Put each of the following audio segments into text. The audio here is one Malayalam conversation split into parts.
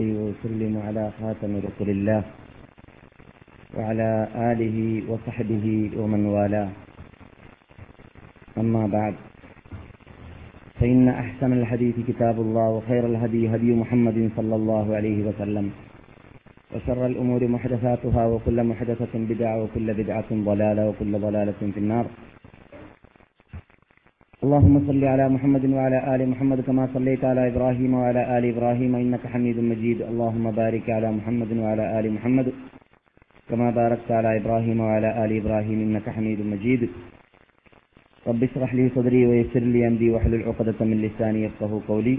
وسلم على خاتم رسول الله وعلى آله وصحبه ومن والاه. أما بعد فإن أحسن الحديث كتاب الله وخير الهدي هدي محمد صلى الله عليه وسلم وشر الأمور محدثاتها وكل محدثة بدعة وكل بدعة ضلالة وكل ضلالة في النار. اللهم صل على محمد وعلى آل محمد كما صليت على إبراهيم وعلى آل إبراهيم إنك حميد مجيد. اللهم بارك على محمد وعلى آل محمد كما باركت على إبراهيم وعلى آل إبراهيم إنك حميد مجيد. رب اشرح لي صدري ويسر لي أمري واحلل عقدة من لساني يفقه قولي.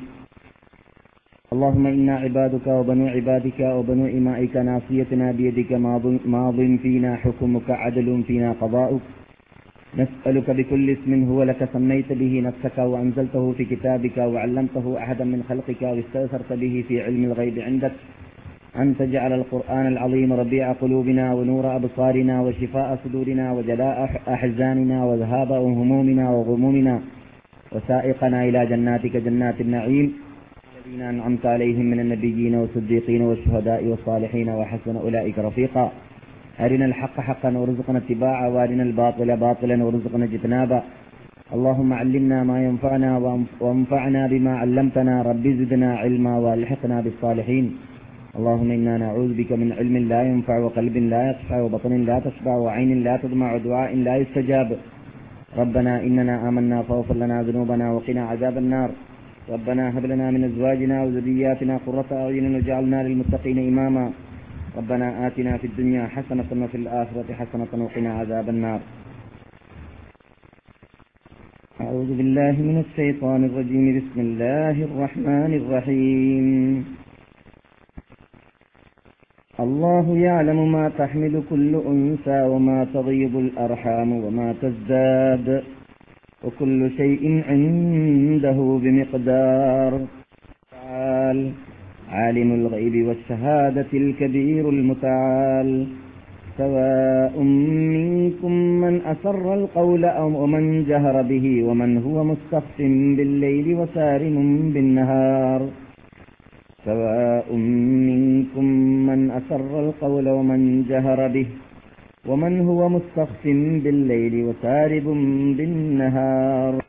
اللهم إنا عبادك وبنو عبادك وبنو إمائك ناصيتنا بيدك ماض, ماض فينا حكمك عدل فينا قضاؤك. نسألك بكل اسم هو لك سميت به نفسك وأنزلته في كتابك وعلمته أحدا من خلقك واستأثرت به في علم الغيب عندك. أن تجعل القرآن العظيم ربيع قلوبنا ونور أبصارنا وشفاء صدورنا وجلاء أحزاننا وذهاب همومنا وغمومنا وسائقنا إلى جناتك جنات النعيم. الذين أنعمت عليهم من النبيين والصديقين والشهداء والصالحين وحسن أولئك رفيقا. أرنا الحق حقا وارزقنا اتباعه وأرنا الباطل باطلا وارزقنا اجتنابه. اللهم علمنا ما ينفعنا وانفعنا بما علمتنا. رب زدنا علما وألحقنا بالصالحين. اللهم إنا نعوذ بك من علم لا ينفع وقلب لا يخشع وبطن لا تشبع وعين لا تدمع ودعاء لا يستجاب. ربنا إننا آمنا فاغفر لنا ذنوبنا وقنا عذاب النار. ربنا هب لنا من أزواجنا وذرياتنا قرة أعين واجعلنا للمتقين إماما. ربنا آتنا في الدنيا حسنة وفي الآخرة حسنة وقنا عذاب النار. أعوذ بالله من الشيطان الرجيم. بسم الله الرحمن الرحيم. الله يعلم ما تحمل كل أنثى وما تغيض الأرحام وما تزداد وكل شيء عنده بمقدار. تعال عالم الغيب والشهادة الكبير المتعال. سواء منكم من أسر القول أو من جهر به ومن هو مستخف بالليل وسارم بالنهار. سواء منكم من أسر القول ومن جهر به ومن هو مستخف بالليل وسارب بالنهار.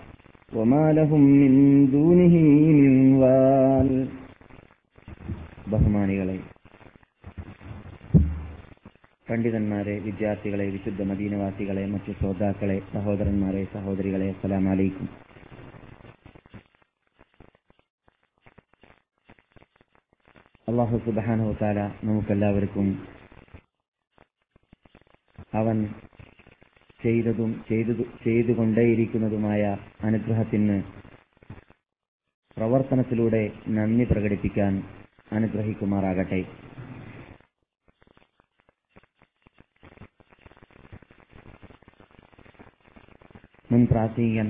ബഹുമാനികളെ പണ്ഡിതന്മാരെ വിദ്യാർത്ഥികളെ വിശുദ്ധ മദീനവാസികളെ മറ്റു ശ്രോതാക്കളെ സഹോദരന്മാരെ സഹോദരികളെ അസ്സലാം അലൈക്കും. അള്ളാഹു സുബാനുത്താല നമുക്കെല്ലാവർക്കും അവൻ ചെയ്തതും ചെയ്തു ചെയ്തുകൊണ്ടേയിരിക്കുന്നതുമായ അനുഗ്രഹത്തിന് പ്രവർത്തനത്തിലൂടെ നന്ദി പ്രകടിപ്പിക്കാൻ അനുഗ്രഹിക്കുമാറാകട്ടെ. മുൻ പ്രാസംഗികൻ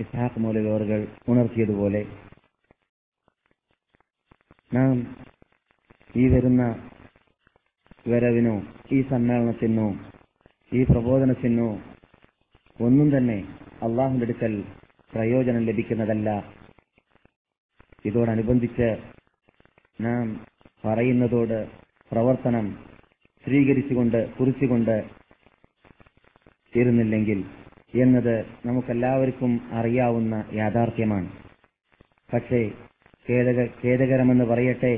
ഇസ്ഹാഖ് മൗലവറുകൾ ഉണർത്തിയതുപോലെ നാം ഈ വരുന്ന വരവിനോ ഈ സമ്മേളനത്തിനോ ഈ പ്രബോധനത്തിനോ ഒന്നും തന്നെ അള്ളാഹുന്റെ അടുക്കൽ പ്രയോജനം ലഭിക്കുന്നതല്ല. ഇതോടനുബന്ധിച്ച് നാം പറയുന്നതോട് പ്രവർത്തനം സ്വീകരിച്ചുകൊണ്ട് കുറിച്ചുകൊണ്ട് തീരുന്നില്ലെങ്കിൽ എന്നത് നമുക്കെല്ലാവർക്കും അറിയാവുന്ന യാഥാർത്ഥ്യമാണ്. പക്ഷേ ഖേദക ഖേദകരമെന്ന് പറയട്ടെ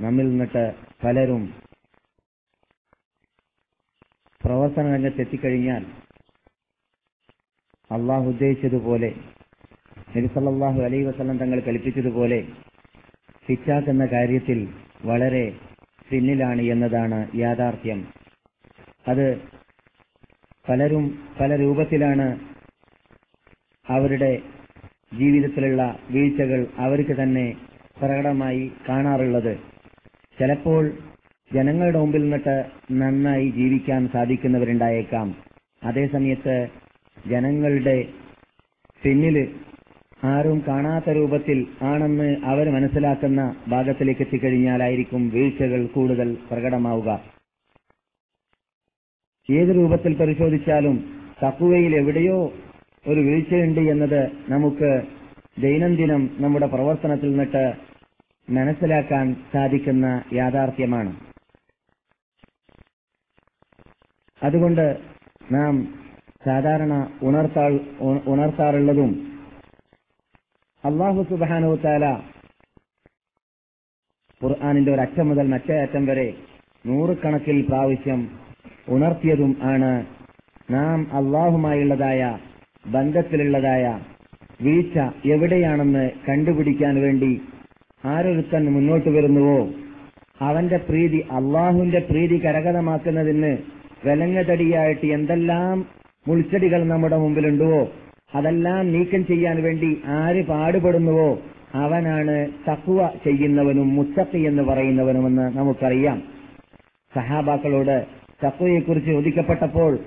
നമ്മിൽ നിന്നിട്ട് പലരും പ്രവർത്തന രംഗത്തെത്തിക്കഴിഞ്ഞാൽ അള്ളാഹു ഉദ്ദേശിച്ചതുപോലെ നബിസല്ലാഹു അലൈ വസ്ലം തങ്ങൾ കൽപ്പിച്ചതുപോലെ ഫിറ്റാക്കുന്ന കാര്യത്തിൽ വളരെ പിന്നിലാണ് എന്നതാണ് യാഥാർത്ഥ്യം. അത് പലരും പല രൂപത്തിലാണ് അവരുടെ ജീവിതത്തിലുള്ള വീഴ്ചകൾ അവർക്ക് തന്നെ പ്രകടമായി കാണാറുള്ളത്. ചിലപ്പോൾ ജനങ്ങളുടെ മുമ്പിൽ നിന്നിട്ട് നന്നായി ജീവിക്കാൻ സാധിക്കുന്നവരുണ്ടായേക്കാം. അതേസമയത്ത് ജനങ്ങളുടെ പിന്നിൽ ആരും കാണാത്ത രൂപത്തിൽ ആണെന്ന് അവർ മനസ്സിലാക്കുന്ന ഭാഗത്തിലേക്ക് എത്തിക്കഴിഞ്ഞാലായിരിക്കും വീഴ്ചകൾ കൂടുതൽ പ്രകടമാവുക. ഏത് രൂപത്തിൽ പരിശോധിച്ചാലും തക്കുവയിൽ എവിടെയോ ഒരു വീഴ്ചയുണ്ട് എന്നത് നമുക്ക് ദൈനംദിനം നമ്മുടെ പ്രവർത്തനത്തിൽ നിന്നിട്ട് മനസ്സിലാക്കാൻ സാധിക്കുന്ന യാഥാർത്ഥ്യമാണ്. അതുകൊണ്ട് നാം സാധാരണ ഉണർത്താൾ ഉണർത്താറുള്ളതും അള്ളാഹു സുബാനോ താല ഖുർആാനിന്റെ ഒരറ്റം മുതൽ മറ്റേ അറ്റം വരെ നൂറുകണക്കിൽ പ്രാവശ്യം ഉണർത്തിയതും ആണ് നാം അള്ളാഹുമായുള്ളതായ ബന്ധത്തിലുള്ളതായ വീഴ്ച എവിടെയാണെന്ന് കണ്ടുപിടിക്കാൻ വേണ്ടി ആരൊരുത്തൻ മുന്നോട്ട് വരുന്നുവോ? അവന്റെ പ്രീതി അള്ളാഹുവിന്റെ പ്രീതി കരകതമാക്കുന്നതിന് വിലങ്ങതടിയായിട്ട് എന്തെല്ലാം മുൾച്ചെടികൾ നമ്മുടെ മുമ്പിലുണ്ടോ അതെല്ലാം നീക്കം ചെയ്യാൻ വേണ്ടി ആര് പാടുപെടുന്നുവോ അവനാണ് തക്കുവ ചെയ്യുന്നവനും മുത്തക്കി എന്ന് പറയുന്നവനുമെന്ന് നമുക്കറിയാം. സഹാബാക്കളോട് തക്കുവയെക്കുറിച്ച് ചോദിക്കപ്പെട്ടപ്പോൾ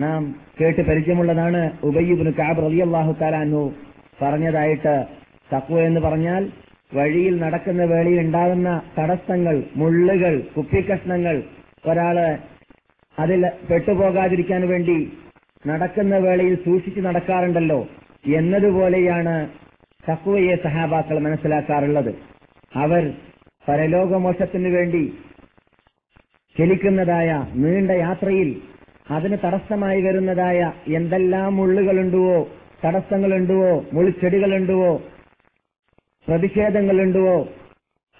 നാം കേട്ട് പരിചയമുള്ളതാണ് ഉബയ്യുബിന് കാബ് റലിയല്ലാഹു താലാനു പറഞ്ഞതായിട്ട്. തക്കുവ എന്ന് പറഞ്ഞാൽ വഴിയിൽ നടക്കുന്ന വേളയിൽ ഉണ്ടാകുന്ന തടസ്സങ്ങൾ മുള്ളുകൾ കുപ്പിക്കഷ്ണങ്ങൾ ഒരാൾ അതിൽ പെട്ടുപോകാതിരിക്കാൻ വേണ്ടി നടക്കുന്ന വേളയിൽ സൂക്ഷിച്ചു നടക്കാറുണ്ടല്ലോ എന്നതുപോലെയാണ് തക്കുവയെ സഹാബാക്കൾ മനസ്സിലാക്കാറുള്ളത്. അവർ പരലോകമോക്ഷത്തിനു വേണ്ടി ചലിക്കുന്നതായ നീണ്ട യാത്രയിൽ അതിന് തടസ്സമായി വരുന്നതായ എന്തെല്ലാം മുള്ളുകളുണ്ടുവോ തടസ്സങ്ങളുണ്ടുവോ മുളിച്ചെടികളുണ്ടോ പ്രതിഷേധങ്ങളുണ്ടോ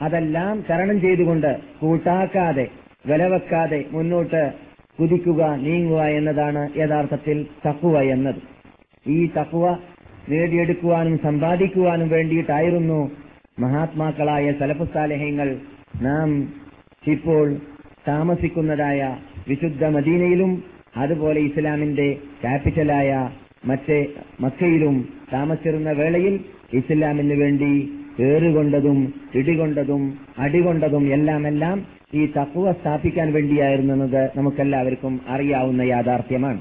അതെല്ലാം തരണം ചെയ്തുകൊണ്ട് കൂട്ടാക്കാതെ വിലവെക്കാതെ മുന്നോട്ട് കുതിക്കുക നീങ്ങുക എന്നതാണ് യഥാർത്ഥത്തിൽ തക്കുവ എന്നത്. ഈ തക്കുവ നേടിയെടുക്കുവാനും സമ്പാദിക്കുവാനും വേണ്ടിയിട്ടായിരുന്നു മഹാത്മാക്കളായ സലഫുസാലഹ്യങ്ങൾ നാം ഇപ്പോൾ താമസിക്കുന്നതായ വിശുദ്ധ മദീനയിലും അതുപോലെ ഇസ്ലാമിന്റെ ക്യാപിറ്റലായ മറ്റേ മക്കയിലും താമസിച്ചിരുന്ന വേളയിൽ ഇസ്ലാമിന് വേണ്ടി ഏറുകൊണ്ടതും ഇടികൊണ്ടതും അടികൊണ്ടതും എല്ലാം എല്ലാം ഈ തക്കുവ സ്ഥാപിക്കാൻ വേണ്ടിയായിരുന്നത് നമുക്കെല്ലാവർക്കും അറിയാവുന്ന യാഥാർത്ഥ്യമാണ്.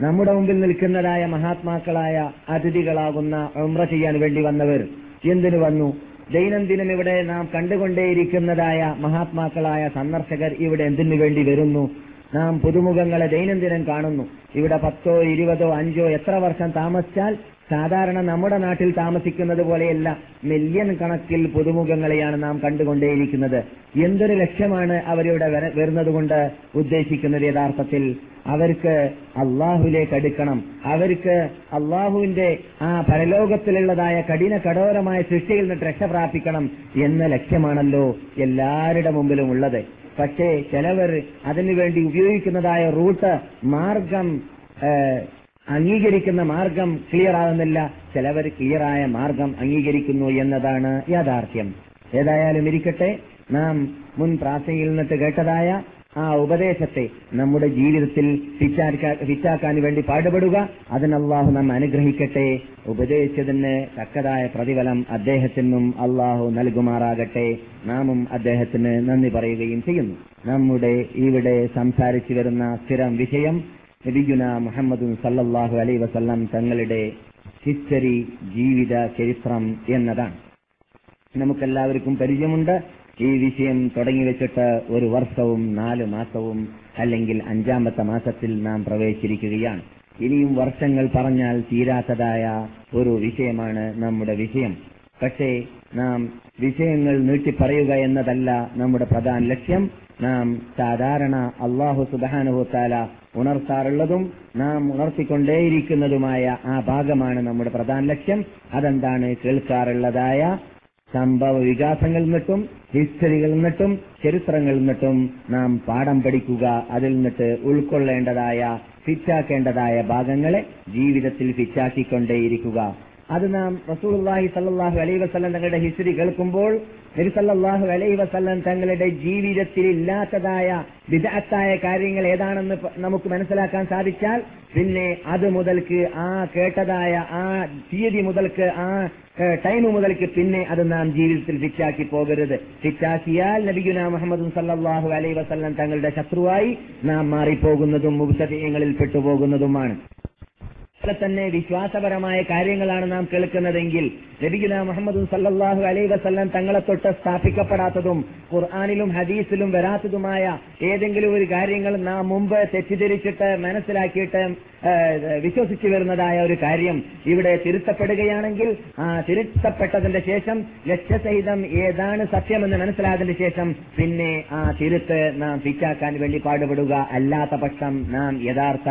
നമ്മുടെ മുമ്പിൽ നിൽക്കുന്നതായ മഹാത്മാക്കളായ അതിഥികളാകുന്ന ഉമ്ര ചെയ്യാൻ വേണ്ടി വന്നവർ എന്തിനു വന്നു? ദൈനംദിനം ഇവിടെ നാം കണ്ടുകൊണ്ടേയിരിക്കുന്നതായ മഹാത്മാക്കളായ സന്ദർശകർ ഇവിടെ എന്തിനു വേണ്ടി വരുന്നു? നാം പുതുമുഖങ്ങളെ ദൈനംദിനം കാണുന്നു. ഇവിടെ പത്തോ ഇരുപതോ അഞ്ചോ എത്ര വർഷം താമസിച്ചാൽ സാധാരണ നമ്മുടെ നാട്ടിൽ താമസിക്കുന്നത് പോലെയല്ല. മില്യൺ കണക്കിൽ പുതുമുഖങ്ങളെയാണ് നാം കണ്ടുകൊണ്ടേയിരിക്കുന്നത്. എന്തൊരു ലക്ഷ്യമാണ് അവരിവിടെ വരുന്നത് കൊണ്ട് ഉദ്ദേശിക്കുന്നത് യഥാർത്ഥത്തിൽ? അവർക്ക് അള്ളാഹുലേക്ക് അടുക്കണം. അവർക്ക് അള്ളാഹുവിന്റെ ആ പരലോകത്തിലുള്ളതായ കഠിന കഠോരമായ സൃഷ്ടിയിൽ നിന്ന് രക്ഷ പ്രാപിക്കണം എന്ന ലക്ഷ്യമാണല്ലോ എല്ലാവരുടെ മുമ്പിലും ഉള്ളത്. പക്ഷേ ചിലവർ അതിനുവേണ്ടി ഉപയോഗിക്കുന്നതായ റൂട്ട് മാർഗം അംഗീകരിക്കുന്ന മാർഗം ക്ലിയർ ആകുന്നില്ല ചിലവർ ക്ലിയറായ മാർഗം അംഗീകരിക്കുന്നു എന്നതാണ് യാഥാർത്ഥ്യം. ഏതായാലും ഇരിക്കട്ടെ നാം മുൻ പ്രാർത്ഥനയിൽ നിന്നിട്ട് കേട്ടതായ ആ ഉപദേശത്തെ നമ്മുടെ ജീവിതത്തിൽ ഫിറ്റാക്കാൻ വേണ്ടി പാടുപെടുക. അതിനല്ലാഹു നാം അനുഗ്രഹിക്കട്ടെ. ഉപദേശിച്ചതിന് തക്കതായ പ്രതിഫലം അദ്ദേഹത്തിനും അള്ളാഹു നൽകുമാറാകട്ടെ. നാമും അദ്ദേഹത്തിന് നന്ദി പറയുകയും ചെയ്യുന്നു. നമ്മുടെ ഇവിടെ സംസാരിച്ചു വരുന്ന സ്ഥിരം വിഷയം നബിഗുന മുഹമ്മദ് സല്ലാഹു അലൈ വസല്ലം തങ്ങളുടെ ഹിസ്റ്ററി ജീവിത ചരിത്രം എന്നതാണ്. നമുക്കെല്ലാവർക്കും പരിചയമുണ്ട്. ഈ വിഷയം തുടങ്ങി വെച്ചിട്ട് ഒരു വർഷവും നാല് മാസവും അല്ലെങ്കിൽ അഞ്ചാമത്തെ മാസത്തിൽ നാം പ്രവേശിച്ചിരിക്കുകയാണ്. ഇനിയും വർഷങ്ങൾ പറഞ്ഞാൽ തീരാത്തതായ ഒരു വിഷയമാണ് നമ്മുടെ വിഷയം. പക്ഷേ നാം വിഷയങ്ങൾ നീട്ടിപ്പറയുക എന്നതല്ല നമ്മുടെ പ്രധാന ലക്ഷ്യം. നാം സാധാരണ അള്ളാഹു സുബാനുഹുത്താല ഉണർത്താറുള്ളതും നാം ഉണർത്തിക്കൊണ്ടേയിരിക്കുന്നതുമായ ആ ഭാഗമാണ് നമ്മുടെ പ്രധാന ലക്ഷ്യം. അതെന്താണ്? കേൾക്കാറുള്ളതായ സംഭവ വികാസങ്ങളിൽ നിന്നിട്ടും ഹിസ്റ്ററികളിൽ നിന്നിട്ടും ചരിത്രങ്ങളിൽ നിന്നിട്ടും നാം പാഠം പഠിക്കുക അതിൽ നിന്നിട്ട് ഉൾക്കൊള്ളേണ്ടതായ ഫിറ്റാക്കേണ്ടതായ ഭാഗങ്ങളെ ജീവിതത്തിൽ ഫിറ്റാക്കിക്കൊണ്ടേയിരിക്കുക അത് നാം റസൂലുള്ളാഹി സല്ലാഹു അലൈ വസ്ലം തങ്ങളുടെ ഹിസ്റ്ററി കേൾക്കുമ്പോൾ നബിസല്ലാഹു അലൈ വസ്ലം തങ്ങളുടെ ജീവിതത്തിൽ ഇല്ലാത്തതായ വിദഗ്ധായ കാര്യങ്ങൾ ഏതാണെന്ന് നമുക്ക് മനസ്സിലാക്കാൻ സാധിച്ചാൽ പിന്നെ അത് മുതൽക്ക് ആ കേട്ടതായ ആ തീയതി മുതൽക്ക് ആ ടൈം മുതൽക്ക് പിന്നെ അത് നാം ജീവിതത്തിൽ ഫിറ്റാക്കി പോകരുത്. ഫിറ്റാക്കിയാൽ നബിഗുന മുഹമ്മദ് സല്ലാഹു അലൈ വസ്ലം തങ്ങളുടെ ശത്രുവായി നാം മാറിപ്പോകുന്നതും മുബ്തദീയങ്ങളിൽ പെട്ടുപോകുന്നതുമാണ്. തന്നെ വിശ്വാസപരമായ കാര്യങ്ങളാണ് നാം കേൾക്കുന്നതെങ്കിൽ രബിഗുല മുഹമ്മദ് സല്ലാഹു അലൈ വസല്ലം തങ്ങളെ തൊട്ട് സ്ഥാപിക്കപ്പെടാത്തതും ഖുർആാനിലും ഹദീസിലും വരാത്തതുമായ ഏതെങ്കിലും ഒരു കാര്യങ്ങൾ നാം മുമ്പ് തെറ്റിദ്ധരിച്ചിട്ട് മനസ്സിലാക്കിയിട്ട് വിശ്വസിച്ചു വരുന്നതായ ഒരു കാര്യം ഇവിടെ തിരുത്തപ്പെടുകയാണെങ്കിൽ ആ തിരുത്തപ്പെട്ടതിന്റെ ശേഷം ലക്ഷ്യസഹിതം ഏതാണ് സത്യമെന്ന് മനസ്സിലായതിന്റെ ശേഷം പിന്നെ ആ തിരുത്ത് നാം ഫിറ്റാക്കാൻ വേണ്ടി പാടുപെടുക. അല്ലാത്ത പക്ഷം നാം യഥാർത്ഥ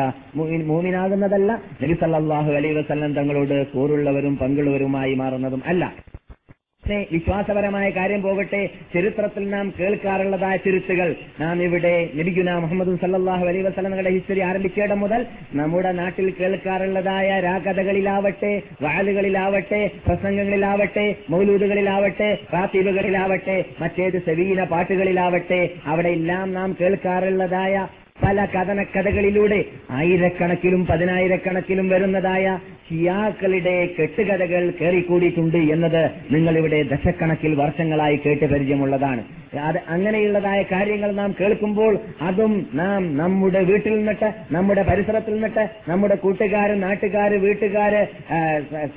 മൂമിനാകുന്നതല്ല. നബിസല്ലാഹു വസല്ലം തങ്ങളോട് കൂറുള്ളവരും പങ്കുള്ളവരുമായി മാറുന്നതും അല്ല. വിശ്വാസപരമായ കാര്യം പോകട്ടെ. ചരിത്രത്തിൽ നാം കേൾക്കാറുള്ളതായ തിരുത്തുകൾ നാം ഇവിടെ നബിഗുന മുഹമ്മദ് സല്ലല്ലാഹു അലൈഹി വസല്ലമയുടെ ഹിസ്റ്ററി ആരംഭിക്കേണ്ട മുതൽ നമ്മുടെ നാട്ടിൽ കേൾക്കാറുള്ളതായ രാഗതകളിലാവട്ടെ വാലുകളിലാവട്ടെ പ്രസംഗങ്ങളിലാവട്ടെ മൗലൂദുകളിലാവട്ടെ പ്രാത്തീവുകളിലാവട്ടെ മറ്റേത് സെവീന പാട്ടുകളിലാവട്ടെ അവിടെയെല്ലാം നാം കേൾക്കാറുള്ളതായ പല കഥനക്കഥകളിലൂടെ ആയിരക്കണക്കിലും പതിനായിരക്കണക്കിലും വരുന്നതായ ഷിയാക്കളുടെ കെട്ടുകഥകൾ കയറിക്കൂടിയിട്ടുണ്ട് എന്നത് നിങ്ങളിവിടെ ദശക്കണക്കിൽ വർഷങ്ങളായി കേട്ട് പരിചയമുള്ളതാണ്. അത് അങ്ങനെയുള്ളതായ കാര്യങ്ങൾ നാം കേൾക്കുമ്പോൾ അതും നാം നമ്മുടെ വീട്ടിൽ നിന്നിട്ട് നമ്മുടെ പരിസരത്തിൽ നിന്നിട്ട് നമ്മുടെ കൂട്ടുകാർ നാട്ടുകാർ വീട്ടുകാർ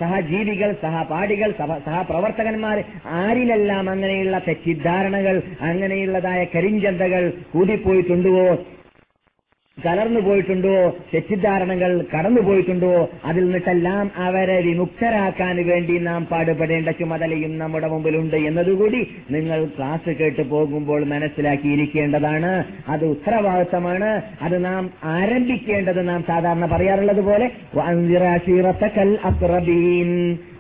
സഹജീവികൾ സഹപാഠികൾ സഹ- സഹപ്രവർത്തകന്മാർ ആരിലെല്ലാം അങ്ങനെയുള്ള തെറ്റിദ്ധാരണകൾ അങ്ങനെയുള്ളതായ കരിഞ്ചന്തകൾ കൂടിപ്പോയിട്ടുണ്ടോ? കലർന്നു പോയിട്ടുണ്ടോ? തെറ്റിദ്ധാരണകൾ കടന്നു പോയിട്ടുണ്ടോ? അതിൽ നിന്നിട്ടെല്ലാം അവരെ വിമുക്തരാക്കാൻ വേണ്ടി നാം പാടുപെടേണ്ട ചുമതലയും നമ്മുടെ മുമ്പിലുണ്ട് എന്നതുകൂടി നിങ്ങൾ ക്ലാസ് കേട്ട് പോകുമ്പോൾ മനസ്സിലാക്കിയിരിക്കേണ്ടതാണ്. അത് ഉത്തരവാദിത്തമാണ്. അത് നാം ആരംഭിക്കേണ്ടത് നാം സാധാരണ പറയാറുള്ളത് പോലെ.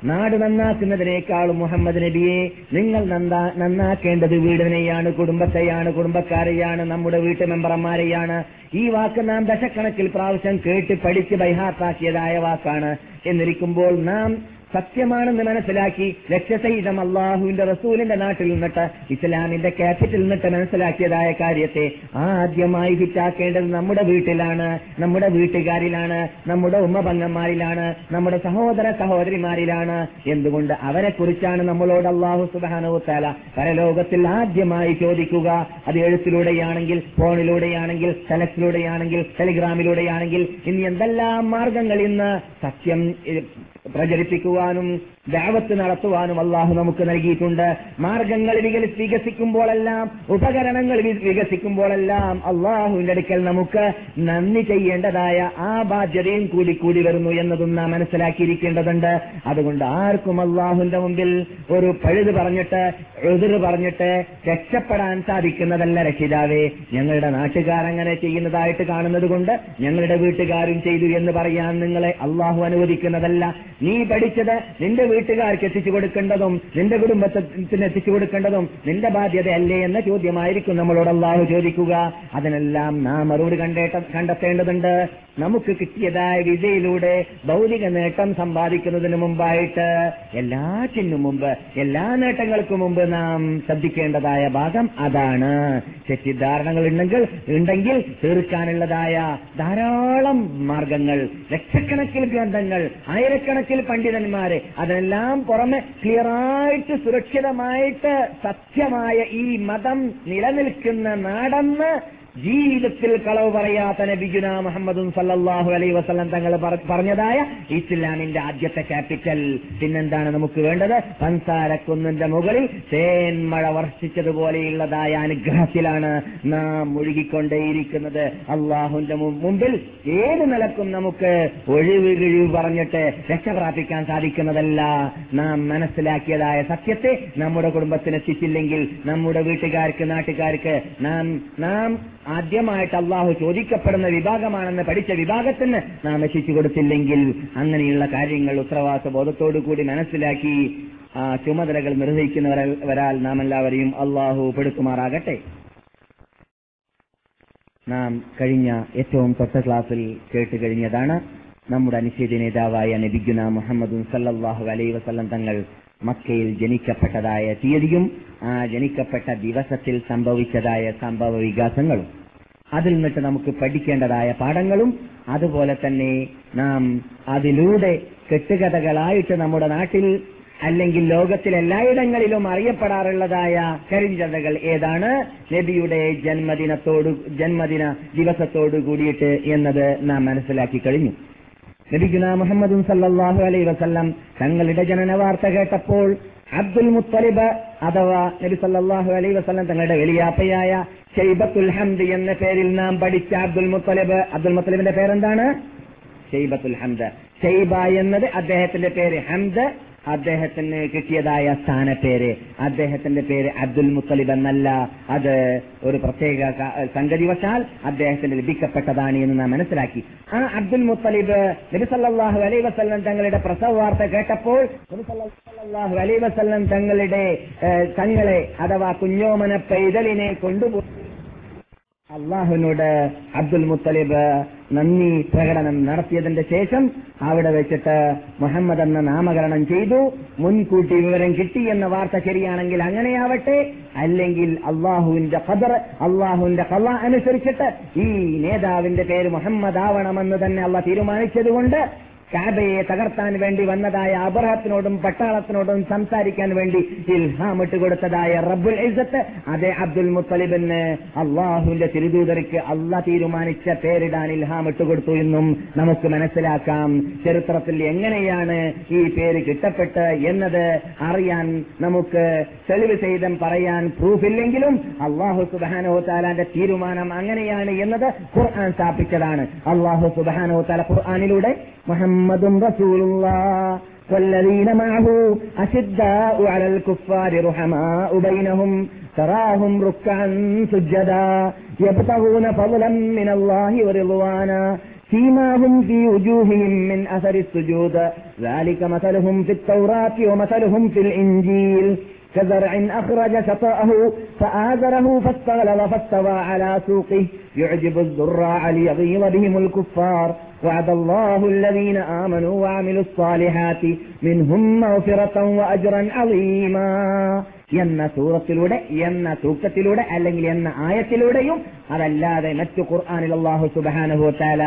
നാട് നന്നാക്കുന്നതിനേക്കാളും മുഹമ്മദ് നബിയെ നിങ്ങൾ നന്നാ നന്നാക്കേണ്ടത് വീടിനെയാണ് കുടുംബത്തെയാണ് കുടുംബക്കാരെയാണ് നമ്മുടെ വീട്ടു മെമ്പർമാരെയാണ്. ഈ വാക്ക് നാം ദശക്കണക്കിൽ പ്രാവശ്യം കേട്ട് പഠിച്ച് ബൈഹാത്താക്കിയതായ വാക്കാണ് എന്നിരിക്കുമ്പോൾ നാം സത്യമാണെന്ന് മനസ്സിലാക്കി ലക്ഷ്യസഹിതം അള്ളാഹുവിന്റെ റസൂലിന്റെ നാട്ടിൽ നിന്നിട്ട് ഇസ്ലാമിന്റെ ക്യാപിറ്റലിൽ നിന്നിട്ട് മനസ്സിലാക്കിയതായ കാര്യത്തെ ആദ്യമായി ഫിറ്റാക്കേണ്ടത് നമ്മുടെ വീട്ടിലാണ് നമ്മുടെ വീട്ടുകാരിലാണ് നമ്മുടെ ഉമ്മപങ്ങന്മാരിലാണ് നമ്മുടെ സഹോദര സഹോദരിമാരിലാണ്. എന്തുകൊണ്ട് അവരെ കുറിച്ചാണ് നമ്മളോട് അള്ളാഹു സുബാനോത്താല പരലോകത്തിൽ ആദ്യമായി ചോദിക്കുക? അത് എഴുത്തിലൂടെയാണെങ്കിൽ ഫോണിലൂടെയാണെങ്കിൽ ടെലക്സിലൂടെയാണെങ്കിൽ ടെലിഗ്രാമിലൂടെയാണെങ്കിൽ ഇനി എന്തെല്ലാം മാർഗങ്ങൾ ഇന്ന് സത്യം പ്രചരിപ്പിക്കുവാനും ദാവത്ത് നടത്തുവാനും അള്ളാഹു നമുക്ക് നൽകിയിട്ടുണ്ട്. മാർഗങ്ങൾ വികസി- വികസിക്കുമ്പോഴെല്ലാം ഉപകരണങ്ങൾ വികസിക്കുമ്പോഴെല്ലാം അള്ളാഹുവിന്റെ അടുക്കൽ നമുക്ക് നന്ദി ചെയ്യേണ്ടതായ ആ ബാധ്യതയും കൂടി കൂടി വരുന്നു എന്നതും നാം മനസ്സിലാക്കിയിരിക്കേണ്ടതുണ്ട്. അതുകൊണ്ട് ആർക്കും അള്ളാഹുവിന്റെ മുമ്പിൽ ഒരു പഴുത് പറഞ്ഞിട്ട് എതിര് പറഞ്ഞിട്ട് രക്ഷപ്പെടാൻ സാധിക്കുന്നതല്ല രക്ഷിതാവേ. ഞങ്ങളുടെ നാട്ടുകാർ അങ്ങനെ ചെയ്യുന്നതായിട്ട് കാണുന്നത് കൊണ്ട് ഞങ്ങളുടെ വീട്ടുകാരും ചെയ്തു എന്ന് പറയാൻ നിങ്ങളെ അള്ളാഹു അനുവദിക്കുന്നതല്ല. നീ പഠിച്ചത് നിന്റെ വീട്ടുകാർക്ക് എത്തിച്ചു കൊടുക്കേണ്ടതും നിന്റെ കുടുംബത്തിന് എത്തിച്ചു കൊടുക്കേണ്ടതും നിന്റെ ബാധ്യതയല്ലേ എന്ന ചോദ്യമായിരിക്കും നമ്മളോട് അള്ളാഹു ചോദിക്കുക. അതിനെല്ലാം നാം മറുപടി കണ്ടേട്ട കണ്ടെത്തേണ്ടതുണ്ട്. നമുക്ക് കിട്ടിയതായ വിജയിലൂടെ ഭൗതിക നേട്ടം സമ്പാദിക്കുന്നതിന് മുമ്പായിട്ട് എല്ലാറ്റിനും മുമ്പ് എല്ലാ നേട്ടങ്ങൾക്കും മുമ്പ് നാം ശ്രദ്ധിക്കേണ്ടതായ ഭാഗം അതാണ്. തെറ്റിദ്ധാരണകൾ ഉണ്ടെങ്കിൽ ഉണ്ടെങ്കിൽ തീർക്കാനുള്ളതായ ധാരാളം മാർഗങ്ങൾ ലക്ഷക്കണക്കിൽ ഗ്രന്ഥങ്ങൾ ആയിരക്കണക്കിൽ പണ്ഡിതന്മാരെ അതിനെല്ലാം പുറമെ ക്ലിയറായിട്ട് സുരക്ഷിതമായിട്ട് സത്യമായ ഈ മതം നിലനിൽക്കുന്ന നാടെന്ന് ജീവിതത്തിൽ കളവ് പറയാത്ത നബിഗുന മുഹമ്മദും സല്ലാഹു അലൈ വസല്ലം തങ്ങൾ പറഞ്ഞതായ ഇസ്ലാമിന്റെ ആദ്യത്തെ ക്യാപിറ്റൽ. പിന്നെന്താണ് നമുക്ക് വേണ്ടത്? പൻസാരക്കുന്നിന്റെ മുകളിൽ തേന്മഴ വർഷിച്ചതുപോലെയുള്ളതായ അനുഗ്രഹത്തിലാണ് നാം മുഴുകിക്കൊണ്ടേയിരിക്കുന്നത് അള്ളാഹുന്റെ മുമ്പിൽ ഏത് നിലക്കും നമുക്ക് ഒഴിവ് കിഴിവ് പറഞ്ഞിട്ട് രക്ഷപ്രാപിക്കാൻ സാധിക്കുന്നതല്ല. നാം മനസ്സിലാക്കിയതായ സത്യത്തെ നമ്മുടെ കുടുംബത്തിന് എത്തിച്ചില്ലെങ്കിൽ നമ്മുടെ വീട്ടുകാർക്ക് നാട്ടുകാർക്ക് നാം നാം ആദ്യമായിട്ട് അള്ളാഹു ചോദിക്കപ്പെടുന്ന വിഭാഗമാണെന്ന് പഠിച്ച വിഭാഗത്തിന് നാം എത്തിച്ചു കൊടുത്തില്ലെങ്കിൽ അങ്ങനെയുള്ള കാര്യങ്ങൾ ഉത്തരവാദിത്വ ബോധത്തോടു കൂടി മനസ്സിലാക്കി ആ ചുമതലകൾ നിർവഹിക്കുന്നവരാൽ നാം എല്ലാവരെയും അള്ളാഹു പെടുത്തുമാറാകട്ടെ. നാം കഴിഞ്ഞ ഏറ്റവും തൊട്ട ക്ലാസ്സിൽ കേട്ട് കഴിഞ്ഞതാണ് നമ്മുടെ അനുശേദ നേതാവായ നബിഗുന മുഹമ്മദും സല്ലാഹു അലൈ വസല്ലം തങ്ങൾ മക്കയിൽ ജനിക്കപ്പെട്ടതായ തീയതിയും ആ ജനിക്കപ്പെട്ട ദിവസത്തിൽ സംഭവിച്ചതായ സംഭവ വികാസങ്ങളും. അതിൽ നിന്നിട്ട് നമുക്ക് പഠിക്കേണ്ടതായ പാഠങ്ങളും അതുപോലെ തന്നെ നാം അതിലൂടെ കെട്ടുകഥകളായിട്ട് നമ്മുടെ നാട്ടിൽ അല്ലെങ്കിൽ ലോകത്തിൽ എല്ലായിടങ്ങളിലും അറിയപ്പെടാറുള്ളതായ കരിഞ്ചതകൾ ഏതാണ്? നബിയുടെ ജന്മദിനത്തോട് ജന്മദിന ദിവസത്തോട് കൂടിയിട്ട് എന്നത് നാം മനസ്സിലാക്കി കഴിഞ്ഞു. നബിഗുന മുഹമ്മദും സല്ലാഹു അലൈ വസല്ലം തങ്ങളുടെ ജനന വാർത്ത കേട്ടപ്പോൾ അബ്ദുൽ മുത്തലിബ് അഥവാ നബി സല്ലാഹു അലൈ വസ്ലം തങ്ങളുടെ വലിയാപ്പയായ ഷെയ്ബത്തുൽ ഹംദ് എന്ന പേരിൽ നാം പഠിച്ച അബ്ദുൽ മുത്തലിബ്. അബ്ദുൽ മുത്തലിബിന്റെ പേരെന്താണ്? ഷെയ്ബത്തുൽ ഹംദ്. ഷെയ്ബ എന്നത് അദ്ദേഹത്തിന്റെ പേര് ഹംദ്. അദ്ദേഹത്തിന് കിട്ടിയതായ സ്ഥാനപ്പേര് അദ്ദേഹത്തിന്റെ പേര് അബ്ദുൽ മുത്തലിബ് എന്നല്ല. അത് ഒരു പ്രത്യേക സംഗതിവശാൽ സംഗതി വശാൽ അദ്ദേഹത്തിന് ലഭിക്കപ്പെട്ടതാണ് എന്ന് നാം മനസ്സിലാക്കി. ആ അബ്ദുൽ മുത്തലിബ് നബി സല്ലല്ലാഹു അലൈഹി വസല്ലം തങ്ങളുടെ പ്രസവ വാർത്ത കേട്ടപ്പോൾ അലൈഹി വസല്ലം തങ്ങളുടെ തങ്ങളെ അഥവാ കുഞ്ഞോമന പൈതലിനെ കൊണ്ടുപോയി. അള്ളാഹുവിനോട് അബ്ദുൽ മുത്തലിബ് നന്ദി പ്രകടനം നടത്തിയതിന്റെ ശേഷം അവിടെ വെച്ചിട്ട് മുഹമ്മദ് എന്ന നാമകരണം ചെയ്തു. മുൻകൂട്ടി വിവരം കിട്ടി എന്ന വാർത്ത ശരിയാണെങ്കിൽ അങ്ങനെയാവട്ടെ. അല്ലെങ്കിൽ അള്ളാഹുവിന്റെ ഖദർ അള്ളാഹുവിന്റെ കള്ള അനുസരിച്ചിട്ട് ഈ നേതാവിന്റെ പേര് മുഹമ്മദ് ആവണമെന്ന് തന്നെ അള്ള തീരുമാനിച്ചതുകൊണ്ട് കാബയെ തകർത്താൻ വേണ്ടി വന്നതായ അബ്രഹത്തിനോടും പട്ടാളത്തിനോടും സംസാരിക്കാൻ വേണ്ടി ഇൽഹാമിട്ട് കൊടുത്തതായ റബ്ബുൽ ഇസത്ത് അതേ അബ്ദുൽ മുത്തലിബിന് അള്ളാഹുവിന്റെ തിരുദൂതർക്ക് അള്ളാഹ് തീരുമാനിച്ച പേരിടാൻ ഇൽഹാമിട്ട് കൊടുത്തു എന്നും നമുക്ക് മനസ്സിലാക്കാം. ചരിത്രത്തിൽ എങ്ങനെയാണ് ഈ പേര് കിട്ടപ്പെട്ട് എന്നത് അറിയാൻ നമുക്ക് തെളിവ് ചെയ്തം പറയാൻ പ്രൂഫില്ലെങ്കിലും അള്ളാഹു സുബാനോ താലാന്റെ തീരുമാനം അങ്ങനെയാണ് എന്നത് ഖുർആൻ സ്ഥാപിച്ചതാണ്. അള്ളാഹു സുബാനോ താല ഖുർആാനിലൂടെ മുഹമ്മദും محمد رسول الله. والذين معه أشداء على الكفار رحماء بينهم تراهم ركعا سجدا يبتغون فضلا من الله ورضوانا فيما هم في وجوههم من أثر السجود. ذلك مثلهم في التوراة ومثلهم في الإنجيل. كزرع أخرج شطأه فآزره فاستغلظ فاستوى على سوقه. يعجب الزراع ليغيظ بهم الكفار. وعد الله الذين آمنوا وعملوا الصالحات منهم مغفرة وأجرا عظيما എന്ന സൂറത്തിലൂടെ എന്ന തൂക്കത്തിലൂടെ അല്ലെങ്കിൽ എന്ന ആയത്തിലൂടെയും അതല്ലാതെ മറ്റു ഖുർആാനിൽ അള്ളാഹു സുബാനുഭവത്താല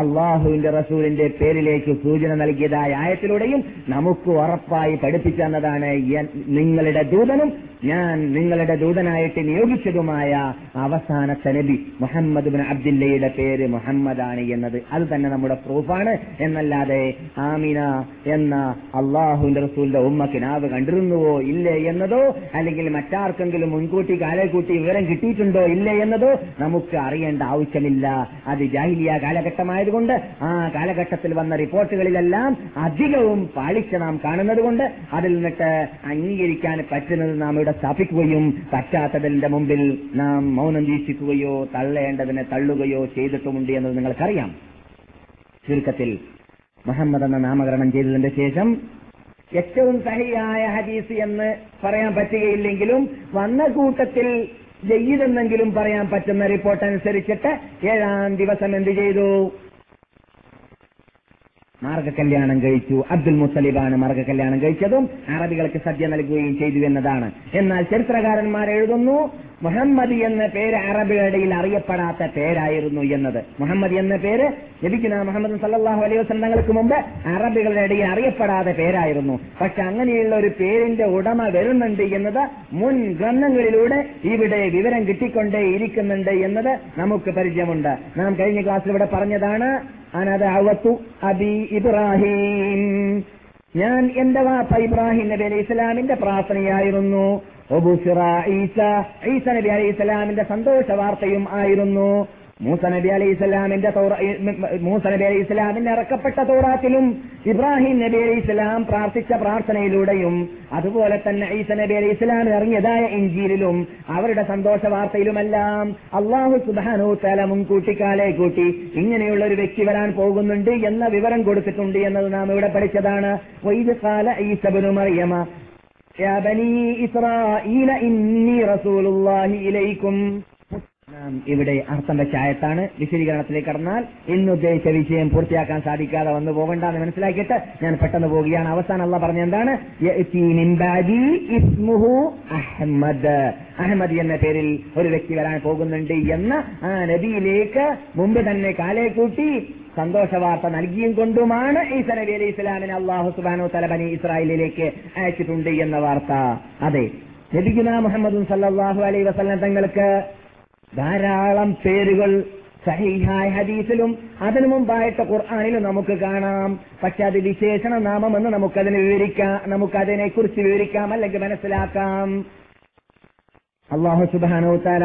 അള്ളാഹുവിന്റെ റസൂലിന്റെ പേരിലേക്ക് സൂചന നൽകിയതായ ആയത്തിലൂടെയും നമുക്ക് ഉറപ്പായി പഠിപ്പിച്ചു തന്നതാണ് എൻ- നിങ്ങളുടെ ദൂതനും ഞാൻ നിങ്ങളുടെ ദൂതനായിട്ട് നിയോഗിച്ചതുമായ അവസാനത്തെ നബി മുഹമ്മദ് ബിൻ അബ്ദുല്ലയുടെ പേര് മുഹമ്മദാണ് എന്നത്. അത് തന്നെ നമ്മുടെ പ്രൂഫാണ്. എന്നല്ലാതെ ആമിന എന്ന അള്ളാഹുവിന്റെ റസൂലിന്റെ ഉമ്മക്ക് നാവ് കണ്ടിരുന്നുവോ ഇല്ലേ എന്നതോ അല്ലെങ്കിൽ മറ്റാർക്കെങ്കിലും മുൻകൂട്ടി കാലേക്കൂട്ടി വിവരം കിട്ടിയിട്ടുണ്ടോ ഇല്ലേ എന്നതോ നമുക്ക് അറിയേണ്ട ആവശ്യമില്ല. അത് ജാഹിലിയ കാലഘട്ടമായതുകൊണ്ട് ആ കാലഘട്ടത്തിൽ വന്ന റിപ്പോർട്ടുകളിലെല്ലാം അധികവും പാളിച്ച നാം കാണുന്നത് കൊണ്ട് അതിൽ നിന്നിട്ട് അംഗീകരിക്കാൻ പറ്റുന്നത് നാം ഇവിടെ സ്ഥാപിക്കുകയും പറ്റാത്തതിന്റെ മുമ്പിൽ നാം മൗനം വീക്ഷിക്കുകയോ തള്ളേണ്ടതിനെ തള്ളുകയോ ചെയ്തിട്ടുമുണ്ട് എന്നത് നിങ്ങൾക്കറിയാം. ചുരുക്കത്തിൽ മുഹമ്മദ് എന്ന നാമകരണം ചെയ്തതിന്റെ ശേഷം ഏറ്റവും സഹിയായ ഹദീസ് എന്ന് പറയാൻ പറ്റുകയില്ലെങ്കിലും വന്ന കൂട്ടത്തിൽ ജയ്യിതെന്നെങ്കിലും പറയാൻ പറ്റുന്ന റിപ്പോർട്ട് അനുസരിച്ചിട്ട് ഏഴാം ദിവസം എന്ത് ചെയ്തു? മാർഗകല്യാണം കഴിച്ചു. അബ്ദുൽ മുത്തലിബാണ് മാർഗകല്യാണം കഴിച്ചതും അറബികൾക്ക് സദ്യ നൽകുകയും ചെയ്തു എന്നതാണ്. എന്നാൽ ചരിത്രകാരന്മാർ എഴുതുന്നു മുഹമ്മദ് എന്ന പേര് അറബികളിടയിൽ അറിയപ്പെടാത്ത പേരായിരുന്നു എന്നത്. മുഹമ്മദ് എന്ന പേര് ലഭിക്കുന്ന മുഹമ്മദ് സല്ലാഹു അലൈഹി വസ്ലം തങ്ങൾക്ക് മുമ്പ് അറബികളുടെ ഇടയിൽ അറിയപ്പെടാത്ത പേരായിരുന്നു. പക്ഷെ അങ്ങനെയുള്ള ഒരു പേരിന്റെ ഉടമ വരുന്നുണ്ട് എന്നത് മുൻ ഗ്രന്ഥങ്ങളിലൂടെ ഇവിടെ വിവരം കിട്ടിക്കൊണ്ടേ ഇരിക്കുന്നുണ്ട് എന്നത് നമുക്ക് പരിചയമുണ്ട്. നാം കഴിഞ്ഞ ക്ലാസ്സിൽ ഇവിടെ പറഞ്ഞതാണ് അനദഅവത്തു അബി ഇബ്രാഹിം. ഞാൻ എന്റെ വാപ്പ ഇബ്രാഹിം നബി അലൈഹി ഇസ്ലാമിന്റെ പ്രാർത്ഥനയായിരുന്നു. ഈസ ഈസ നബി അലൈഹി ഇസ്ലാമിന്റെ സന്തോഷ വാർത്തയും ആയിരുന്നു. മൂസ നബി അലൈഹി ഇസ്ലാമിന്റെ മൂസ നബി അലൈഹി ഇസ്ലാമിന് ഇറക്കപ്പെട്ട തോറാത്തിലും ഇബ്രാഹിം നബി അലൈഹി ഇസ്ലാം പ്രാർത്ഥിച്ച പ്രാർത്ഥനയിലൂടെയും അതുപോലെ തന്നെ ഈസ നബി അലൈഹി ഇസ്ലാം ഇറങ്ങിയതായ ഇഞ്ചിയിലും അവരുടെ സന്തോഷ വാർത്തയിലുമെല്ലാം അള്ളാഹു സുബാനു തല മുൻകൂട്ടി കാലേ കൂട്ടി ഇങ്ങനെയുള്ള ഒരു വ്യക്തി വരാൻ പോകുന്നുണ്ട് എന്ന വിവരം കൊടുത്തിട്ടുണ്ട് എന്നത് നാം ഇവിടെ പഠിച്ചതാണ്. ഈസബനു മറിയമ നാം ഇവിടെ അർത്ഥം വെച്ച വിശദീകരണത്തിലേക്ക് കടന്നാൽ ഇന്ന് ഉദ്ദേശിച്ച വിഷയം പൂർത്തിയാക്കാൻ സാധിക്കാതെ വന്നു പോകണ്ട എന്ന് മനസ്സിലാക്കിയിട്ട് ഞാൻ പെട്ടെന്ന് പോവുകയാണ്. അവസാനം അല്ല പറഞ്ഞ എന്താണ്? അഹമ്മദ് അഹമ്മദ് എന്ന പേരിൽ ഒരു വ്യക്തി വരാൻ പോകുന്നുണ്ട് എന്ന് ആ നബിയിലേക്ക് മുമ്പ് തന്നെ കാലേ കൂട്ടി സന്തോഷ വാർത്ത നൽകിയും കൊണ്ടുമാണ് ഈസ നബി അലി ഇസ്ലാമിനെ അള്ളാഹു സുബാനു തലബനി ഇസ്രായേലിലേക്ക് അയച്ചിട്ടുണ്ട് എന്ന വാർത്ത. അതെ നബിഗുന മുഹമ്മദ് സല്ലാഹു അലൈ വസല്ലം തങ്ങൾക്ക് ധാരാളം പേരുകൾ സഹിഹായ ഹദീസിലും അതിനു മുമ്പായിട്ട് ഖുർആാനിലും നമുക്ക് കാണാം. പക്ഷെ അത് വിശേഷണ നാമമെന്ന് നമുക്കതിനെ വിവരിക്കാം നമുക്കതിനെ കുറിച്ച് വിവരിക്കാം അല്ലെങ്കിൽ മനസ്സിലാക്കാം. അള്ളാഹു സുബാനോത്താല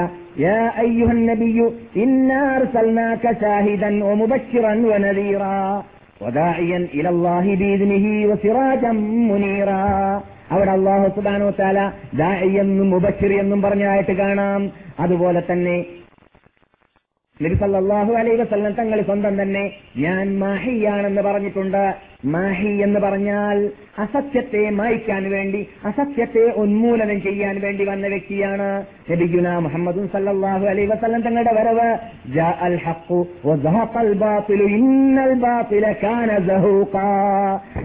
അവിടെ അള്ളാഹു സുബാനോ താല ദാഇ എന്നും മുബച്ചിർ എന്നും പറഞ്ഞായിട്ട് കാണാം. അതുപോലെ തന്നെ നബി സല്ലാഹു തങ്ങൾ സ്വന്തം തന്നെ ഞാൻ മാഹിയാണെന്ന് പറഞ്ഞിട്ടുണ്ട് മാഹി എന്ന് പറഞ്ഞാൽ അസത്യത്തെ മായ്ക്കാൻ വേണ്ടി അസത്യത്തെ ഉന്മൂലനം ചെയ്യാൻ വേണ്ടി വന്ന വ്യക്തിയാണ് നബിഗുന മുഹമ്മദും സല്ലാഹു അലൈ വസ്ലം തങ്ങളുടെ വരവ്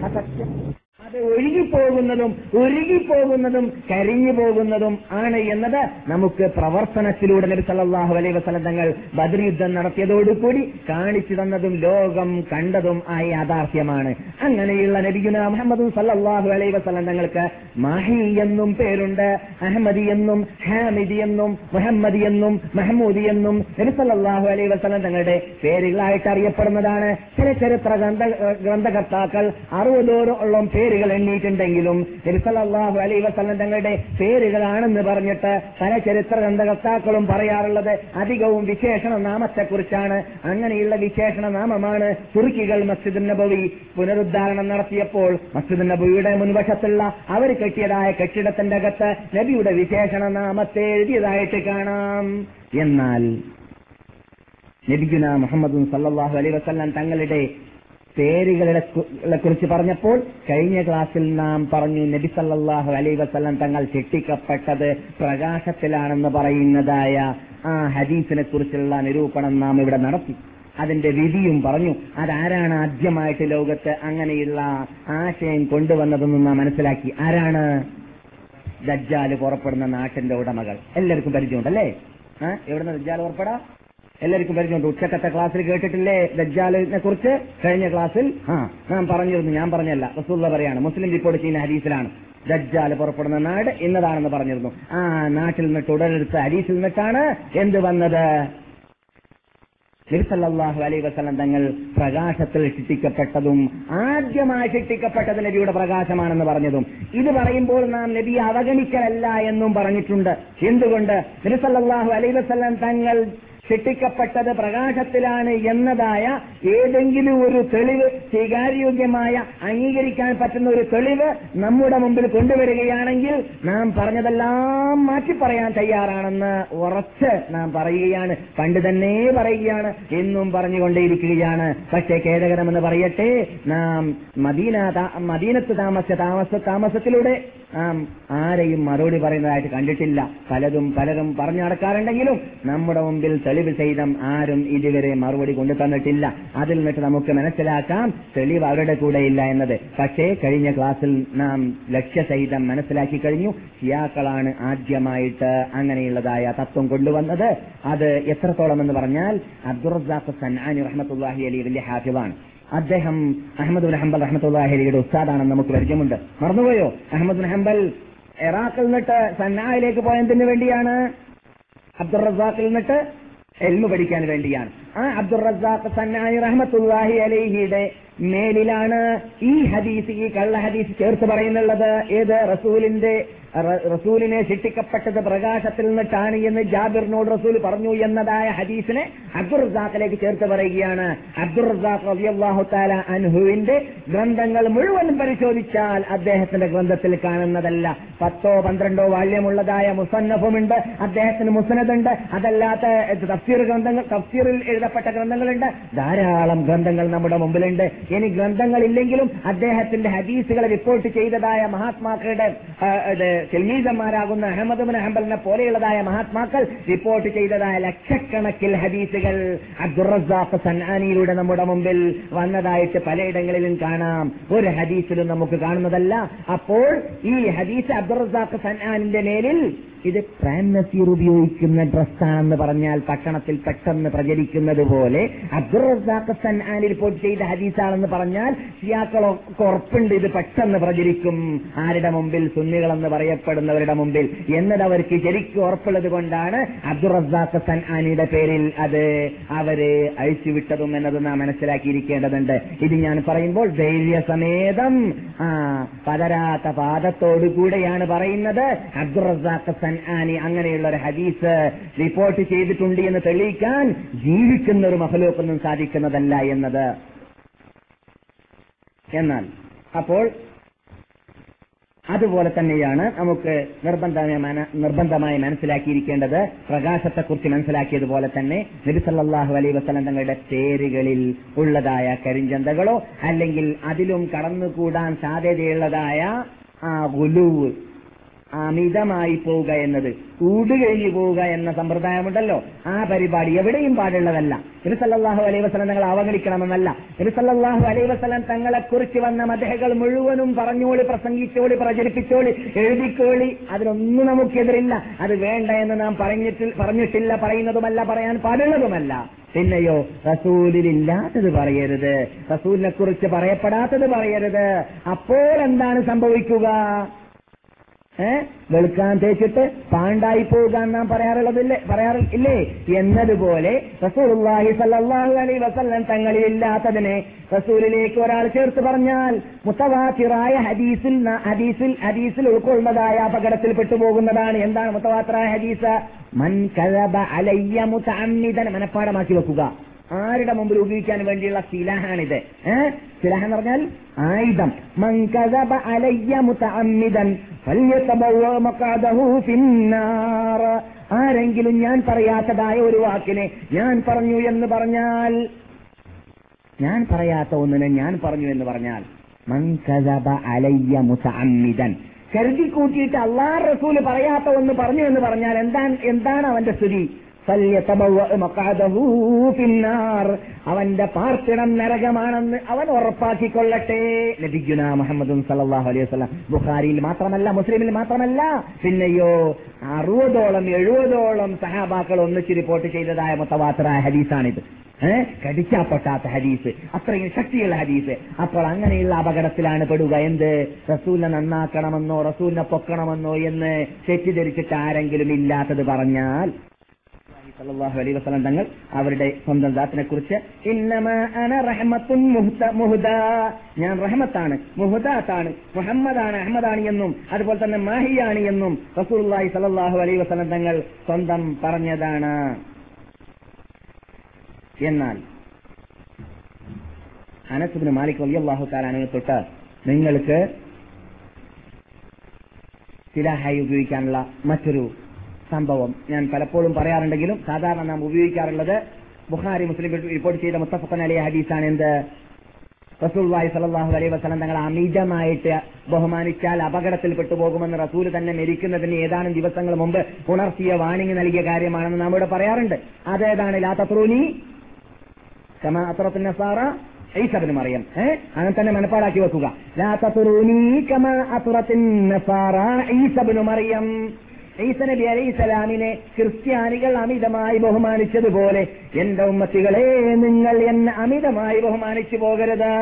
അസത്യം ഒഴുകിപ്പോകുന്നതും ഒഴുകിപ്പോകുന്നതും കരിഞ്ഞു പോകുന്നതും ആണ് എന്നത് നമുക്ക് പ്രവർത്തനത്തിലൂടെ നബി സല്ലല്ലാഹു അലൈഹി വസല്ലം തങ്ങൾ ബദർ യുദ്ധം നടത്തിയതോടുകൂടി കാണിച്ചു തന്നതും ലോകം കണ്ടതും ആയ യാഥാർത്ഥ്യമാണ്. അങ്ങനെയുള്ള നബിഗുന മുഹമ്മദ് സല്ലാഹു അലൈ വസല്ലം തങ്ങൾക്ക് മാഹി എന്നും പേരുണ്ട്. അഹമ്മദി എന്നും ഹാമിദി എന്നും മുഹമ്മദി എന്നും മെഹമ്മൂദി എന്നും നബി സല്ലല്ലാഹു അലൈഹി വസല്ലം തങ്ങളുടെ പേരുകളായിട്ട് അറിയപ്പെടുന്നതാണ്. ചില ചരിത്ര ഗ്രന്ഥ ഗ്രന്ഥകർത്താക്കൾ അറുപതോളം പേരുകൾ എണ്ണിയിട്ടുണ്ടെങ്കിലും നബി അലൈ വസല്ലം തങ്ങളുടെ പേരുകളാണെന്ന് പറഞ്ഞിട്ട് പല ചരിത്ര ഗ്രന്ഥകർത്താക്കളും പറയാറുള്ളത് അധികവും വിശേഷണ നാമത്തെക്കുറിച്ചാണ്. അങ്ങനെയുള്ള വിശേഷണ നാമമാണ് തുർക്കികൾ മസ്ജിദ് നബവി പുനരുദ്ധാരണം നടത്തിയപ്പോൾ മസ്ജിദ് നബവിയുടെ മുൻവശത്തുള്ള അവർ കെട്ടിയതായ കെട്ടിടത്തിന്റെ അകത്ത് നബിയുടെ വിശേഷണ നാമത്തെ എഴുതിയതായിട്ട് കാണാം. എന്നാൽ നബിഗുന മുഹമ്മദ് സല്ലാഹു അലൈ വസല്ലം തങ്ങളുടെ പേരുകളെ കുറിച്ച് പറഞ്ഞപ്പോൾ കഴിഞ്ഞ ക്ലാസ്സിൽ നാം പറഞ്ഞു നബി സല്ലാഹു അലൈ വസല്ലം തങ്ങൾ ചിട്ടിക്കപ്പെട്ടത് പ്രകാശത്തിലാണെന്ന് പറയുന്നതായ ആ ഹദീസിനെ കുറിച്ചുള്ള നിരൂപണം നാം ഇവിടെ നടത്തി. അതിന്റെ വിധിയും പറഞ്ഞു. അതാരാണ് ആദ്യമായിട്ട് ലോകത്ത് അങ്ങനെയുള്ള ആശയം കൊണ്ടുവന്നതെന്ന് നാം മനസ്സിലാക്കി. ആരാണ്? ദജ്ജാൽ പുറപ്പെടുന്ന നാട്ടിന്റെ ഉടമകൾ. എല്ലാവർക്കും പരിചയമുണ്ടല്ലേ? എവിടുന്ന് ദജ്ജാൽ പുറപ്പെടാം? എല്ലാവർക്കും പരിചയമുണ്ട്. ഉച്ചക്കത്തെ ക്ലാസ്സിൽ കേട്ടിട്ടില്ലേ ദജ്ജാലിനെ കുറിച്ച്? കഴിഞ്ഞ ക്ലാസ്സിൽ ഞാൻ പറഞ്ഞിരുന്നു. ഞാൻ പറഞ്ഞല്ല. റസൂള്ള പറയാണ്. മുസ്ലിം റിപ്പോർട്ട് ചെയ്യുന്ന ഹരീസിലാണ് ദജ്ജാൽ പുറപ്പെടുന്ന നാട് ഇന്നതാണെന്ന് പറഞ്ഞിരുന്നു. ആ നാട്ടിൽ നിന്നിട്ട് ഉടലെടുത്ത ഹരീസിൽ നിന്നിട്ടാണ് എന്ത് വന്നത്? നബിസല്ലാഹു അലൈ വസ്ലം തങ്ങൾ പ്രകാശത്തിൽ ശിക്ഷിക്കപ്പെട്ടതും ആദ്യമായി ശിക്ഷിക്കപ്പെട്ടത് നബിയുടെ പ്രകാശമാണെന്ന് പറഞ്ഞതും. ഇത് പറയുമ്പോൾ നാം നബിയെ അവഗണിക്കലല്ല എന്നും പറഞ്ഞിട്ടുണ്ട്. എന്തുകൊണ്ട്? നബിസല്ലാഹു അലൈ വസ്ലം തങ്ങൾ ശിക്ഷിക്കപ്പെട്ടത് പ്രകാശത്തിലാണ് എന്നതായ ഏതെങ്കിലും ഒരു തെളിവ് സ്വീകാര്യോഗ്യമായ അംഗീകരിക്കാൻ പറ്റുന്ന ഒരു തെളിവ് നമ്മുടെ മുമ്പിൽ കൊണ്ടുവരികയാണെങ്കിൽ നാം പറഞ്ഞതെല്ലാം മാറ്റി പറയാൻ തയ്യാറാണെന്ന് ഉറച്ച് നാം പറയുകയാണ്. പണ്ട് തന്നെ പറയുകയാണ്. എന്നും പറഞ്ഞുകൊണ്ടേയിരിക്കുകയാണ്. പക്ഷേ ഖേദകരമെന്ന് പറയട്ടെ നാം മദീന മദീനത്ത് താമസ താമസ താമസത്തിലൂടെ നാം ആരെയും മറുപടി പറയുന്നതായിട്ട് കണ്ടിട്ടില്ല. പലതും പലരും പറഞ്ഞു നടക്കാറുണ്ടെങ്കിലും നമ്മുടെ മുമ്പിൽ തെളിവ് സഹിതം ആരും ഇതുവരെ മറുപടി കൊണ്ടു തന്നിട്ടില്ല അതിൽ നിന്നിട്ട് നമുക്ക് മനസ്സിലാക്കാം തെളിവ് അവരുടെ കൂടെ ഇല്ല എന്നത്. പക്ഷേ കഴിഞ്ഞ ക്ലാസ്സിൽ നാം ലക്ഷ്യ ലക്ഷ്യസഹിതം മനസ്സിലാക്കി കഴിഞ്ഞു. ഷിയാക്കളാണ് ആദ്യമായിട്ട് അങ്ങനെയുള്ളതായ തത്വം കൊണ്ടുവന്നത്. അത് എത്രത്തോളം എന്ന് പറഞ്ഞാൽ അബ്ദുറസാഖ് സന്നാനി റഹ്മത്തുല്ലാഹി അലി വലിയ ഹാഫിവാണ്. അദ്ദേഹം അഹമ്മദ് ബിൻ ഹംബൽ റഹ്മത്തുല്ലാഹിയുടെ ഉസ്താദാണെന്ന് നമുക്ക് പരിചയമുണ്ട്. മറന്നുപോയോ? അഹമ്മദ് ബിൻ ഹംബൽ ഇറാഖിൽ നിന്നിട്ട് സന്നായിലേക്ക് പോയതിനു വേണ്ടിയാണ് അബ്ദുൾ റസാഖിൽ നിന്നിട്ട് എൽമു പഠിക്കാൻ വേണ്ടിയാണ്. ആ അബ്ദുൾ റസാഖ് സന്നായി റഹ്മത്തുല്ലാഹി അലൈഹിയുടെ മേലിലാണ് ഈ ഹദീസ് ഈ കള്ള ഹദീസ് ചേർത്ത് പറയുന്നുള്ളത്. ഏത്? റസൂലിന്റെ റസൂലിനെ ശിക്ഷിക്കപ്പെട്ടത് പ്രകാശത്തിൽ നിന്നിട്ടാണ് എന്ന് ജാബിറിനോട് റസൂൽ പറഞ്ഞു എന്നതായ ഹദീസിനെ അബ്ദുൾ റസാഖിലേക്ക് ചേർത്ത് പറയുകയാണ്. അബ്ദുൾ റസാഖ് റബിയാഹു താല അൻഹുവിന്റെ ഗ്രന്ഥങ്ങൾ മുഴുവൻ പരിശോധിച്ചാൽ അദ്ദേഹത്തിന്റെ ഗ്രന്ഥത്തിൽ കാണുന്നതല്ല. പത്തോ പന്ത്രണ്ടോ വാല്യമുള്ളതായ മുസന്നഫുമുണ്ട്. അദ്ദേഹത്തിന് മുസനദുണ്ട്. അതല്ലാത്ത തഫ്സീർ ഗ്രന്ഥങ്ങൾ തഫ്സീറിൽ എഴുതപ്പെട്ട ഗ്രന്ഥങ്ങളുണ്ട്. ധാരാളം ഗ്രന്ഥങ്ങൾ നമ്മുടെ മുമ്പിലുണ്ട്. ഇനി ഗ്രന്ഥങ്ങളില്ലെങ്കിലും അദ്ദേഹത്തിന്റെ ഹദീസുകളെ റിപ്പോർട്ട് ചെയ്തതായ മഹാത്മാക്കളുടെ ചെൽമീസന്മാരാകുന്ന അഹമ്മദ് ഹംബലിനെ പോലെയുള്ളതായ മഹാത്മാക്കൾ റിപ്പോർട്ട് ചെയ്തതായ ലക്ഷക്കണക്കിൽ ഹദീസുകൾ. അബ്ദുറസാഫ് സന്നാനിയിലൂടെ നമ്മുടെ മുമ്പിൽ വന്നതായിട്ട് പലയിടങ്ങളിലും കാണാം. ഒരു ഹദീസിലും നമുക്ക് കാണുന്നതല്ല. അപ്പോൾ ഈ ഹദീസ് അബ്ദുറസാഖ് സന്നാനിന്റെ മേലിൽ ഇത് പ്രേം നസീർ ഉപയോഗിക്കുന്ന ഡ്രസ്സാണെന്ന് പറഞ്ഞാൽ പട്ടണത്തിൽ പെട്ടെന്ന് പ്രചരിക്കുന്നത് പോലെ അബ്ദുൾ പോയി ചെയ്ത ഹദീസാണെന്ന് പറഞ്ഞാൽ ഷിയാക്കളൊക്കെ ഉറപ്പുണ്ട് ഇത് പെട്ടെന്ന് പ്രചരിക്കും. ആരുടെ മുമ്പിൽ സുന്നികളെന്ന് പറയപ്പെടുന്നവരുടെ മുമ്പിൽ എന്നത് അവർക്ക് ശരിക്കും ഉറപ്പുള്ളത് കൊണ്ടാണ് അബ്ദുൾ പേരിൽ അത് അവർ അഴിച്ചുവിട്ടതും എന്നത് നാം മനസ്സിലാക്കിയിരിക്കേണ്ടതുണ്ട്. ഇത് ഞാൻ പറയുമ്പോൾ ധൈര്യസമേതം ആ പതരാത്ത പാദത്തോടുകൂടെയാണ് പറയുന്നത്. അബ്ദുൾ സൻആനി അങ്ങനെയുള്ള ഒരു ഹദീസ് റിപ്പോർട്ട് ചെയ്തിട്ടുണ്ട് എന്ന് തെളിയിക്കാൻ ജീവിക്കുന്ന ഒരു മഹലോക്കൊന്നും സാധിക്കുന്നതല്ല എന്നത്. എന്നാൽ അപ്പോൾ അതുപോലെ തന്നെയാണ് നമുക്ക് നിർബന്ധമായി നിർബന്ധമായി മനസ്സിലാക്കിയിരിക്കേണ്ടത്. പ്രകാശത്തെക്കുറിച്ച് മനസ്സിലാക്കിയതുപോലെ തന്നെ നബിസല്ലാഹു അലൈ വസ്ലം തങ്ങളുടെ പേരുകളിൽ ഉള്ളതായ കരിഞ്ചന്തകളോ അല്ലെങ്കിൽ അതിലും കടന്നുകൂടാൻ സാധ്യതയുള്ളതായ ആ ഗുലൂവ് അമിതമായി പോവുക എന്നത്. കൂടുകഴിഞ്ഞു പോവുക എന്ന സമ്പ്രദായമുണ്ടല്ലോ. ആ പരിപാടി എവിടെയും പാടുള്ളതല്ല. നബി അലൈ വസ്ലം തങ്ങൾ അവഗണിക്കണമെന്നല്ല. നബി അലൈ വസ്ലം വസല്ലം തങ്ങളെ കുറിച്ച് വന്ന മതഹകൾ മുഴുവനും പറഞ്ഞോളി പ്രസംഗിച്ചോളി പ്രചരിപ്പിച്ചോളി എഴുതിക്കോളി. അതിനൊന്നും നമുക്കെതിരില്ല. അത് വേണ്ട എന്ന് നാം പറഞ്ഞിട്ട് പറഞ്ഞിട്ടില്ല പറയുന്നതുമല്ല പറയാൻ പാടുള്ളതുമല്ല. പിന്നെയോ റസൂലിലില്ലാത്തത് പറയരുത്. റസൂലിനെ കുറിച്ച് പറയപ്പെടാത്തത് പറയരുത്. അപ്പോൾ എന്താണ് സംഭവിക്കുക? ഏ? വെളുക്കാൻ തേച്ചിട്ട് പാണ്ടായി പോകാൻ നാം പറയാറുള്ളതില്ലേ? പറയാറില്ലേ? എന്നതുപോലെ റസൂലുള്ളാഹി സല്ലല്ലാഹു അലൈഹി വസല്ലം തങ്ങളിൽ ഇല്ലാത്തതിനെ റസൂലിലേക്ക് ഒരാൾ ചേർത്ത് പറഞ്ഞാൽ മുത്തവാത്തിറായ ഹദീസിൽ ഹദീസിൽ ഹദീസിൽ ഉൾക്കൊള്ളുന്നതായ അപകടത്തിൽ പെട്ടുപോകുന്നതാണ്. എന്താണ് മുത്തവാത്തിറായ ഹദീസ്? മൻ കഴബ അലയ്യ മുതഅമ്മിദൻ. മനഃപ്പാടമാക്കി വെക്കുക. ആരുടെ മുമ്പിൽ ഉപയോഗിക്കാൻ വേണ്ടിയുള്ള സിലാഹാണിത്? ഏഹ് എന്ന് പറഞ്ഞാൽ ആയുധം. മൻ കദബ അലയ്യ മുതഅമ്മിദൻ ഫല്യതബവ മഖഅദഹു ഫിന്നാർ. ആരെങ്കിലും ഞാൻ പറയാത്തതായ ഒരു വാക്കിനെ ഞാൻ പറഞ്ഞു എന്ന് പറഞ്ഞാൽ ഞാൻ പറയാത്ത ഒന്നിനെ ഞാൻ പറഞ്ഞു എന്ന് പറഞ്ഞാൽ മൻ കദബ അലയ്യ മുതഅമ്മിദൻ. കരുതി കൂട്ടിയിട്ട് അള്ളാഹ് റസൂൽ പറയാത്ത ഒന്ന് പറഞ്ഞു എന്ന് പറഞ്ഞാൽ എന്താണ് എന്താണ് അവന്റെ സ്ഥിതി. അവന്റെ പാർപ്പിടം നരകമാണെന്ന് അവൻ ഉറപ്പാക്കിക്കൊള്ളട്ടെ. നബിഗുന മുഹമ്മദ് സല്ലാഹു അലൈഹി വസ്ലാം ബുഖാരിയിൽ മാത്രമല്ല മുസ്ലിമിൽ മാത്രമല്ല. പിന്നെയോ അറുപതോളം എഴുപതോളം സഹാബാക്കൾ ഒന്നിച്ച് റിപ്പോർട്ട് ചെയ്തതായ മുത്തവാത്തറായ ഹദീസാണിത്. ഏഹ് കടിച്ചാ പൊട്ടാത്ത ഹദീസ്. അത്രയും ശക്തിയുള്ള ഹദീസ്. അപ്പോൾ അങ്ങനെയുള്ള അപകടത്തിലാണ് പെടുക. എന്ത്? റസൂലിനെ നന്നാക്കണമെന്നോ റസൂലിനെ പൊക്കണമെന്നോ എന്ന് തെറ്റിദ്ധരിച്ചിട്ട് ആരെങ്കിലും ഇല്ലാത്തത് പറഞ്ഞാൽ സല്ലല്ലാഹു അലൈഹി വസല്ലം തങ്ങൾ അവരുടെ സ്വന്തം ദാത്തിനെ കുറിച്ച് ഞാൻ റഹ്മത്താണ് മുഹദാത്താണ് മുഹമ്മദാണ് അഹമ്മദാണ് എന്നും അതുപോലെ തന്നെ മാഹിയാണ് എന്നും റസൂലുള്ളാഹി സല്ലല്ലാഹു അലൈഹി വസല്ലം തങ്ങൾ സ്വന്തം പറഞ്ഞതാണ്. എന്നാൽ അനസുബിന് മാലിക് വലിയല്ലാഹു താലാനെ തൊട്ട് നിങ്ങൾക്ക് സിലാഹായി ഉപയോഗിക്കാനുള്ള മറ്റൊരു സംഭവം ഞാൻ പലപ്പോഴും പറയാറുണ്ടെങ്കിലും സാധാരണ നാം ഉപയോഗിക്കാറുള്ളത് ബുഹാരി മുസ്ലിം റിപ്പോർട്ട് ചെയ്ത മുത്തഫക്കൻ അലി ഹദീസാണ് എന്ത്? റസൂൽവായി സലാഹു അലൈ വസ്ലം തങ്ങളെ അമിതമായിട്ട് ബഹുമാനിച്ചാൽ അപകടത്തിൽ പെട്ടുപോകുമെന്ന് റസൂൽ തന്നെ മരിക്കുന്നതിന് ഏതാനും ദിവസങ്ങൾ മുമ്പ് ഉണർത്തിയ വാണിംഗ് നൽകിയ കാര്യമാണെന്ന് നാം ഇവിടെ പറയാറുണ്ട്. അതേതാണ് ലാ തത്രൂനി കമാ നസാറ ഈസബിന് മറിയം. ഏഹ് അങ്ങനെ തന്നെ മനപ്പാടാക്കി വെക്കുക. ലാ തത്റൂനി കമാ അത്രത്തിൻ ഈസബിന് മറിയം. ഈസ നബി അലൈഹി സ്വലാമിനെ ക്രിസ്ത്യാനികൾ അമിതമായി ബഹുമാനിച്ചതുപോലെ എന്റെ ഉമ്മത്തികളെ നിങ്ങൾ എന്നെ അമിതമായി ബഹുമാനിച്ചു പോകരുത്.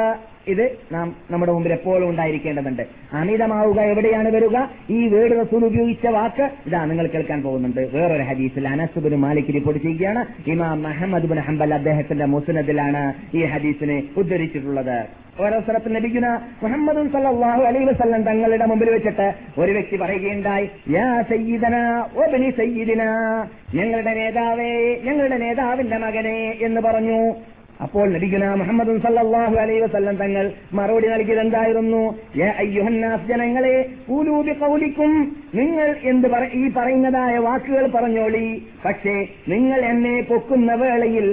ഇത് നാം നമ്മുടെ മുമ്പിൽ എപ്പോഴും ഉണ്ടായിരിക്കേണ്ടതുണ്ട്. അമിതമാവുക എവിടെയാണ് വരിക? ഈ വേട് റസൂൽ ഉപയോഗിച്ച വാക്ക് ഇതാ നിങ്ങൾ കേൾക്കാൻ പോകുന്നുണ്ട്. വേറൊരു ഹദീസിൽ അനസുബിന് മാലിക് റിപ്പോർട്ട് ചെയ്യുകയാണ്. ഇമാം മുഹമ്മദ് ബിൻ ഹംബൽ അദ്ദേഹത്തിന്റെ മുസ്നദിലാണ് ഈ ഹദീസിനെ ഉദ്ധരിച്ചിട്ടുള്ളത്. ഓരോസരത്തിൽ ലഭിക്കുന്ന മുഹമ്മദ് സല്ലാഹു അലൈഹി വസല്ലം തങ്ങളുടെ മുമ്പിൽ വെച്ചിട്ട് ഒരു വ്യക്തി പറയുകയുണ്ടായി യാ സയ്യിദന ഒബനി സയ്യിദിന ഞങ്ങളുടെ നേതാവേ ഞങ്ങളുടെ നേതാവിന്റെ മകനെ എന്ന് പറഞ്ഞു. അപ്പോൾ നബിഗുന മുഹമ്മദ് സല്ലാഹു അലൈ വസല്ലം തങ്ങൾ മറുപടി നൽകിയത് എന്തായിരുന്നു ജനങ്ങളെ കൗലിക്കും നിങ്ങൾ എന്ത് ഈ പറയുന്നതായ വാക്കുകൾ പറഞ്ഞോളി. പക്ഷേ നിങ്ങൾ എന്നെ പൊക്കുന്ന വേളയിൽ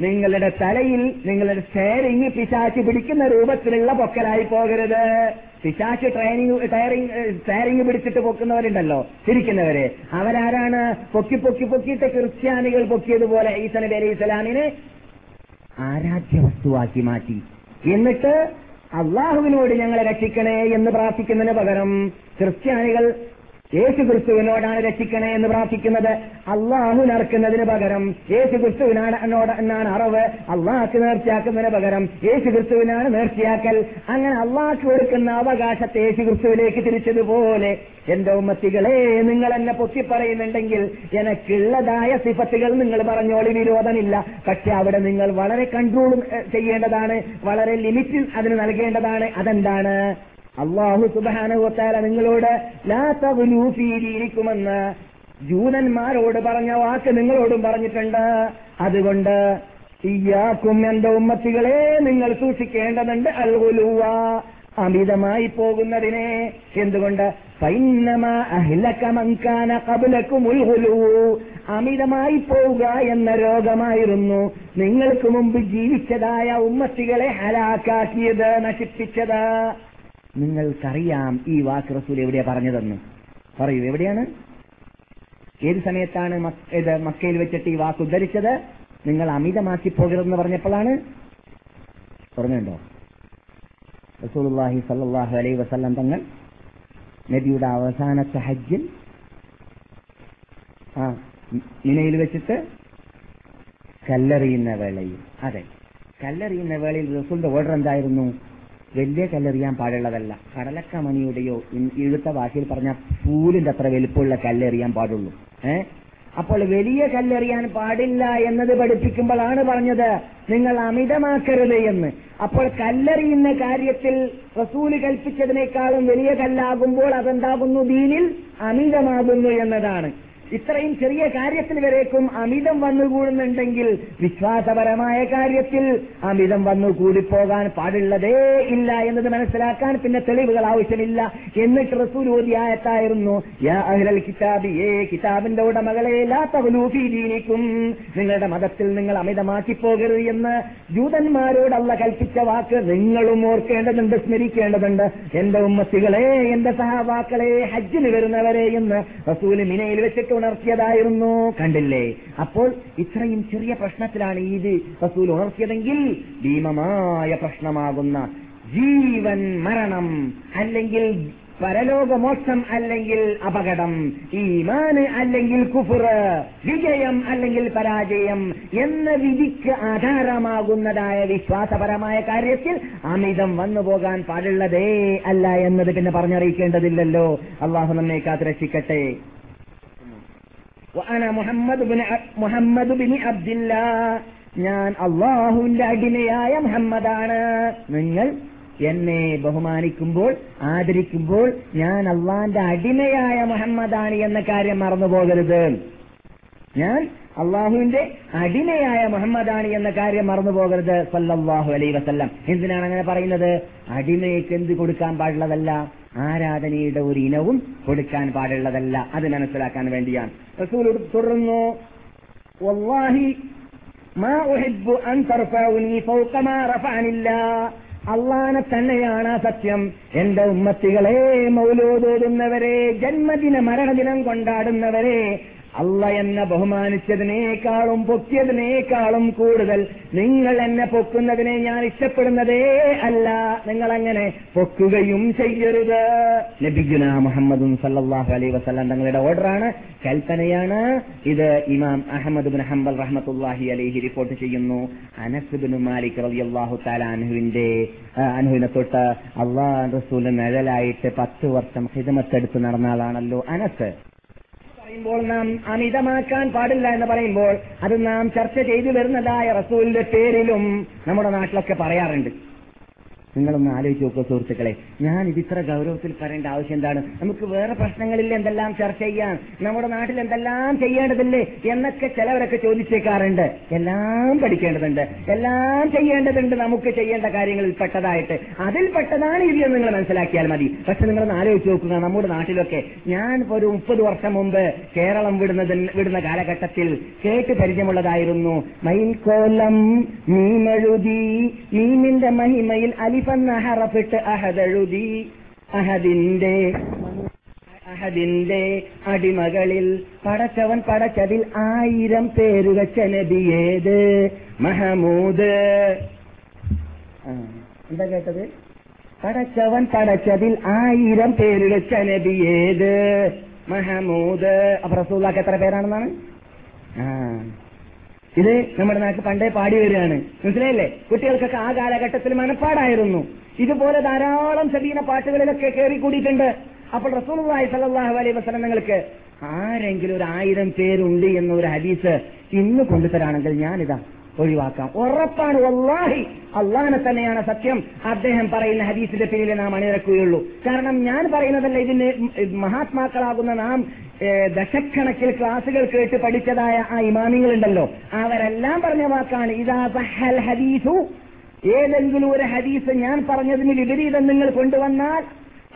നിങ്ങളുടെ തലയിൽ നിങ്ങളുടെ സ്റ്റെയറിംഗ് പിശാച്ച് പിടിക്കുന്ന രൂപത്തിലുള്ള പൊക്കലായി പോകരുത്. പിശാച്ച് ട്രെയിനിങ് ടയറിങ് സ്റ്റെയറിംഗ് പിടിച്ചിട്ട് പൊക്കുന്നവരുണ്ടല്ലോ തിരിക്കുന്നവര് അവരാരാണ്? പൊക്കി പൊക്കി പൊക്കിയിട്ട് ക്രിസ്ത്യാനികൾ പൊക്കിയതുപോലെ ഈസ നബി ഇസ്ലാമിനെ ആരാധ്യ വസ്തുവാക്കി മാറ്റി. എന്നിട്ട് അള്ളാഹുവിനോട് ഞങ്ങളെ രക്ഷിക്കണേ എന്ന് പ്രാർത്ഥിക്കുന്നതിന് പകരം ക്രിസ്ത്യാനികൾ യേശു ക്രിസ്തുവിനോടാണ് രക്ഷിക്കണേ എന്ന് പ്രാർത്ഥിക്കുന്നത്. അള്ളാഹു നടക്കുന്നതിന് പകരം യേശു ക്രിസ്തുവിനാണ് എന്നോട് എന്നാണ് അറിവ്. അള്ളാഹ്ക്ക് നേർച്ചയാക്കുന്നതിന് പകരം യേശു ക്രിസ്തുവിനാണ് നേർച്ചയാക്കൽ. അങ്ങനെ അള്ളാഹ്ക്ക് കൊടുക്കുന്ന അവകാശത്തെ യേശു ക്രിസ്തുവിലേക്ക് തിരിച്ചതുപോലെ എന്റെ ഉമ്മത്തികളെ നിങ്ങൾ എന്നെ പൊത്തിപ്പറയുന്നുണ്ടെങ്കിൽ എനക്കുള്ളതായ സിഫത്തുകൾ നിങ്ങൾ പറഞ്ഞോളി വിരോധമില്ല. പക്ഷെ അവിടെ നിങ്ങൾ വളരെ കൺട്രോൾ ചെയ്യേണ്ടതാണ്. വളരെ ലിമിറ്റിൽ അതിന് നൽകേണ്ടതാണ്. അതെന്താണ്? അള്ളാഹു സുബാനുവത്താല നിങ്ങളോട് ലാ തഗ്ലൂ ഫീ ദീനിക്കുമെന്ന് ജൂതന്മാരോട് പറഞ്ഞ വാക്ക് നിങ്ങളോടും പറഞ്ഞിട്ടുണ്ട്. അതുകൊണ്ട് ഇയാക്കും എന്റെ ഉമ്മത്തികളെ നിങ്ങൾ സൂക്ഷിക്കേണ്ടതുണ്ട്. അൽഹുലുവ അമിതമായി പോകുന്നതിനെ എന്തുകൊണ്ട്? അമിതമായി പോവുക എന്ന രോഗമായിരുന്നു നിങ്ങൾക്ക് മുമ്പ് ജീവിച്ചതായ ഉമ്മത്തികളെ ഹലാക്കാക്കിയത് നശിപ്പിച്ചത്. നിങ്ങൾക്കറിയാം ഈ വാക്ക് റസൂൽ എവിടെയാ പറഞ്ഞതെന്ന്. പറയൂ എവിടെയാണ്? ഏത് സമയത്താണ് മക്കയിൽ വെച്ചിട്ട് ഈ വാക്ക് ഉദ്ധരിച്ചത്? നിങ്ങൾ അമിതമാക്കി പോകരുതെന്ന് പറഞ്ഞപ്പോഴാണ്. പറഞ്ഞുണ്ടോ? റസൂലുള്ളാഹി സല്ലല്ലാഹു അലൈഹി വസല്ലം തങ്ങൾ നബിയുടെ അവസാനത്തെ ഹജ്ജിൽ ആ മിനയിൽ വെച്ചിട്ട് കല്ലെറിയുന്ന വേളയിൽ. അതെ കല്ലെറിയുന്ന വേളയിൽ റസൂലിന്റെ ഓർഡർ എന്തായിരുന്നു? വലിയ കല്ലെറിയാൻ പാടുള്ളതല്ല. കടലക്കമണിയുടെയോ ഇഴുത്ത ഭാഷയിൽ പറഞ്ഞ പൂലിന്റെ അത്ര വലിപ്പമുള്ള കല്ലെറിയാൻ പാടുള്ളൂ. ഏ? അപ്പോൾ വലിയ കല്ലെറിയാൻ പാടില്ല എന്നത് പഠിപ്പിക്കുമ്പോഴാണ് പറഞ്ഞത്. നിങ്ങൾ അമിതമാക്കരുത് എന്ന്. അപ്പോൾ കല്ലെറിയുന്ന കാര്യത്തിൽ റസൂൽ കൽപ്പിച്ചതിനേക്കാളും വലിയ കല്ലാകുമ്പോൾ അതെന്താകുന്നു? ദീനിൽ അമിതമാകുന്നു എന്നതാണ്. ഇത്രയും ചെറിയ കാര്യത്തിൽ വരേക്കും അമിതം വന്നുകൂടുന്നുണ്ടെങ്കിൽ വിശ്വാസപരമായ കാര്യത്തിൽ അമിതം വന്നു കൂടിപ്പോകാൻ പാടുള്ളതേ ഇല്ല എന്നത് മനസ്സിലാക്കാൻ പിന്നെ തെളിവുകൾ ആവശ്യമില്ല. എന്നിട്ട് റസൂൽ ഓതിയായത്തായിരുന്നു യാ അഹ്ലൽ കിതാബി ഏ കിതാബിന്റെ ഉടമകളെ ലാ നിങ്ങളുടെ മതത്തിൽ നിങ്ങൾ അമിതമാക്കി പോകരുത് എന്ന് ജൂതന്മാരോടല്ല കൽപ്പിച്ച വാക്ക് നിങ്ങളും ഓർക്കേണ്ടതുണ്ട് സ്മരിക്കേണ്ടതുണ്ട്. എന്റെ ഉമ്മത്തികളെ എന്റെ സഹാബാക്കളെ ഹജ്ജിന് വരുന്നവരെ എന്ന് റസൂൽ മിനയിൽ വെച്ചിട്ട് ഉണർത്തിയതായിരുന്നു. കണ്ടില്ലേ? അപ്പോൾ ഇത്രയും ചെറിയ പ്രശ്നത്തിലാണ് ഈദ് റസൂൽ ഉണർത്തിയതെങ്കിൽ ഭീമമായ പ്രശ്നമാകുന്ന ജീവൻ മരണം അല്ലെങ്കിൽ പരലോകമോക്ഷം അല്ലെങ്കിൽ അപകടം ഈമാന് അല്ലെങ്കിൽ കുഫുർ വിജയം അല്ലെങ്കിൽ പരാജയം എന്ന വിധിക്ക് ആധാരമാകുന്നതായ വിശ്വാസപരമായ കാര്യത്തിൽ അമിതം വന്നു പോകാൻ പാടുള്ളതേ അല്ല എന്നത് പിന്നെ പറഞ്ഞറിയിക്കേണ്ടതില്ലല്ലോ. അള്ളാഹു നമ്മെ കാത്ത് രക്ഷിക്കട്ടെ മുഹമ്മദ് മുഹമ്മദ് ബിൻ അബ്ദില്ല ഞാൻ അള്ളാഹുവിന്റെ അടിമയായ മുഹമ്മദാണ്. നിങ്ങൾ എന്നെ ബഹുമാനിക്കുമ്പോൾ ആദരിക്കുമ്പോൾ ഞാൻ അള്ളാന്റെ അടിമയായ മുഹമ്മദാണ് എന്ന കാര്യം മറന്നു പോകരുത് ഞാൻ അള്ളാഹുവിന്റെ അടിമയായ മുഹമ്മദാണ് എന്ന കാര്യം മറന്നു പോകരുത് സല്ലാഹു അലൈ വസ്ല്ലാം. എന്തിനാണ് അങ്ങനെ പറയുന്നത്? അടിമയ്ക്ക് എന്ത് കൊടുക്കാൻ പാടുള്ളതല്ല. ആരാധനയുടെ ഒരു ഇനവും കൊടുക്കാൻ പാടുള്ളതല്ല. അത് മനസ്സിലാക്കാൻ വേണ്ടിയാണ്. റസൂൽ തുടർന്നു അള്ളാനെ തന്നെയാണ് ആ സത്യം. എന്റെ ഉമ്മത്തികളെ മൗലോദോടുന്നവരെ ജന്മദിന മരണദിനം കൊണ്ടാടുന്നവരെ അല്ല എന്നെ ബഹുമാനിച്ചതിനേക്കാളും പൊക്കിയതിനേക്കാളും കൂടുതൽ നിങ്ങൾ എന്നെ പൊക്കുന്നതിനെ ഞാൻ ഇഷ്ടപ്പെടുന്നതേ അല്ല. നിങ്ങൾ അങ്ങനെ പൊക്കുകയും ചെയ്യരുത്. നബിഗുന മുഹമ്മദും സല്ലാഹു അലൈ വസ്ലാം തങ്ങളുടെ ഓർഡറാണ്. കൽപ്പനയാണ്. ഇത് ഇമാം അഹമ്മദ് ബിൻ ഹംബൽ റഹ്മത്തുല്ലാഹി അലൈഹി റിപ്പോർട്ട് ചെയ്യുന്നു. അനസ് ബിൻ മാലിക് റളിയല്ലാഹു തആല അൻഹുവിന്റെ അനുഹുവിനെ തൊട്ട് അള്ളാഹ് റസൂൽ നിഴലായിട്ട് പത്ത് വർഷം ഹിദമത്തെടുത്ത് നടന്ന ആളാണല്ലോ അനസ്. പറയുമ്പോൾ നാം അമിതമാക്കാൻ പാടില്ല എന്ന് പറയുമ്പോൾ അത് നാം ചർച്ച ചെയ്തു വരുന്നതായ റസൂലിന്റെ പേരിലും നമ്മുടെ നാട്ടിലൊക്കെ പറയാറുണ്ട്. നിങ്ങളൊന്ന് ആലോചിച്ച് നോക്കുക സുഹൃത്തുക്കളെ. ഞാൻ ഇത് ഇത്ര ഗൗരവത്തിൽ പറയേണ്ട ആവശ്യം എന്താണ്? നമുക്ക് വേറെ പ്രശ്നങ്ങളിൽ എന്തെല്ലാം ചർച്ച ചെയ്യാം? നമ്മുടെ നാട്ടിൽ എന്തെല്ലാം ചെയ്യേണ്ടതില്ലേ? എന്നൊക്കെ ചിലവരൊക്കെ ചോദിച്ചേക്കാറുണ്ട്. എല്ലാം പഠിക്കേണ്ടതുണ്ട്. എല്ലാം ചെയ്യേണ്ടതുണ്ട് നമുക്ക് ചെയ്യേണ്ട കാര്യങ്ങളിൽ പെട്ടതായിട്ട്. അതിൽ പെട്ടതാണ് ഇത് എന്ന് നിങ്ങൾ മനസ്സിലാക്കിയാൽ മതി. പക്ഷെ നിങ്ങളൊന്ന് ആലോചിച്ച് നോക്കുക. നമ്മുടെ നാട്ടിലൊക്കെ ഞാൻ ഒരു മുപ്പത് വർഷം മുമ്പ് കേരളം വിടുന്നത് വിടുന്ന കാലഘട്ടത്തിൽ കേട്ട് പരിചയമുള്ളതായിരുന്നു. മൈൻകോലം മീമെഴുതി മീമിന്റെ മഹിമയിൽ അലിഫെന്ന ഹറഫിട്ട് അഹദഴുതി അഹദിന്റെ അഹദിന്റെ അടിമകളിൽ പടച്ചവൻ പടച്ചതിൽ ആയിരം പേര് വെച്ച നബിയേത് മഹമൂദ്. എന്താ കേട്ടത്? പടച്ചവൻ പടച്ചതിൽ ആയിരം പേര് വെച്ച നബിയേത് മഹമൂദ്. അപ്പൊ റസൂള്ളാക്ക് എത്ര പേരാണെന്നാണ്? ആ. ഇത് നമ്മുടെ നാട്ടിൽ പണ്ടേ പാടി വരികയാണ്. മനസ്സിലായില്ലേ? കുട്ടികൾക്കൊക്കെ ആ കാലഘട്ടത്തിൽ മനപ്പാടായിരുന്നു. ഇതുപോലെ ധാരാളം സബീന പാട്ടുകളിലൊക്കെ കയറി കൂടിയിട്ടുണ്ട്. അപ്പോൾ റസൂലുള്ളാഹി സലാഹു അലൈഹി വസല്ലം നിങ്ങൾക്ക് ആരെങ്കിലും ഒരു ആയിരം പേരുണ്ട് എന്ന ഒരു ഹദീസ് ഇന്ന് കൊണ്ടുതരാണെങ്കിൽ ഞാനിതാ ഒഴിവാക്കാം. ഉറപ്പാണ് വല്ലാഹി. അള്ളാഹനെ തന്നെയാണ് സത്യം. അദ്ദേഹം പറയുന്ന ഹദീസിന്റെ പേരിൽ നാം അണിനിരക്കുകയുള്ളൂ. കാരണം ഞാൻ പറയുന്നതല്ല ഇതിന് മഹാത്മാക്കളാകുന്ന നാം ദശക്കണക്കിൽ ക്ലാസുകൾ കേട്ട് പഠിച്ചതായ ആ ഇമാമിങ്ങളുണ്ടല്ലോ. അവരെല്ലാം പറഞ്ഞ വാക്കാണ് ഇതാ ഹദീസു. ഏതെങ്കിലും ഒരു ഹദീസ് ഞാൻ പറഞ്ഞതിന് വിപരീതം നിങ്ങൾ കൊണ്ടുവന്നാൽ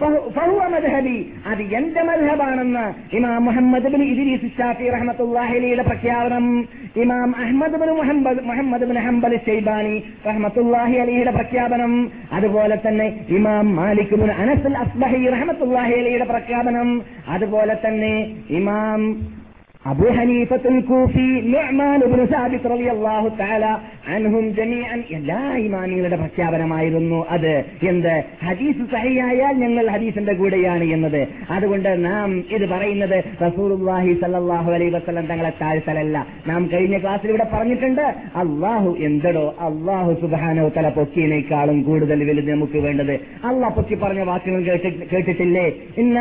മദ്ഹബി. അത് എന്റെ മദ്ഹബാണെന്ന് Imam Muhammad bin Idris Shafi റഹ്മത്തുള്ളാഹി അലൈഹിയുടെ പ്രഖ്യാപനം. ഇമാം Ahmad bin Muhammad Muhammad bin Hanbal Shaybani റഹ്മത്തുള്ളാഹി അലിയുടെ പ്രഖ്യാപനം. അതുപോലെ തന്നെ ഇമാം മാലിക് ബിൻ അനസ് അസ്ബഹി റഹ്മത്തുള്ളാഹി അലിയുടെ പ്രഖ്യാപനം. അതുപോലെ തന്നെ ഇമാം ജമീഅൻ. എല്ലാ ഇമാമികളുടെ പ്രഖ്യാപനമായിരുന്നു അത്. എന്ത്? ഹദീസ് സഹിയായാൽ ഞങ്ങൾ ഹദീസിന്റെ കൂടെയാണ് എന്നത്. അതുകൊണ്ട് നാം ഇത് പറയുന്നത് റസൂലുള്ളാഹി സല്ലാഹു അലൈഹി വസല്ലം തങ്ങളെ താഴ്ത്തലല്ല. നാം കഴിഞ്ഞ ക്ലാസ്സിൽ ഇവിടെ പറഞ്ഞിട്ടുണ്ട് അള്ളാഹു എന്തടോ? അള്ളാഹു സുബ്ഹാനഹു തല പൊക്കിയതിനേക്കാളും കൂടുതൽ വലുത് നമുക്ക് വേണ്ടത്. അള്ളാഹ് പൊക്കി പറഞ്ഞ വാക്കുകൾ കേട്ടി- കേട്ടിട്ടില്ലേ? ഇന്ന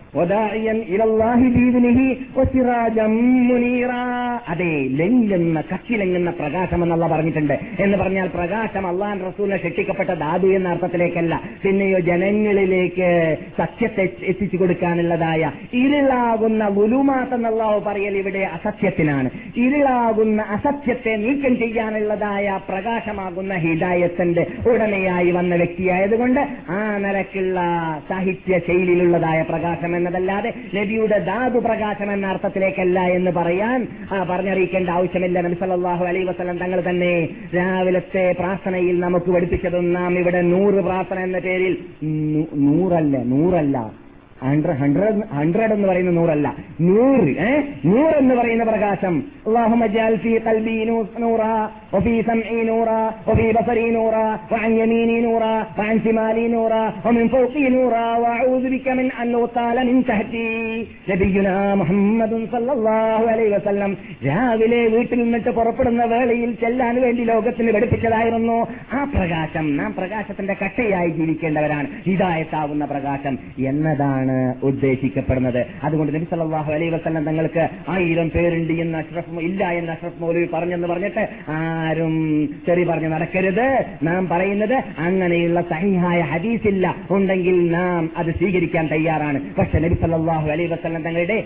وداعيا الى الله باذنه وسراجا منيرا അതെ ലെങ്ങുന്ന കച്ചിലെങ്ങുന്ന പ്രകാശം എന്നുള്ള പറഞ്ഞിട്ടുണ്ട് എന്ന് പറഞ്ഞാൽ പ്രകാശം അള്ളാൻ റസൂലിനെ ശിക്ഷിക്കപ്പെട്ട ധാതു എന്ന അർത്ഥത്തിലേക്കല്ല പിന്നെയോ ജനങ്ങളിലേക്ക് സത്യത്തെ എത്തിച്ചു കൊടുക്കാനുള്ളതായ ഇരുളാകുന്ന വുലുമാത്ത് എന്നുള്ളാവ് പറയൽ ഇവിടെ അസത്യത്തിനാണ് ഇരുളാകുന്ന അസത്യത്തെ നീക്കം ചെയ്യാനുള്ളതായ പ്രകാശമാകുന്ന ഹിദായത്തിന്റെ ഉടമയായി വന്ന വ്യക്തിയായതുകൊണ്ട് ആ നിലക്കുള്ള സാഹിത്യ ശൈലിയിലുള്ളതായ പ്രകാശം എന്നതല്ലാതെ നബിയുടെ ധാതു പ്രകാശം എന്ന അർത്ഥത്തിലേക്കല്ല എന്ന് പറയാൻ പറഞ്ഞറിയിക്കേണ്ട ആവശ്യമില്ല. നബി സല്ലല്ലാഹു അലൈഹി വസല്ലം തങ്ങൾ തന്നെ രാവിലത്തെ പ്രാർത്ഥനയിൽ നമുക്ക് പഠിപ്പിച്ചതും നാം ഇവിടെ നൂറ് പ്രാർത്ഥന എന്ന പേരിൽ നൂറല്ല നൂറല്ല. ഹൺഡ്രഡ് ഹൺഡ്രഡ് ഹൺഡ്രഡ് എന്ന് പറയുന്ന നൂറല്ല നൂറ് ഏ നൂറ് എന്ന് പറയുന്ന പ്രകാശം اللهم اجعل في قلبي نو- نورا وفي سمعي نورا وفي بصري نورا وعن يميني نورا وعن شمالي نورا ومن فوقي نورا واعوذ بك من ان اغتال من تحتي നബിയുനാ മുഹമ്മദ് സല്ലല്ലാഹു അലൈഹി വസല്ലം രാവിലെ വീട്ടിൽ നിന്നിട്ട് പുറപ്പെടുന്ന വേളയിൽ ചെല്ലാൻ വേണ്ടി ലോകത്തിന് പഠിപ്പിച്ചതായിരുന്നു ആ പ്രകാശം നാം പ്രകാശത്തിന്റെ കട്ടയായി ജീവിക്കേണ്ടവരാണ് ഹിദായത്താവുന്ന പ്രകാശം എന്നതാണ് ഉദ്ദേശിക്കപ്പെടുന്നത്. അതുകൊണ്ട് നബി സല്ലല്ലാഹു അലൈഹി വസല്ലം തങ്ങൾക്ക് ആയിരം പേരുണ്ട് എന്ന് അഷ്റഫ് ഇല്ല എന്ന് അഷ്റഫ് മൗലവി പറഞ്ഞെന്ന് പറഞ്ഞിട്ട് ആരും ചെറി പറഞ്ഞ് നടക്കരുത്. നാം പറയുന്നത് അങ്ങനെയുള്ള സഹിഹായ ഹദീസ് ഇല്ല ഉണ്ടെങ്കിൽ നാം അത് സ്വീകരിക്കാൻ തയ്യാറാണ്. പക്ഷെ നബി സല്ലല്ലാഹു അലൈഹി വസല്ലം തങ്ങളുടെ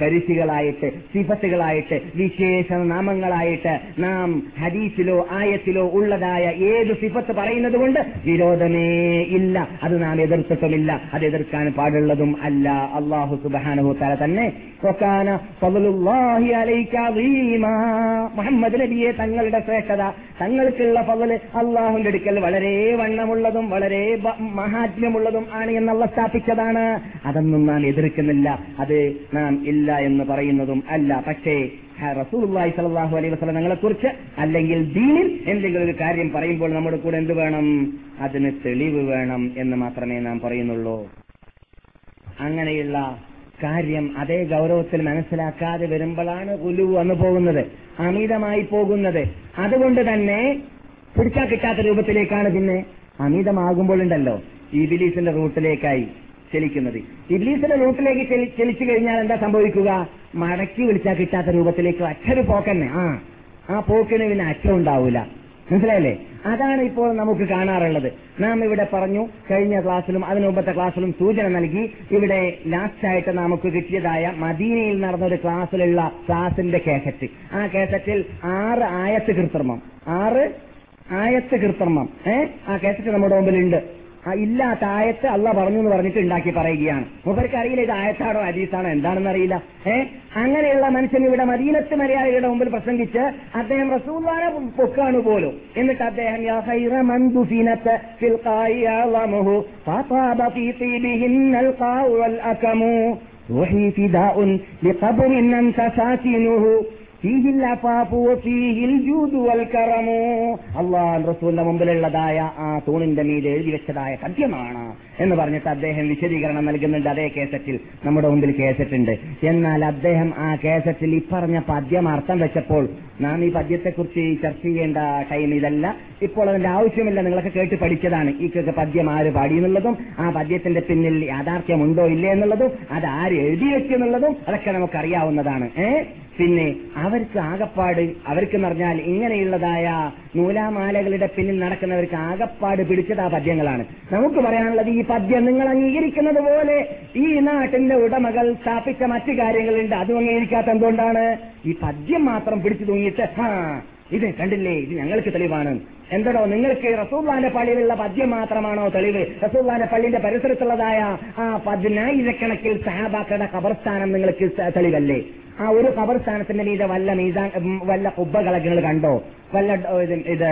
പരിശികളായിട്ട് സിഫത്തുകളായിട്ട് വിശേഷ നാമങ്ങളായിട്ട് നാം ഹദീസിലോ ആയത്തിലോ ഉള്ളതായ ഏത് സിഫത്ത് പറയുന്നത് കൊണ്ട് വിരോധമേ ഇല്ല. അത് നാം എതിർത്തിട്ടുമില്ല. അത് എതിർക്കാൻ പാടുള്ളതും അല്ല. അള്ളാഹു സുബാനഹു തല തന്നെ. മുഹമ്മദ് നബിയെ തങ്ങളുടെ ശ്രേഷ്ഠത തങ്ങൾക്കുള്ള ഫضൽ അള്ളാഹുന്റെ അടുക്കൽ വളരെ വണ്ണമുള്ളതും വളരെ മഹാത്മ്യമുള്ളതും ആണ് എന്നുള്ള സ്ഥാപിച്ചതാണ്. അതൊന്നും നാം എതിർക്കുന്നില്ല. അത് നാം ഇല്ല എന്ന് പറയുന്നതും അല്ല. പക്ഷേ റസൂലുള്ളാഹി സ്വല്ലല്ലാഹു അലൈഹി ഞങ്ങളെ കുറിച്ച് അല്ലെങ്കിൽ ദീനിൽ എന്തെങ്കിലും ഒരു കാര്യം പറയുമ്പോൾ നമ്മുടെ കൂടെ എന്ത് വേണം? അതിന് തെളിവ് വേണം എന്ന് മാത്രമേ നാം പറയുന്നുള്ളൂ. അങ്ങനെയുള്ള കാര്യം അതേ ഗൗരവത്തിൽ മനസ്സിലാക്കാതെ വരുമ്പോഴാണ് ഉലു വന്നു പോകുന്നത് അമിതമായി പോകുന്നത്. അതുകൊണ്ട് തന്നെ പിടിച്ചാൽ കിട്ടാത്ത രൂപത്തിലേക്കാണ് പിന്നെ അമിതമാകുമ്പോഴുണ്ടല്ലോ ഇബിലീസിന്റെ റൂട്ടിലേക്കായി ചലിക്കുന്നത്. ഇബിലീസിന്റെ റൂട്ടിലേക്ക് ചലി- ചലിച്ചു കഴിഞ്ഞാൽ എന്താ സംഭവിക്കുക? മടക്കി വിളിച്ചാൽ കിട്ടാത്ത രൂപത്തിലേക്ക് അച്ഛര് പോക്കന്നെ. ആ ആ പോക്കിന് പിന്നെ ഉണ്ടാവൂല. മനസ്സിലായില്ലേ? അതാണ് ഇപ്പോൾ നമുക്ക് കാണാറുള്ളത്. നാം ഇവിടെ പറഞ്ഞു കഴിഞ്ഞ ക്ലാസ്സിലും അതിനു മുമ്പത്തെ ക്ലാസ്സിലും സൂചന നൽകി ഇവിടെ ലാസ്റ്റ് ആയിട്ട് നമുക്ക് കിട്ടിയതായ മദീനയിൽ നടന്ന ഒരു ക്ലാസ്സിലുള്ള ക്ലാസിന്റെ കേസറ്റ് ആ കേസറ്റിൽ ആറ് ആയത്ത് കൃത്രിമം ആറ് ആയത്ത് കൃത്രിമം ഏഹ് ആ കേസറ്റ് നമ്മുടെ മുമ്പിലുണ്ട്. ഇല്ലാത്ത ആയത്ത് അല്ല പറഞ്ഞു എന്ന് പറഞ്ഞിട്ട് ഉണ്ടാക്കി പറയുകയാണ്. മൂപ്പർക്ക് ഇത് ആയത്താണോ അരീസാണോ എന്താണെന്ന് അറിയില്ല. ഏ? അങ്ങനെയുള്ള മനുഷ്യൻ ഇവിടെ മദീനത്ത് മര്യാദയുടെ മുമ്പിൽ പ്രസംഗിച്ച് അദ്ദേഹം റസൂൽവാനെ പൊക്കാണ് പോലും. എന്നിട്ട് അദ്ദേഹം യാ ഖൈറ മൻ ദുഫിനത ഫിൽ ഖായി അളമുഹു ഫതാബ ഫീ തീബിഹിന്നൽ വൽ അകമു റൂഹി ഫിദാഉൻ ലിഖബ്റിൻ അള്ളാഹ് റസൂലിന്റെ മുമ്പിലുള്ളതായ ആ തൂണിന്റെ മീതെ എഴുതി വെച്ചതായ സത്യമാണ് എന്ന് പറഞ്ഞിട്ട് അദ്ദേഹം വിശദീകരണം നൽകുന്നുണ്ട് അതേ കേസറ്റിൽ നമ്മുടെ മുമ്പിൽ കേസറ്റുണ്ട് എന്നാൽ അദ്ദേഹം ആ കേസറ്റിൽ ഇപ്പറഞ്ഞ പദ്യം അർത്ഥം വെച്ചപ്പോൾ നാം ഈ പദ്യത്തെക്കുറിച്ച് ചർച്ച ചെയ്യേണ്ട ടൈം ഇതല്ല. ഇപ്പോൾ അതിന്റെ ആവശ്യമില്ല. നിങ്ങളൊക്കെ കേട്ട് പഠിച്ചതാണ്. ഈ പദ്യം ആര് പാടിയെന്നുള്ളതും ആ പദ്യത്തിന്റെ പിന്നിൽ യാഥാർത്ഥ്യമുണ്ടോ ഇല്ലേ എന്നുള്ളതും അത് ആര് എഴുതി വെച്ചെന്നുള്ളതും അതൊക്കെ നമുക്കറിയാവുന്നതാണ്. ഏ? പിന്നെ അവർക്ക് ആകപ്പാട് അവർക്ക് പറഞ്ഞാൽ ഇങ്ങനെയുള്ളതായ നൂലാമാലകളുടെ പിന്നിൽ നടക്കുന്നവർക്ക് ആകപ്പാട് പിടിച്ചത് ആ പദ്യങ്ങളാണ്. നമുക്ക് പറയാനുള്ളത് ഈ പദ്യം നിങ്ങൾ അംഗീകരിക്കുന്നത് പോലെ ഈ നാട്ടിന്റെ ഉടമകൾ സ്ഥാപിച്ച മറ്റു കാര്യങ്ങളുണ്ട്. അതും അംഗീകരിക്കാത്ത എന്തുകൊണ്ടാണ്? ഈ പദ്യം മാത്രം പിടിച്ചു തൂങ്ങിയിട്ട് ആ ഇത് കണ്ടില്ലേ? ഇത് ഞങ്ങൾക്ക് തെളിവാണ്. എന്തടോ നിങ്ങൾക്ക് റസൂള്ളാന്റെ പള്ളിയിലുള്ള പദ്യം മാത്രമാണോ തെളിവ്? റസൂള്ളാന്റെ പള്ളിന്റെ പരിസരത്തുള്ളതായ ആ പതിനായിരക്കണക്കിൽ സഹാബാക്കളുടെ കബർസ്ഥാനം നിങ്ങൾക്ക് തെളിവല്ലേ? ആ ഒരു കബർസ്ഥാനത്തിന്റെ മീതെ വല്ല മീസാൻ വല്ല കുബ്ബകളെ നിങ്ങൾ കണ്ടോ? വല്ല ഇത്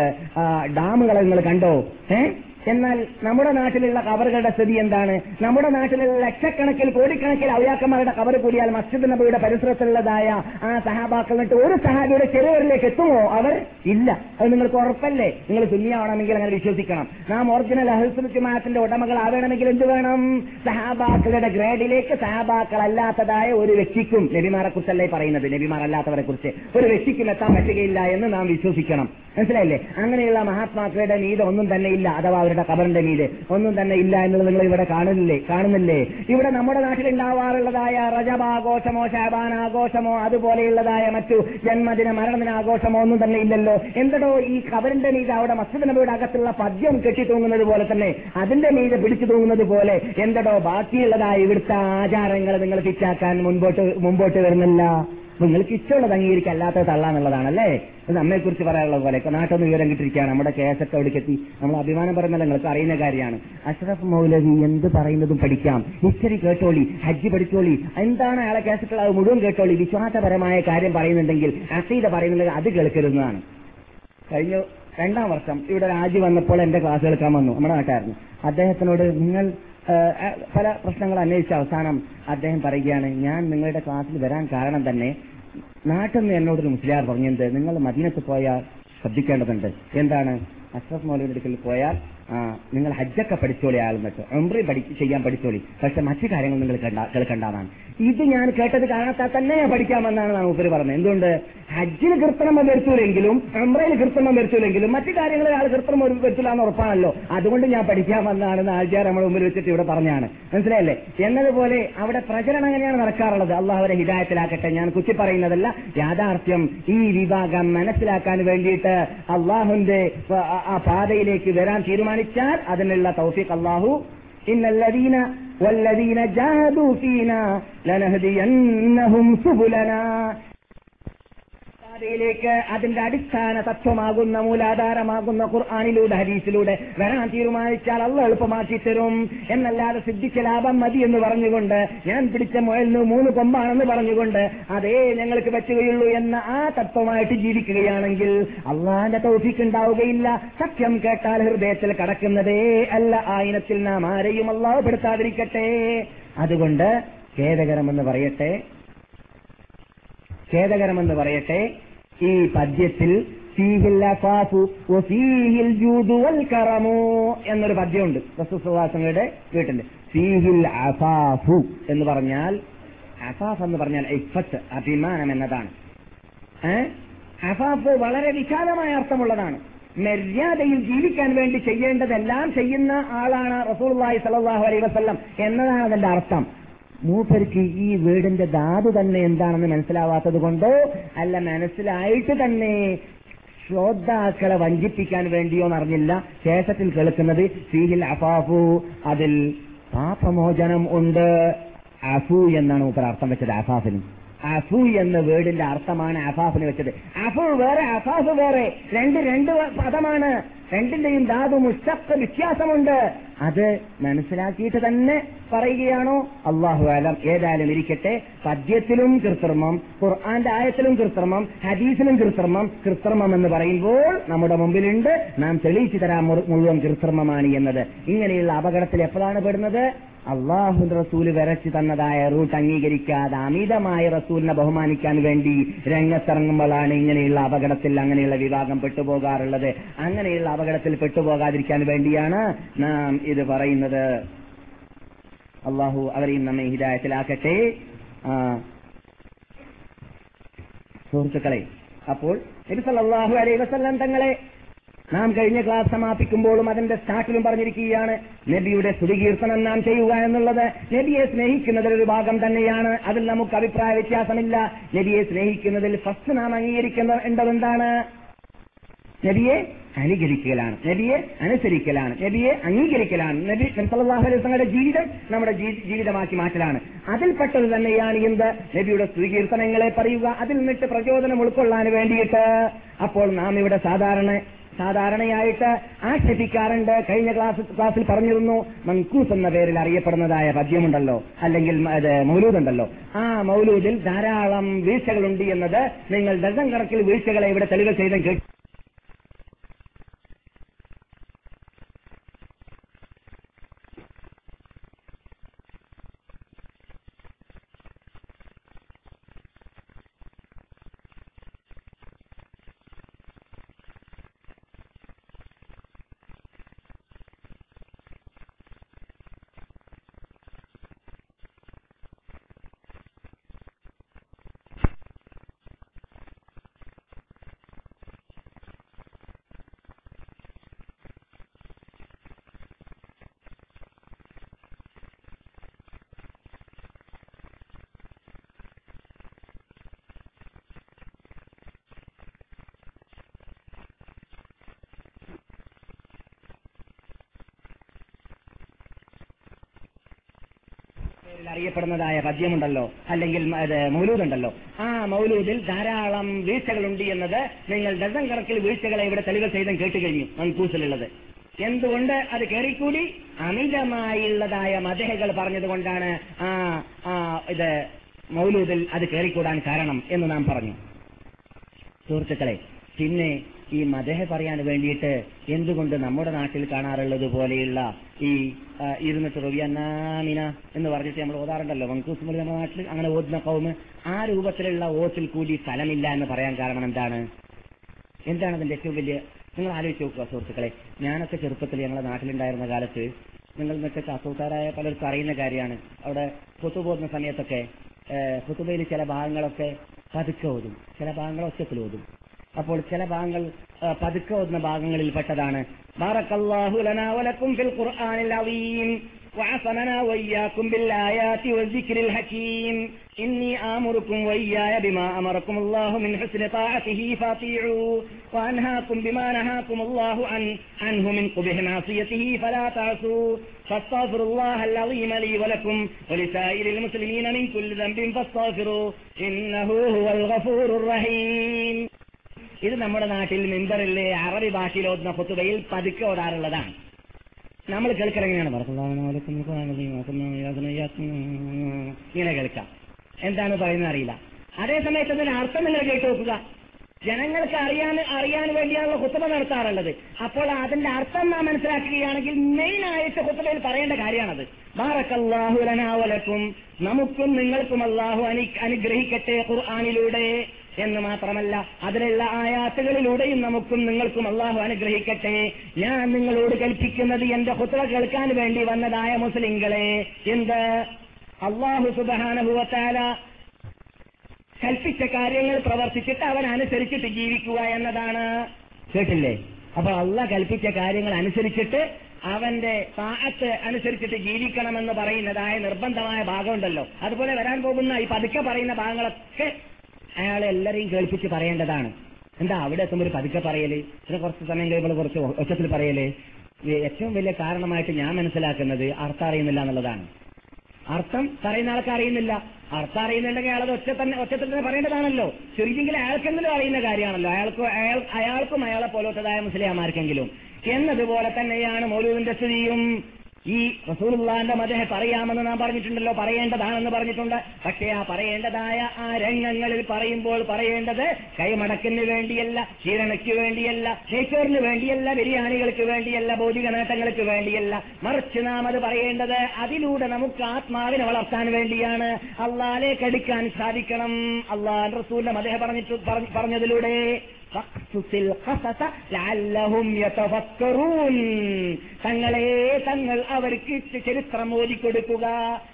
ഡാമുകളെ നിങ്ങൾ കണ്ടോ? ഏ? എന്നാൽ നമ്മുടെ നാട്ടിലുള്ള കവറുകളുടെ സ്ഥിതി എന്താണ്? നമ്മുടെ നാട്ടിലുള്ള ലക്ഷക്കണക്കിൽ കോടിക്കണക്കിൽ അവയാക്കന്മാരുടെ കവർ കൂടിയാൽ മസ്ജിദ് നബിയുടെ പരിസരത്തുള്ളതായ ആ സഹാബാക്കൾ എന്നിട്ട് ഒരു സഹാബിയുടെ ചെറുവരിലേക്ക് എത്തുമോ? അവർ ഇല്ല. അത് നിങ്ങൾക്ക് ഉറപ്പല്ലേ? നിങ്ങൾ തുല്യമാണെങ്കിൽ അങ്ങനെ വിശ്വസിക്കണം. നാം ഒറിജിനൽ ഉടമകൾ ആവണമെങ്കിൽ എന്ത് വേണം? സഹാബാക്കളുടെ ഗ്രേഡിലേക്ക് സഹാബാക്കൾ അല്ലാത്തതായ ഒരു വ്യക്തിക്കും നബിമാരെ കുറിച്ചല്ലേ പറയുന്നത്? നബിമാർ അല്ലാത്തവരെ കുറിച്ച് ഒരു വ്യക്തിക്കും എത്താൻ പറ്റുകയില്ല എന്ന് നാം വിശ്വസിക്കണം. മനസ്സിലായില്ലേ? അങ്ങനെയുള്ള മഹാത്മാക്കളുടെ നീത ഒന്നും തന്നെ ഇല്ല അഥവാ അവരുടെ കബറിന്റെ മീതെ. ഒന്നും തന്നെ ഇല്ല എന്നുള്ളത് നിങ്ങൾ ഇവിടെ കാണുന്നില്ലേ? കാണുന്നില്ലേ? ഇവിടെ നമ്മുടെ നാട്ടിൽ ഉണ്ടാവാറുള്ളതായ റജബാഘോഷമോ ശാബാനാഘോഷമോ അതുപോലെയുള്ളതായ മറ്റു ജന്മദിന മരണദിന ആഘോഷമോ ഒന്നും തന്നെ ഇല്ലല്ലോ. എന്തടോ ഈ കബറിന്റെ മീതെ അവിടെ മസ്ജിദ് അകത്തുള്ള പദ്യം കെട്ടി തൂങ്ങുന്നത് പോലെ തന്നെ അതിന്റെ മീതെ പിടിച്ചു തൂങ്ങുന്നത് പോലെ എന്തടോ ബാക്കിയുള്ളതായ ഇവിടുത്തെ ആചാരങ്ങൾ നിങ്ങൾ തിരിച്ചാക്കാൻ മുൻപോട്ട് മുമ്പോട്ട് വരുന്നില്ല. നിങ്ങൾക്ക് ഇഷ്ടമുള്ളത് അംഗീകരിക്കുക അല്ലാത്തത് തള്ളാന്നുള്ളതാണല്ലേ? ഇത് നമ്മെ കുറിച്ച് പറയാനുള്ള പോലെ നാട്ടൊന്ന് വിവരം കിട്ടിയിരിക്കുകയാണ്. നമ്മുടെ കേസൊക്കെ അവിടേക്ക് എത്തി നമ്മൾ അഭിമാനം പറയുന്നത് നിങ്ങൾക്ക് അറിയുന്ന കാര്യമാണ്. അഷ്റഫ് മൗലവി എന്ത് പറയുന്നതും പഠിക്കാം. ഹിസ്റ്ററി കേട്ടോളി ഹജ്ജ് പഠിച്ചോളി. എന്താണ് അയാളെ കേസറ്റുള്ള അത് മുഴുവൻ കേട്ടോളി? വിശ്വാസപരമായ കാര്യം പറയുന്നുണ്ടെങ്കിൽ അസീത പറയുന്നത് അത് കേൾക്കരുതെന്നാണ്. കഴിഞ്ഞ രണ്ടാം വർഷം ഇവിടെ രാജി വന്നപ്പോൾ എന്റെ ക്ലാസ് കേൾക്കാൻ വന്നു നമ്മുടെ നാട്ടുകാരന്. അദ്ദേഹത്തിനോട് നിങ്ങൾ പല പ്രശ്നങ്ങൾ അന്വേഷിച്ച അവസാനം അദ്ദേഹം പറയുകയാണ് ഞാൻ നിങ്ങളുടെ ക്ലാസ്സിൽ വരാൻ കാരണം തന്നെ നാട്ടിൽ നിന്ന് എന്നോടൊരു മുസ്ലിയാർ പറഞ്ഞത് നിങ്ങൾ മദീനത്ത് പോയാൽ ശ്രദ്ധിക്കേണ്ടതുണ്ട്. എന്താണ്? അഷ്റഫ് മൗലവിന്റെ അടുക്കൽ പോയാൽ നിങ്ങൾ ഹജ്ജൊക്കെ പഠിച്ചോളി ആളെന്നിട്ട് ഉംറി പഠി ചെയ്യാൻ പഠിച്ചോളി. പക്ഷെ മറ്റു കാര്യങ്ങൾ നിങ്ങൾ കേൾക്കേണ്ടതാണ്. ഇത് ഞാൻ കേട്ടത് കാരണത്താൽ തന്നെ പഠിക്കാമെന്നാണ് നാം ഉപരി പറഞ്ഞത്. എന്തുകൊണ്ട്? ഹജ്ജിന് കൃത്രിമം വരുത്തൂലെങ്കിലും ഉംറയിൽ കൃത്രിമം വരുത്തൂലെങ്കിലും മറ്റു കാര്യങ്ങളിൽ ആൾ കൃത്രിമം വരുത്തില്ല എന്ന് ഉറപ്പാണല്ലോ. അതുകൊണ്ട് ഞാൻ പഠിക്കാമെന്നാണ് ആൾക്കാർ നമ്മൾ മുമ്പിൽ വെച്ചിട്ട് ഇവിടെ പറഞ്ഞാണ്. മനസ്സിലായല്ലേ? എന്നതുപോലെ അവിടെ പ്രചരണം എങ്ങനെയാണ് നടക്കാറുള്ളത്? അള്ളാഹുവരെ അവരെ ഹിദായത്തിലാക്കട്ടെ. ഞാൻ കുത്തി പറയുന്നതല്ല യാഥാർത്ഥ്യം ഈ വിഭാഗം മനസ്സിലാക്കാൻ വേണ്ടിയിട്ട് അള്ളാഹുന്റെ ആ- പാതയിലേക്ക് വരാൻ തീരുമാനിച്ചാൽ അതിനുള്ള തൗഫീഖ് അള്ളാഹു ഇന്നല്ലദീന والذين جاهدوا فينا لنهدينهم سبلنا പാതയിലേക്ക് അതിന്റെ അടിസ്ഥാന തത്വമാകുന്ന മൂലാധാരമാകുന്ന ഖുർആാനിലൂടെ ഹരീസിലൂടെ വരാൻ തീരുമാനിച്ചാൽ അള്ള എളുപ്പമാക്കി തരും. എന്നല്ലാതെ സിദ്ധിച്ച ലാഭം മതി എന്ന് പറഞ്ഞുകൊണ്ട് ഞാൻ പിടിച്ച മുയലിന് മൂന്ന് കൊമ്പാണെന്ന് പറഞ്ഞുകൊണ്ട് അതേ ഞങ്ങൾക്ക് പറ്റുകയുള്ളൂ എന്ന ആ തത്വമായിട്ട് ജീവിക്കുകയാണെങ്കിൽ അള്ളാന്റെ തൗഫിക്ക് ഉണ്ടാവുകയില്ല. സത്യം കേട്ടാൽ ഹൃദയത്തിൽ കടക്കുന്നതേ അല്ല. ആയിനത്തിൽ നാം ആരെയും അള്ളാഹ് പെടുത്താതിരിക്കട്ടെ. അതുകൊണ്ട് ഖേദകരമെന്ന് പറയട്ടെ. ഖേദകരമെന്ന് പറയട്ടെ. ഈ പദ്യത്തിൽ ഫീഹിൽ ജൂദു വൽ കറമു എന്നൊരു പദ്യമുണ്ട്. റസൂസുവാസങ്ങളുടെ വീട്ടിൽ. ഫീഹിൽ അഫാഫു എന്ന് പറഞ്ഞാൽ അഫാഫ് എന്ന് പറഞ്ഞാൽ ഇഫത്ത് അഭിമാനം എന്നതാണ്. അസാഫ് വളരെ വിശാലമായ അർത്ഥമുള്ളതാണ്. മര്യാദയിൽ ജീവിക്കാൻ വേണ്ടി ചെയ്യേണ്ടതെല്ലാം ചെയ്യുന്ന ആളാണ് റസൂൽ സലാഹു അലൈ വസ്ലം എന്നതാണ് അതിന്റെ അർത്ഥം. മൂപ്പർക്ക് ഈ വീടിന്റെ ധാതു തന്നെ എന്താണെന്ന് മനസ്സിലാവാത്തത് കൊണ്ടോ അല്ല മനസ്സിലായിട്ട് തന്നെ ശ്രോതാക്കളെ വഞ്ചിപ്പിക്കാൻ വേണ്ടിയോ എന്നറിഞ്ഞില്ല. ശേഷത്തിൽ കേൾക്കുന്നത് ഫീഹിൽ അഫാഫു അതിൽ പാപമോചനം ഉണ്ട്. അഫു എന്നാണ് മൂപ്പർ അർത്ഥം വെച്ചത് അഫാഫിന്. അഫു എന്ന വേർഡിന്റെ അർത്ഥമാണ് അഫാഫിന് വെച്ചത്. അഫു വേറെ അഫാഫ് വേറെ. രണ്ട് രണ്ട് പദമാണ്. രണ്ടിന്റെയും ധാതു മുസ്തഖ് വ്യത്യാസമുണ്ട്. അത് മനസ്സിലാക്കിയിട്ട് തന്നെ പറയുകയാണോ? അള്ളാഹു ആലം ഏതായാലും ഇരിക്കട്ടെ. പദ്യത്തിലും കൃത്രിമം ഖുർആന്റെ ആയത്തിലും കൃത്രിമം ഹദീസിലും കൃത്രിമം. കൃത്രിമം എന്ന് പറയുമ്പോൾ നമ്മുടെ മുമ്പിലുണ്ട്. നാം തെളിയിച്ചു തരാൻ മുഴു- മുഴുവൻ കൃത്രിമമാണ് എന്നത്. ഇങ്ങനെയുള്ള അപകടത്തിൽ എപ്പോഴാണ് പെടുന്നത്? അള്ളാഹു റസൂൽ വരച്ചു തന്നതായ റൂട്ട് അംഗീകരിക്കാതെ അമിതമായ റസൂലിനെ ബഹുമാനിക്കാൻ വേണ്ടി രംഗത്തിറങ്ങുമ്പോഴാണ് ഇങ്ങനെയുള്ള അപകടത്തിൽ അങ്ങനെയുള്ള വിഭാഗം പെട്ടുപോകാറുള്ളത്. അങ്ങനെയുള്ള അപകടത്തിൽ പെട്ടുപോകാതിരിക്കാൻ വേണ്ടിയാണ് നാം ഇത് പറയുന്നത്. അള്ളാഹു അവരെയും നമ്മെ ഹിതായത്തിലാക്കട്ടെ സുഹൃത്തുക്കളെ അപ്പോൾ നബി അലൈ വസല്ലം തങ്ങളെ നാം കഴിഞ്ഞ ക്ലാസ് സമാപിക്കുമ്പോഴും അതിന്റെ സ്റ്റാർട്ടിലും പറഞ്ഞിരിക്കുകയാണ് നബിയുടെ സ്തുതികീർത്തനം നാം ചെയ്യുക എന്നുള്ളത് നബിയെ സ്നേഹിക്കുന്നതിൽ ഒരു ഭാഗം തന്നെയാണ്. അതിൽ നമുക്ക് അഭിപ്രായ വ്യത്യാസമില്ല. നബിയെ സ്നേഹിക്കുന്നതിൽ ഫസ്റ്റ് നാം അംഗീകരിക്കേണ്ടതെന്താണ് നബിയെ അനുകരിക്കലാണ്. നബിയെ അനുസരിക്കലാണ്. നബിയെ അംഗീകരിക്കലാണ്. നബി സല്ലല്ലാഹു അലൈഹി ജീവിതം നമ്മുടെ ജീവിതമാക്കി മാറ്റലാണ്. അതിൽപ്പെട്ടത് തന്നെയാണ് എന്ത്? നബിയുടെ സ്വീകീർത്തനങ്ങളെ പറയുക. അതിൽ നിന്നിട്ട് പ്രചോദനം ഉൾക്കൊള്ളാൻ വേണ്ടിയിട്ട്. അപ്പോൾ നാം ഇവിടെ സാധാരണ സാധാരണയായിട്ട് ആക്ഷേപിക്കാറുണ്ട് കഴിഞ്ഞ ക്ലാസ് ക്ലാസ്സിൽ പറഞ്ഞിരുന്നു മൻകൂസ് എന്ന പേരിൽ അറിയപ്പെടുന്നതായ പദ്യമുണ്ടല്ലോ. അല്ലെങ്കിൽ മൗലൂദ് ഉണ്ടല്ലോ ആ മൗലൂദിൽ ധാരാളം വീഴ്ചകളുണ്ട് എന്നത് നിങ്ങൾ ഡസൻ കണക്കിൽ വീഴ്ചകളെ ഇവിടെ തെളിവ് ചെയ്ത് കേട്ടു. അറിയപ്പെടുന്നതായ പദ്യമുണ്ടല്ലോ. അല്ലെങ്കിൽ മൗലൂദുണ്ടല്ലോ. ആ മൗലൂദിൽ ധാരാളം വീഴ്ചകളുണ്ട് എന്നത് നിങ്ങൾ ഡസൻ കണക്കിൽ വീഴ്ചകളെ ഇവിടെ തെളിവ് സഹിതം കേട്ട് കഴിഞ്ഞു. മൻകൂസിലുള്ളത് എന്തുകൊണ്ട് അത് കയറിക്കൂടി അമിതമായുള്ളതായ മതഹകൾ പറഞ്ഞതുകൊണ്ടാണ് ആ ഇത് മൗലൂദിൽ അത് കയറിക്കൂടാൻ കാരണം എന്ന് നാം പറഞ്ഞു. സുഹൃത്തുക്കളെ പിന്നെ ഈ മദഹ പറയാൻ വേണ്ടിയിട്ട് എന്തുകൊണ്ട് നമ്മുടെ നാട്ടിൽ കാണാറുള്ളത് പോലെയുള്ള ഈ ഇരുന്നിട്ട് റബിയന്നാമിന എന്ന് പറഞ്ഞിട്ട് നമ്മൾ ഓതാറുണ്ടല്ലോ. മങ്കൂസ് മുറി നമ്മുടെ നാട്ടിൽ അങ്ങനെ ഓതുന്ന കൗമ് ആ രൂപത്തിലുള്ള ഓത്തിൽ കൂടി സ്ഥലമില്ല എന്ന് പറയാൻ കാരണം എന്താണ്? എന്താണ് അതിന്റെ ഏറ്റവും വലിയ നിങ്ങൾ ആലോചിച്ച് നോക്കുക സുഹൃത്തുക്കളെ. ഞാനൊക്കെ ചെറുപ്പത്തിൽ ഞങ്ങളുടെ നാട്ടിലുണ്ടായിരുന്ന കാലത്ത് നിങ്ങൾ മറ്റേ കാസൂക്കാരായ പലർക്കും അറിയുന്ന കാര്യമാണ്. അവിടെ കൊത്തു പോകുന്ന സമയത്തൊക്കെ കുത്തുബയിൽ ചില ഭാഗങ്ങളൊക്കെ പതുക്കെ ഓതും. ചില ഭാഗങ്ങൾ ഒറ്റത്തിൽ ഓതും. അപ്പോൾ ചില ഭാഗങ്ങൾ ആ, പതുക്കെ ഓതുന്ന ഭാഗങ്ങളിൽ പെട്ടതാണ് ബാറക്കല്ലാഹു ലനാ വലക്കും ഫിൽ ഖുർആനിൽ അദീം وعصمنا وإياكم بالآيات والذكر الحكيم إني آمركم وإياي بما أمركم الله من حسن طاعته فاطيعوا وأنهاكم بما نهاكم الله عن عنه من قبح معصيته فلا تعصوا فاستغفر الله العظيم لي ولكم ولسائر المسلمين من كل ذنب فاستغفروا إنه هو الغفور الرحيم ഇത് നമ്മുടെ നാട്ടിൽ മെമ്പറിലെ അറബി ഭാഷയിൽ ഓതുന്ന ഫുത്തുബയിൽ പതുക്കെ ഓടാറുള്ളതാണ്. നമ്മൾ കേൾക്കൽ എങ്ങനെയാണ്? ഇങ്ങനെ കേൾക്കാം. എന്താണ് പറയുന്നത് അറിയില്ല. അതേ സമയത്ത് അതിന് അർത്ഥം നിങ്ങൾ കേട്ടു നോക്കുക. ജനങ്ങൾക്ക് അറിയാൻ അറിയാൻ വേണ്ടിയാണല്ലോ കുത്തുമ നടത്താറുള്ളത്. അപ്പോൾ അതിന്റെ അർത്ഥം നാം മനസ്സിലാക്കുകയാണെങ്കിൽ മെയിൻ ആയിട്ട് കുത്തുമയിൽ പറയേണ്ട കാര്യമാണത്. ബാറക്കല്ലാഹുലനാവലക്കും നമുക്കും നിങ്ങൾക്കും അള്ളാഹു അനുഗ്രഹിക്കട്ടെ ഖുർആാനിലൂടെ. എന്ന് മാത്രമല്ല അതിലുള്ള ആയാത്തുകളിലൂടെയും നമുക്കും നിങ്ങൾക്കും അള്ളാഹു അനുഗ്രഹിക്കട്ടെ. ഞാൻ നിങ്ങളോട് കൽപ്പിക്കുന്നത് എന്റെ ഹുത്ര കേൾക്കാൻ വേണ്ടി വന്നതായ മുസ്ലിങ്ങളെ. എന്ത്? അള്ളാഹു സുബാനുഭവത്താല കൽപ്പിച്ച കാര്യങ്ങൾ പ്രവർത്തിച്ചിട്ട് അവൻ അനുസരിച്ചിട്ട് ജീവിക്കുക എന്നതാണ്. കേട്ടില്ലേ? അപ്പൊ അള്ള കൽപ്പിച്ച കാര്യങ്ങൾ അനുസരിച്ചിട്ട് അവന്റെ താഴത്ത് അനുസരിച്ചിട്ട് ജീവിക്കണമെന്ന് പറയുന്നതായ നിർബന്ധമായ ഭാഗമുണ്ടല്ലോ. അതുപോലെ വരാൻ പോകുന്ന ഈ പതുക്കെ പറയുന്ന ഭാഗങ്ങളൊക്കെ അയാളെ എല്ലാരെയും കേൾപ്പിച്ച് പറയേണ്ടതാണ്. എന്താ അവിടെ എത്തുമ്പോൾ ഒരു പതുക്കെ പറയൽ? പിന്നെ കുറച്ച് സമയം കഴിയുമ്പോൾ കുറച്ച് ഒച്ചത്തിൽ പറയൽ? ഏറ്റവും വലിയ കാരണമായിട്ട് ഞാൻ മനസ്സിലാക്കുന്നത് അർത്ഥം അറിയുന്നില്ല എന്നുള്ളതാണ്. അർത്ഥം പറയുന്ന ആൾക്ക് അറിയുന്നില്ല. അർത്ഥം അറിയുന്നുണ്ടെങ്കിൽ അയാളത് ഒറ്റ തന്നെ ഒറ്റത്തിൽ തന്നെ പറയേണ്ടതാണല്ലോ. ശരിക്കും അയാൾക്കെങ്കിലും അറിയുന്ന കാര്യമാണല്ലോ. അയാൾക്ക് അയാൾ അയാൾക്കും അയാളെ പോലത്തതായ മുസ്ലിംമാർക്കെങ്കിലും എന്നതുപോലെ തന്നെയാണ് മൗലൂദിന്റെ സ്ഥിതിയും. ഈ റസൂലുള്ളാന്റെ മതഹ പറയാമെന്ന് നാം പറഞ്ഞിട്ടുണ്ടല്ലോ പറയേണ്ടതാണെന്ന് പറഞ്ഞിട്ടുണ്ട്. പക്ഷേ ആ പറയേണ്ടതായ ആ രംഗങ്ങളിൽ പറയുമ്പോൾ പറയേണ്ടത് കൈമടക്കിന് വേണ്ടിയല്ല ക്ഷീരണയ്ക്ക് വേണ്ടിയല്ല നെയ്ച്ചോറിന് വേണ്ടിയല്ല ബിരിയാണികൾക്ക് വേണ്ടിയല്ല ഭൗതിക നേട്ടങ്ങൾക്ക് വേണ്ടിയല്ല. മറിച്ച് നാം അത് പറയേണ്ടത് അതിലൂടെ നമുക്ക് ആത്മാവിനെ വളർത്താൻ വേണ്ടിയാണ്. അടുക്കാൻ സാധിക്കണം. അള്ളാൻ റസൂലിന്റെ മതഹ പറഞ്ഞിട്ട് പറഞ്ഞതിലൂടെ ഫഖ്സുസിൽ ഖസസ ലഅല്ലഹും യതഫക്കറൂൻ. തങ്ങളെ തങ്ങൾ അവർക്ക് ചരിത്രം ഓതിക്കൊടുക്കുക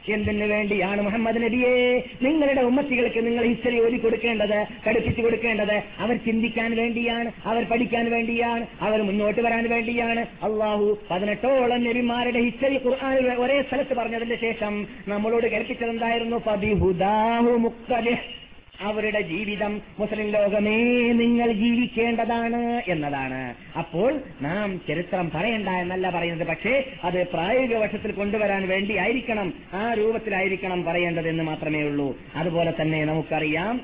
എന്തിനു വേണ്ടിയാണ് മുഹമ്മദ് നബിയെ നിങ്ങളുടെ ഉമ്മത്തികൾക്ക് നിങ്ങൾ ഹിസ്റ്ററി ഓതിക്കൊടുക്കേണ്ടത് പഠിപ്പിച്ചു കൊടുക്കേണ്ടത്? അവർ ചിന്തിക്കാൻ വേണ്ടിയാണ് അവർ പഠിക്കാൻ വേണ്ടിയാണ് അവർ മുന്നോട്ട് വരാൻ വേണ്ടിയാണ്. അള്ളാഹു പതിനെട്ടോളം നബിമാരുടെ ഹിസ്റ്ററി ഖുർആാനിൽ ഒരേ സ്ഥലത്ത് പറഞ്ഞതിന്റെ ശേഷം നമ്മളോട് കേൾപ്പിച്ചതെന്തായിരുന്നു? പതിഹുദാഹു മുക്തലിഹ് അവരുടെ ജീവിതം മുസ്ലിം ലോകമേ നിങ്ങൾ ജീവിക്കേണ്ടതാണ് എന്നതാണ്. അപ്പോൾ നാം ചരിത്രം പറയണ്ട എന്നല്ല പറയുന്നത്. പക്ഷേ അത് പ്രായോഗിക വശത്തിൽ കൊണ്ടുവരാൻ വേണ്ടി ആയിരിക്കണം ആ രൂപത്തിലായിരിക്കണം പറയേണ്ടത് എന്ന് മാത്രമേ ഉള്ളൂ. അതുപോലെ തന്നെ നമുക്കറിയാം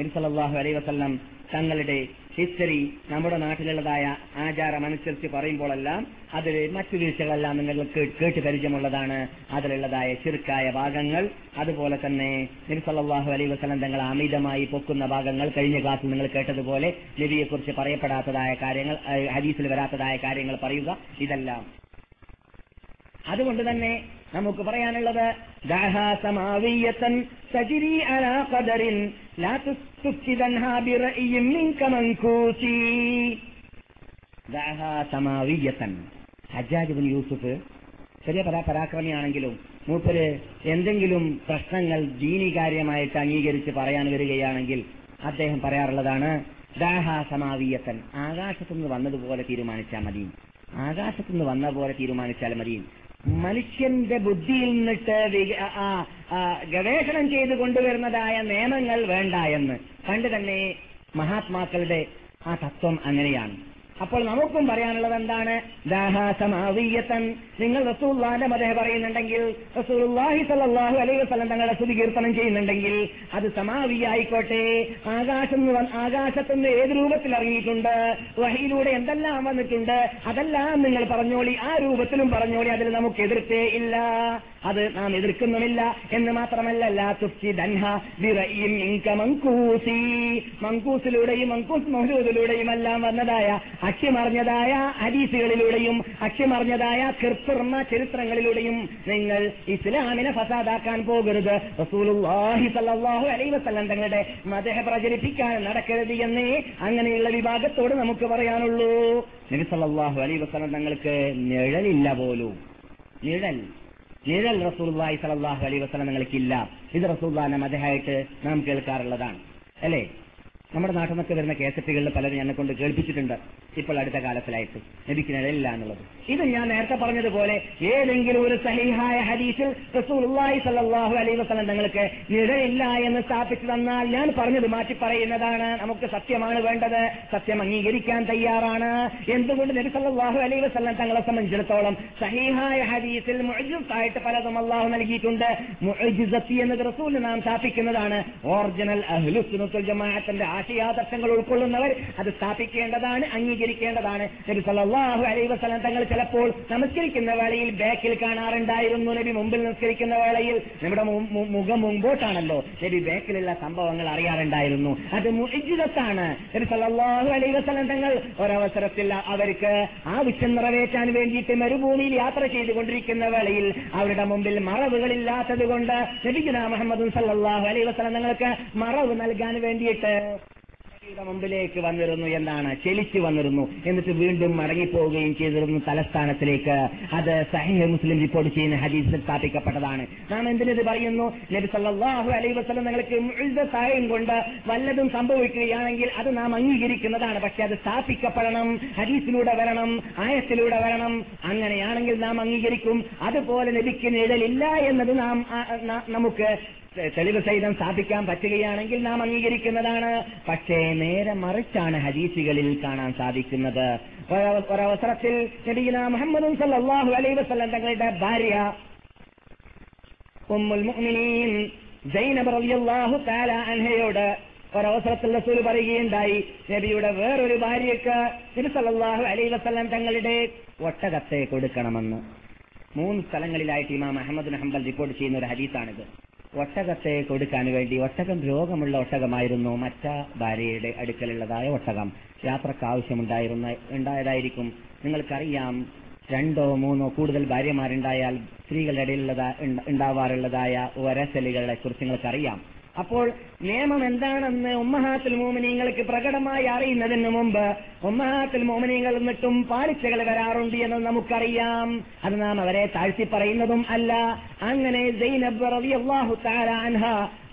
നബിസല്ലാഹു അലൈ വസ്ല്ലാം തങ്ങളുടെ ഹിസ്റ്ററി നമ്മുടെ നാട്ടിലുള്ളതായ ആചാരം അനുസരിച്ച് പറയുമ്പോഴെല്ലാം അതിൽ മറ്റു വീഴ്ചകളെല്ലാം നിങ്ങൾക്ക് കേട്ട് പരിചയമുള്ളതാണ്. അതിലുള്ളതായ ചെറുക്കായ ഭാഗങ്ങൾ. അതുപോലെ തന്നെ നിർസല്ലാഹു അലൈ വസ്ലം തങ്ങൾ അമിതമായി പൊക്കുന്ന ഭാഗങ്ങൾ കഴിഞ്ഞ ക്ലാസ്സിൽ നിങ്ങൾ കേട്ടതുപോലെ നബിയെക്കുറിച്ച് പറയപ്പെടാത്തതായ കാര്യങ്ങൾ ഹരീസിൽ വരാത്തതായ കാര്യങ്ങൾ പറയുക ഇതെല്ലാം. അതുകൊണ്ട് തന്നെ നമുക്ക് പറയാനുള്ളത് യൂസുഫ് ചെറിയ പരാ പരാക്രമിയാണെങ്കിലും മൂപ്പര് എന്തെങ്കിലും പ്രശ്നങ്ങൾ ദീനി കാര്യമായിട്ട് അംഗീകരിച്ച് പറയാൻ വരികയാണെങ്കിൽ അദ്ദേഹം പറയാറുള്ളതാണ് ദാഹാസമാവീയത്തൻ. ആകാശത്തുനിന്ന് വന്നതുപോലെ തീരുമാനിച്ചാൽ മതി. ആകാശത്തുനിന്ന് വന്ന പോലെ തീരുമാനിച്ചാൽ മതി. മനുഷ്യന്റെ ബുദ്ധിയിൽ നിന്നിട്ട് ഗവേഷണം ചെയ്ത് കൊണ്ടുവരുന്നതായ നിയമങ്ങൾ വേണ്ട എന്ന് പണ്ട് തന്നെ മഹാത്മാക്കളുടെ ആ തത്വം അങ്ങനെയാണ്. അപ്പോൾ നമുക്കും പറയാനുള്ളത് എന്താണ്? ദാഹാസമാവീയത്തൻ നിങ്ങൾ റസൂള്ളാന്റെ മതേ പറയുന്നുണ്ടെങ്കിൽ റസൂലുള്ളാഹി സല്ലല്ലാഹു അലൈഹി വസ്ലം തങ്ങളെ സ്തുതി കീർത്തനം ചെയ്യുന്നുണ്ടെങ്കിൽ അത് സമാവി ആയിക്കോട്ടെ ആകാശം ആകാശത്തുനിന്ന് ഏത് രൂപത്തിൽ ഇറങ്ങിയിട്ടുണ്ട് വഹിയിലൂടെ എന്തെല്ലാം വന്നിട്ടുണ്ട്? അതെല്ലാം നിങ്ങൾ പറഞ്ഞോളി. ആ രൂപത്തിലും പറഞ്ഞോളി. അതിൽ നമുക്ക് എതിർത്തേ ഇല്ല. അത് നാം എതിർക്കുന്നുമില്ല. എന്ന് മാത്രമല്ല മങ്കൂസിലൂടെയും മങ്കൂസ് മഹ്ലൂദിലൂടെയും എല്ലാം വന്നതായ അക്ഷ്യമറിഞ്ഞതായ ഹദീസുകളിലൂടെയും അക്ഷ്യമറിഞ്ഞതായ കൃത്രിമ ചരിത്രങ്ങളിലൂടെയും നിങ്ങൾ ഇസ്ലാമിനെ ഫസാദാക്കാൻ പോകരുത്. വസല്ലം തങ്ങളുടെ മതഹ പ്രചരിപ്പിക്കാൻ നടക്കരുത് എന്നേ അങ്ങനെയുള്ള വിഭാഗത്തോട് നമുക്ക് പറയാനുള്ളൂ. നബി അലൈ വസല്ലം തങ്ങൾക്ക് നിഴലില്ല പോലും. നിഴൽ. നിഴൽ റസൂലുള്ളാഹി സലാഹു അലൈ വസ്ലം നിങ്ങൾക്കില്ല ഇത് റസൂലുള്ളാഹിന്റെ മതഹായിട്ട് നാം കേൾക്കാറുള്ളതാണ്. അല്ലേ? നമ്മുടെ നാട്ടിൽ നിന്നൊക്കെ വരുന്ന കേസറ്റുകളിൽ പലരും എന്നെ കൊണ്ട് കേൾപ്പിച്ചിട്ടുണ്ട്. ഇപ്പോൾ അടുത്ത കാലത്തിലായിട്ട് ലഭിക്കുന്നതല്ല എന്നുള്ളത്. ഇത് ഞാൻ നേരത്തെ പറഞ്ഞതുപോലെ ഏതെങ്കിലും ഒരു സഹിഹായ ഹദീസിൽ റസൂലുള്ളാഹി സല്ലല്ലാഹു അലൈഹി വസല്ലം തങ്ങൾക്ക് നിഴലില്ല എന്ന് സ്ഥാപിച്ചു തന്നാൽ ഞാൻ പറഞ്ഞത് മാറ്റി പറയുന്നതാണ്. നമുക്ക് സത്യമാണ് വേണ്ടത്. സത്യം അംഗീകരിക്കാൻ തയ്യാറാണ്. എന്തുകൊണ്ട് നബി സല്ലല്ലാഹു അലൈഹി വസല്ലം തങ്ങളെ സംബന്ധിച്ചിടത്തോളം സഹിഹായ ഹദീസിൽ ആയിട്ട് പലതും അള്ളാഹു നൽകിയിട്ടുണ്ട്. എന്നത് റസൂലിന് നാം സ്ഥാപിക്കുന്നതാണ്. ഓറിജിനൽ അഹ്ലുസുന്നത്തുൽ ജമാഅത്തിന്റെ ആശയാദർശങ്ങൾ ഉൾക്കൊള്ളുന്നവർ അത് സ്ഥാപിക്കേണ്ടതാണ് അംഗീകരിക്കേണ്ടതാണ്. നബി സല്ലല്ലാഹു അലൈഹി വസല്ലം തങ്ങൾ ചിലപ്പോൾ നമസ്കരിക്കുന്ന വേളയിൽ ബാക്കിൽ കാണാറുണ്ടായിരുന്നു നബി മുമ്പിൽ നമസ്കരിക്കുന്ന വേളയിൽ. നമ്മുടെ മുഖം മുമ്പോട്ടാണല്ലോ. നബി ബാക്കിലുള്ള സംഭവങ്ങൾ അറിയാറുണ്ടായിരുന്നു. അത് മുജിതത്താണ് നബി സല്ലല്ലാഹു അലൈഹി വസല്ലം തങ്ങൾ ഒരവസരത്തിൽ അവർക്ക് ആവശ്യം നിറവേറ്റാൻ വേണ്ടിയിട്ട് മരുഭൂമിയിൽ യാത്ര ചെയ്തുകൊണ്ടിരിക്കുന്ന വേളയിൽ അവരുടെ മുമ്പിൽ മറവുകളില്ലാത്തത് കൊണ്ട് നബിഗുന മുഹമ്മദ് സല്ലാഹു അലൈഹി വസല്ലം തങ്ങൾക്ക് മറവ് നൽകാൻ വേണ്ടിയിട്ട് യുടെ മുമ്പിലേക്ക് വന്നിരുന്നു എന്നാണ് ചെലിച്ചു വന്നിരുന്നു. എന്നിട്ട് വീണ്ടും മടങ്ങിപ്പോവുകയും ചെയ്തിരുന്നു തലസ്ഥാനത്തിലേക്ക്. അത് സഹീഹ് മുസ്ലിം റിപ്പോർട്ട് ചെയ്യുന്ന ഹദീസിൽ സ്ഥാപിക്കപ്പെട്ടതാണ്. നാം എന്തിനത് പറയുന്നു? നബി സല്ലാഹു അലൈഹി വസ്ലം നിങ്ങൾക്ക് സഹായം കൊണ്ട് വല്ലതും സംഭവിക്കുകയാണെങ്കിൽ അത് നാം അംഗീകരിക്കുന്നതാണ്. പക്ഷെ അത് സ്ഥാപിക്കപ്പെടണം ഹദീസിലൂടെ വരണം ആയത്തിലൂടെ വരണം. അങ്ങനെയാണെങ്കിൽ നാം അംഗീകരിക്കും. അതുപോലെ നബിക്ക് നിഴലില്ല എന്നത് നാം നമുക്ക് തെളിവ് സഹിതം സ്ഥാപിക്കാൻ പറ്റുകയാണെങ്കിൽ നാം അംഗീകരിക്കുന്നതാണ്. പക്ഷേ നേരെ മറിച്ചാണ് ഹദീസുകളിൽ കാണാൻ സാധിക്കുന്നത്. ഒരവ- ഒരവസരത്തിൽ മുഹമ്മദ് സല്ലല്ലാഹു അലൈഹി വസല്ലം തങ്ങളുടെ ഭാര്യ ഉമ്മുൽ മുഅ്മിനീൻ റളിയല്ലാഹു അൻഹയോട് ഒരവസരത്തിൽ റസൂൽ പറയുകയുണ്ടായി നബിയുടെ വേറൊരു ഭാര്യയ്ക്ക് നബി സല്ലല്ലാഹു അലൈഹി വസല്ലം തങ്ങളുടെ ഒട്ടകത്തെ കൊടുക്കണമെന്ന്. മൂന്ന് സ്ഥലങ്ങളിലായിട്ട് ഇമാം അഹമ്മദ് ഹംബൽ റിപ്പോർട്ട് ചെയ്യുന്ന ഒരു ഹദീസാണിത്. ഒട്ടകത്തെ കൊടുക്കാൻ വേണ്ടി ഒട്ടകം രോഗമുള്ള ഒട്ടകമായിരുന്നു മറ്റ ഭാര്യയുടെ അടുക്കലുള്ളതായ ഒട്ടകം. യാത്രയ്ക്ക് ആവശ്യമുണ്ടായിരുന്ന ഉണ്ടായതായിരിക്കും. നിങ്ങൾക്കറിയാം രണ്ടോ മൂന്നോ കൂടുതൽ ഭാര്യമാരുണ്ടായാൽ സ്ത്രീകളുടെ ഇടയിലുള്ളതാ ഉണ്ട- ഉണ്ടാവാറുള്ളതായ ഒരസലുകളെ കുറിച്ച് നിങ്ങൾക്കറിയാം. അപ്പോൾ നിയമം എന്താണെന്ന് ഉമ്മഹാത്തിൽ മോമിനീങ്ങൾക്ക് പ്രകടമായി അറിയുന്നതിന് മുമ്പ് ഉമ്മഹാത്തിൽ മോമിനീങ്ങൾ എന്നിട്ടും പാലിച്ചകൾ വരാറുണ്ട് എന്ന് നമുക്കറിയാം. അത് നാം അവരെ താഴ്ത്തി പറയുന്നതും അല്ല. അങ്ങനെ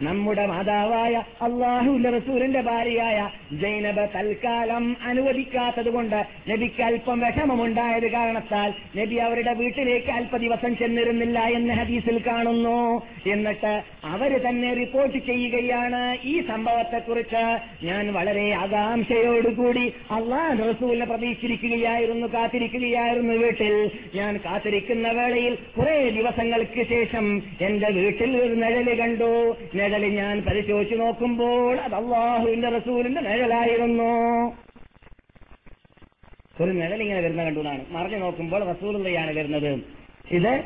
നമ്മുടെ മാതാവായ അള്ളാഹുന്റെ റസൂലിന്റെ ഭാര്യയായ ജൈനബ് തൽക്കാലം അനുവദിക്കാത്തത് കൊണ്ട് നബിക്ക് അല്പം വിഷമമുണ്ടായത് കാരണത്താൽ നബി അവരുടെ വീട്ടിലേക്ക് അല്പ ദിവസം ചെന്നിരുന്നില്ല എന്ന് ഹദീസിൽ കാണുന്നു. എന്നിട്ട് അവർ തന്നെ റിപ്പോർട്ട് ചെയ്യുകയാണ് ഈ സംഭവത്തെക്കുറിച്ച് ഞാൻ വളരെ ആകാംക്ഷയോടുകൂടി അള്ളാഹ് റസൂലിനെ പ്രതീക്ഷിച്ചിരിക്കുകയായിരുന്നു കാത്തിരിക്കുകയായിരുന്നു വീട്ടിൽ. ഞാൻ കാത്തിരിക്കുന്ന വേളയിൽ കുറെ ദിവസങ്ങൾക്ക് ശേഷം എന്റെ വീട്ടിൽ ഒരു നിഴൽ കണ്ടു. നിഴൽ ഞാൻ പരിശോധിച്ചു നോക്കുമ്പോൾ അത് അള്ളാഹുവിന്റെ റസൂലിന്റെ നിഴലായിരുന്നു. ഒരു നിഴലിങ്ങനെ വരുന്ന കണ്ടു എന്നാണ്. മറിഞ്ഞു നോക്കുമ്പോൾ റസൂലുള്ളയാണ് വരുന്നത്. ഇത്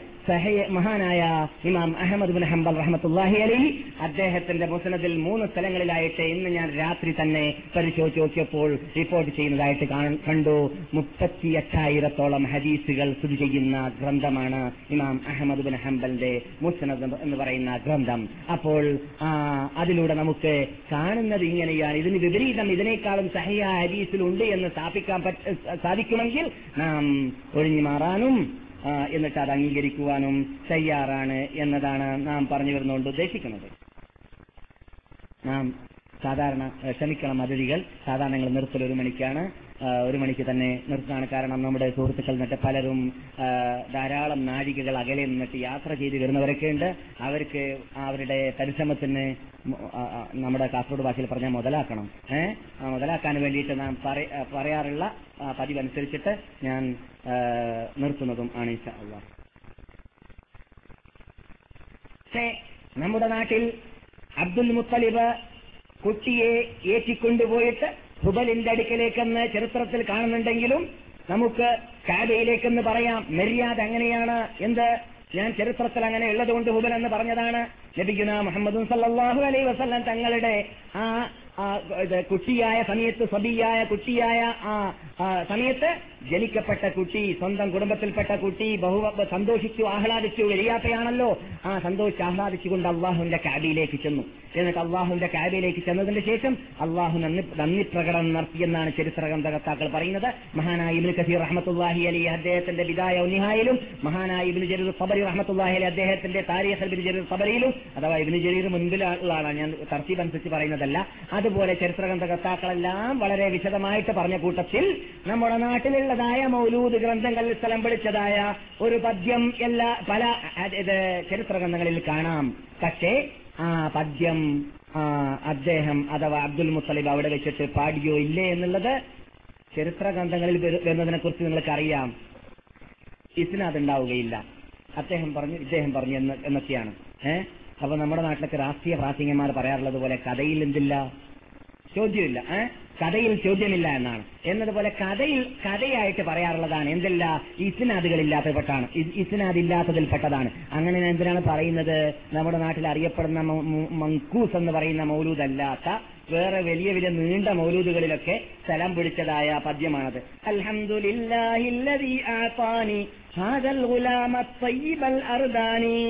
മഹാനായ ഇമാം അഹമ്മദ് ബിൻ ഹംബൽ റഹമത്തുല്ലാഹി അലി അദ്ദേഹത്തിന്റെ മുസനദിൽ മൂന്ന് സ്ഥലങ്ങളിലായിട്ട് ഇന്ന് ഞാൻ രാത്രി തന്നെ പരിശോധിച്ച് നോക്കിയപ്പോൾ റിപ്പോർട്ട് ചെയ്യുന്നതായിട്ട് കാണ- കണ്ടു. മുപ്പത്തി എട്ടായിരത്തോളം ഹദീസുകൾ സ്ഥിതി ചെയ്യുന്ന ഗ്രന്ഥമാണ് ഇമാം അഹമ്മദ് ബിൻ ഹംബലിന്റെ മുസനദ് എന്ന് പറയുന്ന ഗ്രന്ഥം. അപ്പോൾ അതിലൂടെ നമുക്ക് കാണുന്നത് ഇങ്ങനെയാണ്. ഇതിന് വിപരീതം ഇതിനേക്കാളും സഹയ ഹദീസിലുണ്ട് എന്ന് സ്ഥാപിക്കാൻ സാധിക്കുമെങ്കിൽ നാം ഒഴിഞ്ഞു മാറാനും എന്നിട്ട് അത് അംഗീകരിക്കുവാനും തയ്യാറാണ് എന്നതാണ് നാം പറഞ്ഞു വരുന്നതുകൊണ്ട് ഉദ്ദേശിക്കുന്നത്. നാം സാധാരണ ക്ഷമിക്കണം അതിഥികൾ. സാധാരണ നിങ്ങൾ നിർത്തൽ ഒരു മണിക്കാണ്. ഒരു മണിക്ക് തന്നെ നിർത്താണ് കാരണം നമ്മുടെ സുഹൃത്തുക്കൾ നിന്നിട്ട് പലരും ധാരാളം നാഴികകൾ അകലെ നിന്നിട്ട് യാത്ര ചെയ്ത് വരുന്നവരൊക്കെ ഉണ്ട്. അവർക്ക് അവരുടെ പരിശ്രമത്തിന് നമ്മുടെ കാസർഗോഡ് ഭാഷയിൽ പറഞ്ഞാൽ മുതലാക്കണം. ഏഹ് മുതലാക്കാൻ വേണ്ടിയിട്ട് നാം പറയാറുള്ള പതിവനുസരിച്ചിട്ട് ഞാൻ നിർത്തുന്നതും ആണ് നമ്മുടെ നാട്ടിൽ അബ്ദുൽ മുത്തലിബ് കുട്ടിയെ ഏറ്റിക്കൊണ്ടുപോയിട്ട് ഹുബലിന്റെ അടുക്കലേക്കെന്ന് ചരിത്രത്തിൽ കാണുന്നുണ്ടെങ്കിലും നമുക്ക് കാബയിലേക്കെന്ന് പറയാം മര്യാദ അങ്ങനെയാണ് എന്ത്? ഞാൻ ചരിത്രത്തിൽ അങ്ങനെ ഉള്ളതുകൊണ്ട് ഹുബൽ എന്ന് പറഞ്ഞതാണ്. ലഭിക്കുന്ന മുഹമ്മദും സല്ലാഹു അലൈ വസല്ലം തങ്ങളുടെ ആ കുട്ടിയായ സമയത്ത് സബിയായ കുട്ടിയായ ആ സമയത്ത് ജനിക്കപ്പെട്ട കുട്ടി സ്വന്തം കുടുംബത്തിൽപ്പെട്ട കുട്ടി ബഹു സന്തോഷിച്ചു ആഹ്ലാദിച്ചു വലിയാപ്പയാണല്ലോ ആ സന്തോഷിച്ച് ആഹ്ലാദിച്ചുകൊണ്ട് അള്ളാഹുവിന്റെ കാബിയിലേക്ക് ചെന്നു. എന്നിട്ട് അള്ളാഹുവിന്റെ കാബിയിലേക്ക് ചെന്നതിന് ശേഷം അള്ളാഹു നന്ദി പ്രകടനം നടത്തിയെന്നാണ് ചരിത്ര ഗ്രന്ഥകർത്താക്കൾ പറയുന്നത്. മഹാനായ ഇബിൻ കസീർ റഹ്മത്തുല്ലാഹി അലി അദ്ദേഹത്തിന്റെ വിദായ ഉന്നിഹായിലും മഹാനായ ഇബിൻ ജരീർ സബരി റഹ്മത്തുല്ലാഹി അലി അദ്ദേഹത്തിന്റെ താരീഖ് ഇബിൻ ജരീർ സബരിയിലും അഥവാ ഇബിന് ജരീർ മുൻപിലുള്ളതാണ് ഞാൻ തർത്തീബ് അനുസരിച്ച് പറയുന്നതല്ല. അതുപോലെ ചരിത്ര ഗ്രന്ഥകർത്താക്കളെല്ലാം വളരെ വിശദമായിട്ട് പറഞ്ഞ കൂട്ടത്തിൽ നമ്മുടെ നാട്ടിലുള്ളതായ മൗലൂദ് ഗ്രന്ഥങ്ങളിൽ സ്ഥലം പിടിച്ചതായ ഒരു പദ്യം എല്ലാ പല ഇത് ചരിത്ര ഗ്രന്ഥങ്ങളിൽ കാണാം. പക്ഷേ ആ പദ്യം അദ്ദേഹം അഥവാ അബ്ദുൽ മുത്തലിബ് അവിടെ വെച്ചിട്ട് പാടിയോ ഇല്ലേ എന്നുള്ളത് ചരിത്ര ഗ്രന്ഥങ്ങളിൽ വരുന്നതിനെ കുറിച്ച് നിങ്ങൾക്ക് അറിയാം ഇസ്നാദ് ഉണ്ടാവുകയില്ല അദ്ദേഹം പറഞ്ഞു ഇദ്ദേഹം പറഞ്ഞു എന്ന് എന്നൊക്കെയാണ്. ഏഹ് അപ്പൊ നമ്മുടെ നാട്ടിലൊക്കെ രാഷ്ട്രീയ പ്രാസംഗികന്മാർ പറയാറുള്ളത് പോലെ കഥയിൽ എന്തില്ല? ചോദ്യമില്ല. ഏഹ് കഥയിൽ ചോദ്യമില്ല എന്നാണ് എന്നതുപോലെ കഥയിൽ കഥയായിട്ട് പറയാറുള്ളതാണ് എന്തില്ല ഇസ്നാദുകളില്ലാത്തപ്പെട്ടാണ് ഇസ്നാദ് ഇല്ലാത്തതിൽപ്പെട്ടതാണ് അങ്ങനെ ഞാൻ എന്തിനാണ് പറയുന്നത് നമ്മുടെ നാട്ടിൽ അറിയപ്പെടുന്ന മ- മ- മങ്കൂസ് എന്ന് പറയുന്ന മൗലൂദല്ലാത്ത വേറെ വലിയ വലിയ നീണ്ട മൗലൂദുകളിലൊക്കെ സ്ഥലം പിടിച്ചതായ പദ്യമാണത് അൽഹംദുലില്ലാഹില്ലദീ ആതാനി ഹാദൽ ഗുലാമ الطيب الأرداني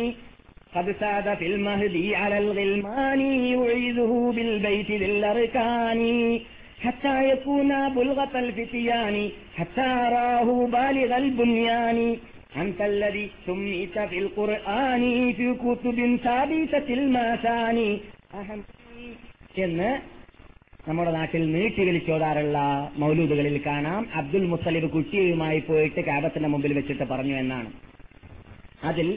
قد ساد في المهدي على الغلمان يعيذه بالبيت ذي الأركان حتى يكون بلغة الفتيان حتى راه بالغ البنيان أنت الذي سميت في القرآن في كتب ثابتة المثاني أهم എന്ന് നമ്മുടെ നാട്ടിൽ നീട്ടി വിളിച്ചോടാറുള്ള മൗലൂദുകളിൽ കാണാം അബ്ദുൽ മുത്തലിബ് കുട്ടിയുമായി പോയിട്ട് കാബത്തിന്റെ മുമ്പിൽ വെച്ചിട്ട് പറഞ്ഞു എന്നാണ് അതിൽ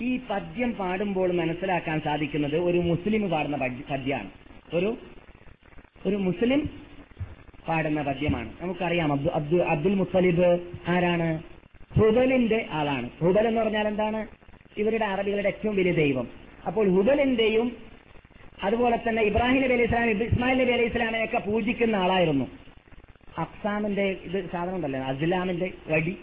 ഈ പദ്യം പാടുമ്പോൾ മനസ്സിലാക്കാൻ സാധിക്കുന്നത് ഒരു മുസ്ലിം പാടുന്ന പദ്യ- പദ്യമാണ് ഒരു ഒരു മുസ്ലിം പാടുന്ന പദ്യമാണ്. നമുക്കറിയാം അബ്ദു അബ്ദു അബ്ദുൽ മുത്തലിബ് ആരാണ്? ഹുബലിന്റെ ആളാണ്. ഹുബൽ എന്ന് പറഞ്ഞാൽ എന്താണ്? ഇവരുടെ അറബികളുടെ ഏറ്റവും വലിയ ദൈവം. അപ്പോൾ ഹുബലിന്റെയും അതുപോലെ തന്നെ ഇബ്രാഹിം നബി അലൈഹി ഇസ്ലാം ഇസ്മായിൽ നബി അലൈഹി ഇസ്ലാമിനെയൊക്കെ പൂജിക്കുന്ന ആളായിരുന്നു. അക്സാമിന്റെ ഇത് സാധനം ഉണ്ടല്ലോ അസ്ലാമിന്റെ വടി.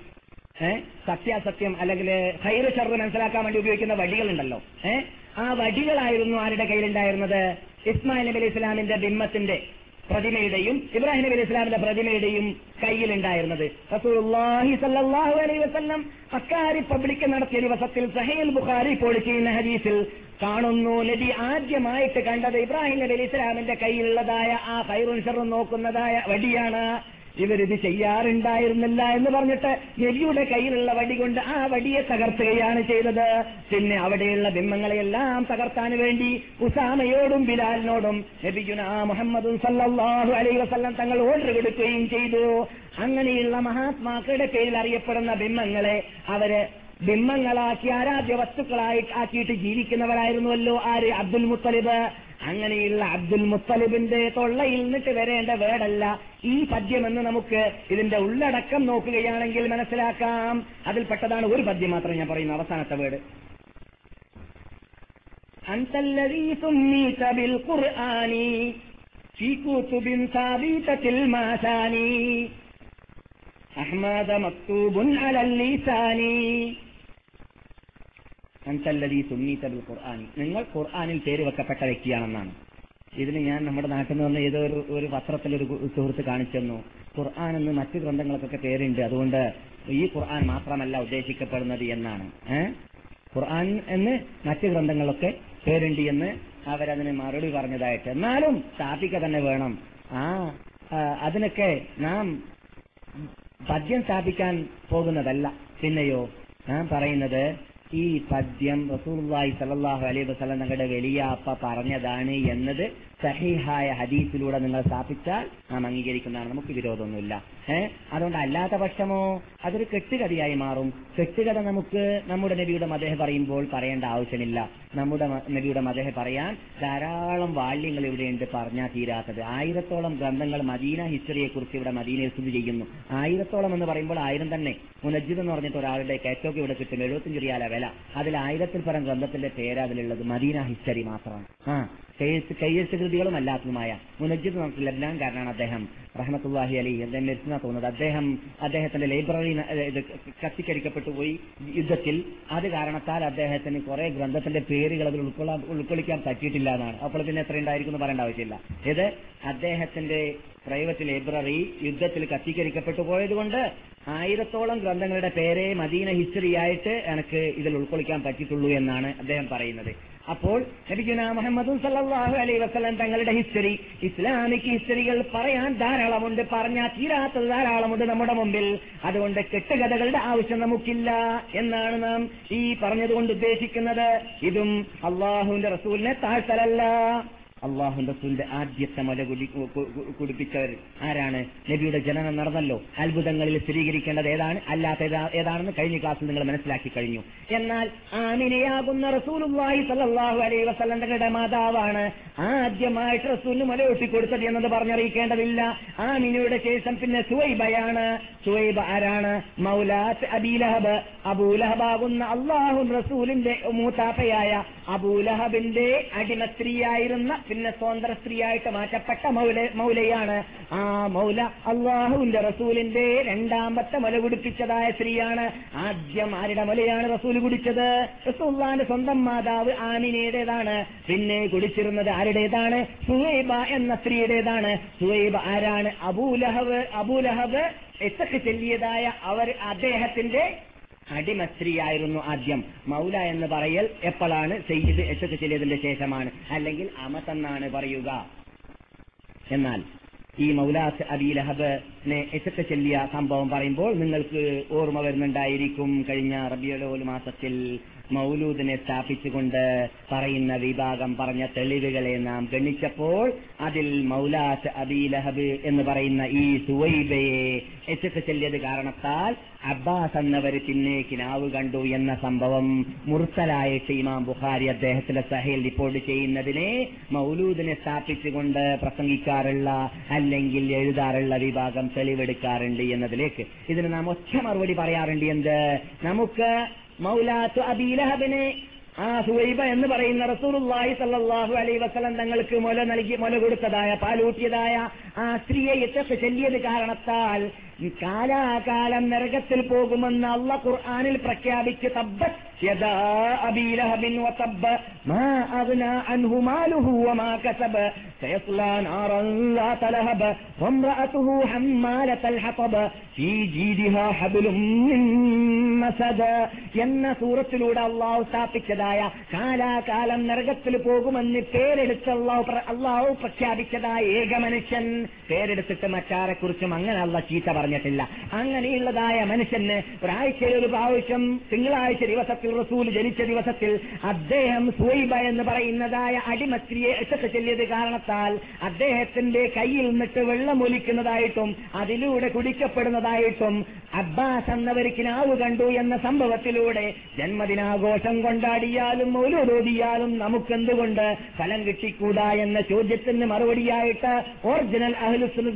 ഏഹ് സത്യാസത്യം അല്ലെങ്കിൽ ഹൈറ് ഷർവ് മനസ്സിലാക്കാൻ വേണ്ടി ഉപയോഗിക്കുന്ന വടികളുണ്ടല്ലോ. ഏഹ് ആ വടികളായിരുന്നു ആരുടെ കയ്യിലുണ്ടായിരുന്നത്? ഇസ്മായിൽ നബി അലൈഹി ഇസ്ലാമിന്റെ ബിംബത്തിന്റെ പ്രതിമയുടെയും ഇബ്രാഹിം നബി ഇസ്ലാമിന്റെ പ്രതിമയുടെയും കയ്യിലുണ്ടായിരുന്നത്. വസല്ലം പബ്ലിക് നടത്തിയ ദിവസത്തിൽ സഹേൽ ബുഖാരി ഇപ്പോൾ ചെയ്യുന്ന കാണുന്നു നബി ആദ്യമായിട്ട് കണ്ടത് ഇബ്രാഹിം നബി ഇസ്ലാമിന്റെ കയ്യിലുള്ളതായ ആ ഫൈറുൻ ഷറും നോക്കുന്നതായ വടിയാണ്. ഇവരിത് ചെയ്യാറുണ്ടായിരുന്നില്ല എന്ന് പറഞ്ഞിട്ട് എലിയുടെ കയ്യിലുള്ള വടി കൊണ്ട് ആ വടിയെ തകർത്തുകയാണ് ചെയ്തത്. പിന്നെ അവിടെയുള്ള ബിംബങ്ങളെയെല്ലാം തകർത്താൻ വേണ്ടി ഉസാമയോടും ബിലാലിനോടും നബിയുന മുഹമ്മദ് സല്ലല്ലാഹു അലൈഹി വസല്ലം തങ്ങൾ ഓർഡർ കൊടുക്കുകയും ചെയ്തു. അങ്ങനെയുള്ള മഹാത്മാക്കളുടെ പേരിൽ അറിയപ്പെടുന്ന ബിംബങ്ങളെ അവർ ബിംബങ്ങളാക്കി ആരാധ്യ വസ്തുക്കളായി ആക്കിയിട്ട് ജീവിക്കുന്നവരായിരുന്നുവല്ലോ ആര്? അബ്ദുൽ മുത്തലിബ്. അങ്ങനെയുള്ള അബ്ദുൽ മുത്തലിബിന്റെ തൊള്ളയിൽ നിന്നിട്ട് വരേണ്ട വേടല്ല ഈ പദ്യമെന്ന് നമുക്ക് ഇതിന്റെ ഉള്ളടക്കം നോക്കുകയാണെങ്കിൽ മനസ്സിലാക്കാം. അതിൽപ്പെട്ടതാണ് ഒരു പദ്യം മാത്രം ഞാൻ പറയുന്നു അവസാനത്തെ വേട് അഹ്മദ മക്തൂബുൻ അലല്ലീസാനി ഖുർആൻ നിങ്ങൾ ഖുർആാനിൽ പേര് വെക്കപ്പെട്ട വ്യക്തിയാണെന്നാണ്. ഇതിന് ഞാൻ നമ്മുടെ നാട്ടിൽ നിന്ന് വന്ന ഏതോ ഒരു പത്രത്തിൽ ഒരു സുഹൃത്ത് സുഹൃത്ത് കാണിച്ചെന്നു. ഖുർആൻ എന്ന് മറ്റു ഗ്രന്ഥങ്ങൾക്കൊക്കെ പേരുണ്ട്. അതുകൊണ്ട് ഈ ഖുർആൻ മാത്രമല്ല ഉദ്ദേശിക്കപ്പെടുന്നത് എന്നാണ്. ഖുർആൻ എന്ന് മറ്റു ഗ്രന്ഥങ്ങളൊക്കെ പേരുണ്ട് എന്ന് അവരതിന് മറുപടി പറഞ്ഞതായിട്ട്. എന്നാലും സ്ഥാപിക്ക തന്നെ വേണം. ആ, അതിനൊക്കെ നാം പദ്യം സ്ഥാപിക്കാൻ പോകുന്നതല്ല. പിന്നെയോ ഞാൻ പറയുന്നത് ഈ പദ്യം റസൂലുള്ളാഹി സല്ലല്ലാഹു അലൈഹി വസല്ലം തങ്ങളുടെ വലിയ അപ്പ പറഞ്ഞതാണ് എന്നത് സഹിഹായ ഹദീസിലൂടെ നിങ്ങൾ സ്ഥാപിച്ചാൽ നാം അംഗീകരിക്കുന്നതാണ്. നമുക്ക് വിരോധമൊന്നുമില്ല. ഏഹ് അതുകൊണ്ട് അല്ലാത്ത പക്ഷമോ? അതൊരു കെട്ടുകഥയായി മാറും. കെട്ടുകഥ നമുക്ക് നമ്മുടെ നബിയുടെ മദേഹ പറയുമ്പോൾ പറയേണ്ട ആവശ്യമില്ല. നമ്മുടെ നബിയുടെ മദേഹ പറയാൻ ധാരാളം വാല്യങ്ങൾ ഇവിടെയുണ്ട് പറഞ്ഞാൽ തീരാത്തത്. ആയിരത്തോളം ഗ്രന്ഥങ്ങൾ മദീന ഹിസ്റ്ററിയെ കുറിച്ച് ഇവിടെ മദീനയിൽ സ്ഥിതി ചെയ്യുന്നു. ആയിരത്തോളം എന്ന് പറയുമ്പോൾ ആയിരം തന്നെ. മുനജിദ് എന്ന് പറഞ്ഞിട്ട് ഒരാളുടെ കേറ്റോക്ക് ഇവിടെ കിട്ടും. എഴുപത്തഞ്ച് റിയാല വില. അതിൽ ആയിരത്തിൽ പരം ഗ്രന്ഥത്തിന്റെ പേര് അതിലുള്ളത്. മദീന ഹിസ്റ്ററി മാത്രമാണ്. ആ കയ്യെഴുത്ത് കയ്യെഴുത്ത് കൃതികളും അല്ലാത്തതുമായ മുനജിദ് നമുക്ക് ലബ്നാൻകാരനാണ് അദ്ദേഹം. റഹ്മത്തുല്ലാഹി അലി അദ്ദേഹം മരിച്ചെന്നാ തോന്നുന്നത്. അദ്ദേഹം അദ്ദേഹത്തിന്റെ ലൈബ്രറി കത്തിക്കരിക്കപ്പെട്ടു പോയി യുദ്ധത്തിൽ. അത് കാരണത്താൽ അദ്ദേഹത്തിന് കുറെ ഗ്രന്ഥത്തിന്റെ പേരുകൾ അതിൽ ഉൾക്കൊള്ളാൻ ഉൾക്കൊള്ളിക്കാൻ പറ്റിയിട്ടില്ല എന്നാണ്. അപ്പോൾ പിന്നെ എത്ര ഉണ്ടായിരിക്കും എന്ന് പറയേണ്ട ആവശ്യമില്ല. ഇത് അദ്ദേഹത്തിന്റെ പ്രൈവറ്റ് ലൈബ്രറി യുദ്ധത്തിൽ കത്തിക്കരിക്കപ്പെട്ടു പോയതുകൊണ്ട് ആയിരത്തോളം ഗ്രന്ഥങ്ങളുടെ പേരെ മദീന ഹിസ്റ്ററി ആയിട്ട് എനിക്ക് ഇതിൽ ഉൾക്കൊള്ളിക്കാൻ പറ്റിയിട്ടുള്ളൂ എന്നാണ് അദ്ദേഹം പറയുന്നത്. അപ്പോൾ നബിഗുന മുഹമ്മദും സല്ലല്ലാഹു അലൈഹി വസല്ലം തങ്ങളുടെ ഹിസ്റ്ററി ഇസ്ലാമിക് ഹിസ്റ്ററികൾ പറയാൻ ധാരാളമുണ്ട് പറഞ്ഞാൽ തീരാത്തത് ധാരാളമുണ്ട് നമ്മുടെ മുമ്പിൽ. അതുകൊണ്ട് കെട്ടുകഥകളുടെ ആവശ്യം നമുക്കില്ല എന്നാണ് നാം ഈ പറഞ്ഞതുകൊണ്ട് ഉദ്ദേശിക്കുന്നത്. ഇതും അള്ളാഹുവിന്റെ റസൂലിനെ താഴ്ത്തലല്ല. അള്ളാഹുന്റെ റസൂലിന്റെ ആദ്യത്തെ മല കുടിപ്പിച്ചവർ ആരാണ്? നബിയുടെ ജനനം നടന്നല്ലോ. അത്ഭുതങ്ങളിൽ സ്ഥിരീകരിക്കേണ്ടത് ഏതാണ്? അല്ലാത്ത ഏതാണെന്ന് കഴിഞ്ഞ ക്ലാസ്സിൽ നിങ്ങൾ മനസ്സിലാക്കി കഴിഞ്ഞു. എന്നാൽ ആമിനയാകുന്ന റസൂലുള്ളാഹി സല്ലല്ലാഹു അലൈഹി വസല്ലങ്ങളുടെ മാതാവാണ് ആദ്യമായിട്ട് റസൂലിന് മല കൊടുത്തത് എന്നത് പറഞ്ഞറിയിക്കേണ്ടതില്ല. ആമിനയുടെ ശേഷം പിന്നെ സുവൈബയാണ്. സുവൈബ ആരാണ്? മൗലാത്ത് അബീലഹബ് അബൂലഹബാകുന്ന അള്ളാഹു റസൂലിന്റെ മൂത്താപ്പയായ അബൂലഹബിന്റെ അടിമ സ്ത്രീയായിരുന്ന പിന്നെ സ്വതന്ത്ര സ്ത്രീയായിട്ട് മാറ്റപ്പെട്ട മൗല മൗലയാണ്. ആ മൗല അള്ളാഹുവിന്റെ റസൂലിന്റെ രണ്ടാമത്തെ മുല കുടിപ്പിച്ചതായ സ്ത്രീയാണ്. ആദ്യം ആരുടെ മുലയാണ് റസൂൽ കുടിച്ചത്? റസൂള്ളാന്റെ സ്വന്തം മാതാവ് ആമിനയുടേതാണ്. പിന്നെ കുടിച്ചിരുന്നത് ആരുടേതാണ്? സുഹൈബ എന്ന സ്ത്രീയുടേതാണ്. സുഹൈബ ആരാണ്? അബൂലഹബ് അബൂലഹബ് എത്തൊക്കെ ചെല്ലിയതായ അവർ അദ്ദേഹത്തിന്റെ അടിമ സ്ത്രീയായിരുന്നു ആദ്യം. മൗല എന്ന് പറയൽ എപ്പോഴാണ് സെയ്ദ് എസക്ക് ചെല്ലിയതിന്റെ ശേഷമാണ്. അല്ലെങ്കിൽ അമത്തെന്നാണ് പറയുക. എന്നാൽ ഈ മൗലാസ് അബി ലഹബിനെ എച്ചത്ത് ചെല്ലിയ സംഭവം പറയുമ്പോൾ നിങ്ങൾക്ക് ഓർമ്മ വരുന്നുണ്ടായിരിക്കും. കഴിഞ്ഞ റബിയുലോൽ മാസത്തിൽ മൗലൂദിനെ സ്ഥാപിച്ചുകൊണ്ട് പറയുന്ന വിഭാഗം പറഞ്ഞ തെളിവുകളെ നാം ഗണിച്ചപ്പോൾ അതിൽ മൗലാസ് അബി ലഹബ് എന്ന് പറയുന്ന ഈ സുവൈബയെ എച്ചത്ത് ചെല്ലിയത് കാരണത്താൽ അബ്ബാസ് എന്നവർ പിന്നെ കിനാവ് കണ്ടു എന്ന സംഭവം മുർസലായിട്ട് ഇമാം ബുഖാരി അദ്ദേഹത്തിന്റെ സഹയിൽ റിപ്പോർട്ട് ചെയ്യുന്നതിനെ മൗലൂദിനെ സ്ഥാപിച്ചുകൊണ്ട് പ്രസംഗിക്കാറുള്ള അല്ലെങ്കിൽ എഴുതാറുള്ള വിഭാഗം തെളിവെടുക്കാറുണ്ട് എന്നതിലേക്ക്. ഇതിന് നാം ഒറ്റ മറുപടി പറയാറുണ്ട് എന്ത്? നമുക്ക് മൗലാത്ത് അബീലഹബിനെ ആ സുവൈബ എന്ന് പറയുന്ന റസൂലുള്ളാഹി സല്ലല്ലാഹു അലൈഹി വസല്ലം തങ്ങൾക്ക് മുല നൽകി മുല കൊടുത്തതായ പാലൂട്ടിയതായ ആ സ്ത്രീയെ എത്തത്ത് ചെല്ലിയത് കാരണത്താൽ കാലാകാലം നരകത്തിൽ പോകുമെന്ന് അള്ള ഖുർആാനിൽ പ്രഖ്യാപിച്ച് തബ്ബത് യദാ അബീ ലഹബിൻ വതബ്ബ മാ അഗ്നാ അൻഹു മാലുഹു വമാ കസബ സയസ്ലാ നാറൻ ذات ലഹബ وامرأته حمالة الحطب في جيدها حبل من مسد എന്ന സൂറത്തിലൂടെ അള്ളാഹു സ്ഥാപിച്ചതായ കാലാകാലം നരകത്തിൽ പോകുമെന്ന് പേരെടുത്ത് അള്ളാഹു പ്ര- അള്ളാഹു പ്രഖ്യാപിച്ചതായ ഏക മനുഷ്യൻ പേരെടുത്തിട്ട് മറ്റാരെ കുറിച്ചും അങ്ങനെ അള്ള ചീത്ത പറഞ്ഞിട്ടില്ല അങ്ങനെയുള്ളതായ മനുഷ്യന് ഒരാഴ്ചയിൽ ഒരു പ്രാവശ്യം തിങ്കളാഴ്ച ദിവസത്തിൽ റസൂൽ ജനിച്ച ദിവസത്തിൽ അദ്ദേഹം സുവൈബ എന്ന് പറയുന്നതായ അടിമസ്ത്രീയെ ഇഷ്ടത്തെ ചെല്ലിയത് കാരണത്താൽ അദ്ദേഹത്തിന്റെ കയ്യിൽ നിന്നിട്ട് വെള്ളം ഒലിക്കുന്നതായിട്ടും അതിലൂടെ കുടിക്കപ്പെടുന്നതായിട്ടും അബ്ബാസ് എന്നവർക്ക് നാവ് കണ്ടു എന്ന സംഭവത്തിലൂടെ ജന്മദിനാഘോഷം കൊണ്ടാടിയാലും മൗലൂദോദിയാലും നമുക്കെന്തുകൊണ്ട് ഫലം കിട്ടിക്കൂടാ എന്ന ചോദ്യത്തിന് മറുപടിയായിട്ട് ഒറിജിനൽ അഹ്ലുസുൽ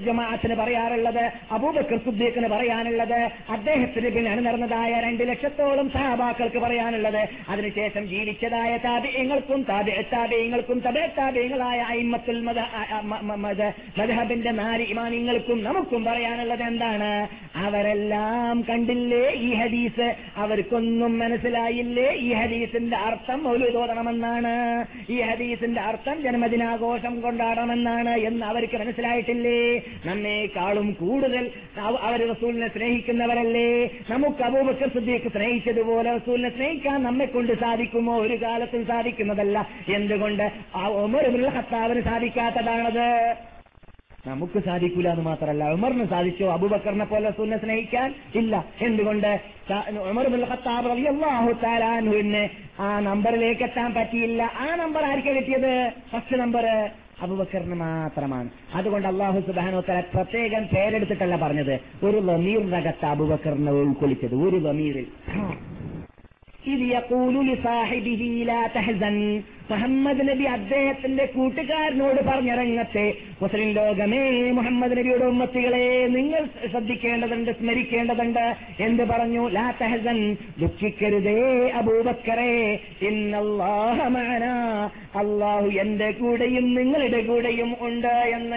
പറയാറുള്ളത് അബൂബക്കർ സുദ്ദീഖിന് പറയാനുള്ളത് അദ്ദേഹത്തിന് പിന്നെ അണിനിറന്നതായ രണ്ട് ലക്ഷത്തോളം സഹാബാക്കൾക്ക് പറയാനുള്ളത്. അതിനുശേഷം ജീവിച്ചതായ താബിയങ്ങൾക്കും താബിയങ്ങൾക്കും തബേത്താബിയങ്ങളായ അയിമത്തുൽ മദഹബിന്റെ നാല് ഇമാനിങ്ങൾക്കും നമുക്കും പറയാനുള്ളത് എന്താണ്? അവരെല്ലാം കണ്ടില്ലേ ഈ ഹദീസ്? അവർക്കൊന്നും മനസ്സിലായില്ലേ ഈ ഹദീസിന്റെ അർത്ഥം? ഒരു തോന്നണമെന്നാണ് ഈ ഹദീസിന്റെ അർത്ഥം ജന്മദിനാഘോഷം കൊണ്ടാടണമെന്നാണ് എന്ന് അവർക്ക് മനസ്സിലായിട്ടില്ലേ? നമ്മേക്കാളും കൂടുതൽ അവ- അവർ റസൂലിനെ സ്നേഹിക്കുന്നവരല്ലേ? നമുക്ക് അബൂബക്കർ സുദ്ദീഖ് സ്നേഹിച്ചതുപോലെ റസൂലിനെ സ്നേഹിക്കാൻ നമ്മെ കൊണ്ട് സാധിക്കുമോ? ഒരു കാലത്തും സാധിക്കുന്നതല്ല. എന്തുകൊണ്ട്? ആ ഇബ്നുൽ ഖത്താബിന് സാധിക്കാത്തതാണത്. നമുക്ക് സാധിക്കൂല എന്ന് മാത്രമല്ല. ഉമറിന് സാധിച്ചോ? അബുബക്കറിനെ പോലെ സുന്നെ സ്നേഹിക്കാൻ ഇല്ല. എന്തുകൊണ്ട്? ആ നമ്പറിലേക്ക് എത്താൻ പറ്റിയില്ല. ആ നമ്പർ ആർക്കാ കിട്ടിയത്? ഫസ്റ്റ് നമ്പർ അബുബക്കറിന് മാത്രമാണ്. അതുകൊണ്ട് അള്ളാഹു സുബാനോ തല പ്രത്യേകം പേരെടുത്തിട്ടല്ല പറഞ്ഞത്. ഒരു ലമീറിനകത്ത് അബുബക്കറിനെ ഉൾക്കൊള്ളിച്ചത്. ഒരു ലമീറിൽ മുഹമ്മദ് നബി അദ്ദേഹത്തിന്റെ കൂട്ടുകാരനോട് പറഞ്ഞിറങ്ങത്തെ മുസ്ലിം ലോകമേ മുഹമ്മദ് നബിയുടെ ഉമ്മത്തികളെ നിങ്ങൾ ശ്രദ്ധിക്കേണ്ടതുണ്ട് സ്മരിക്കേണ്ടതുണ്ട് എന്ത് പറഞ്ഞു. ലാ തഹസൻ ദുഃഖിക്കരുതേ അബൂബക്കറേ. ഇന്നല്ലാഹ മഅനാ. അള്ളാഹു എന്റെ കൂടെയും നിങ്ങളുടെ കൂടെയും ഉണ്ട് എന്ന്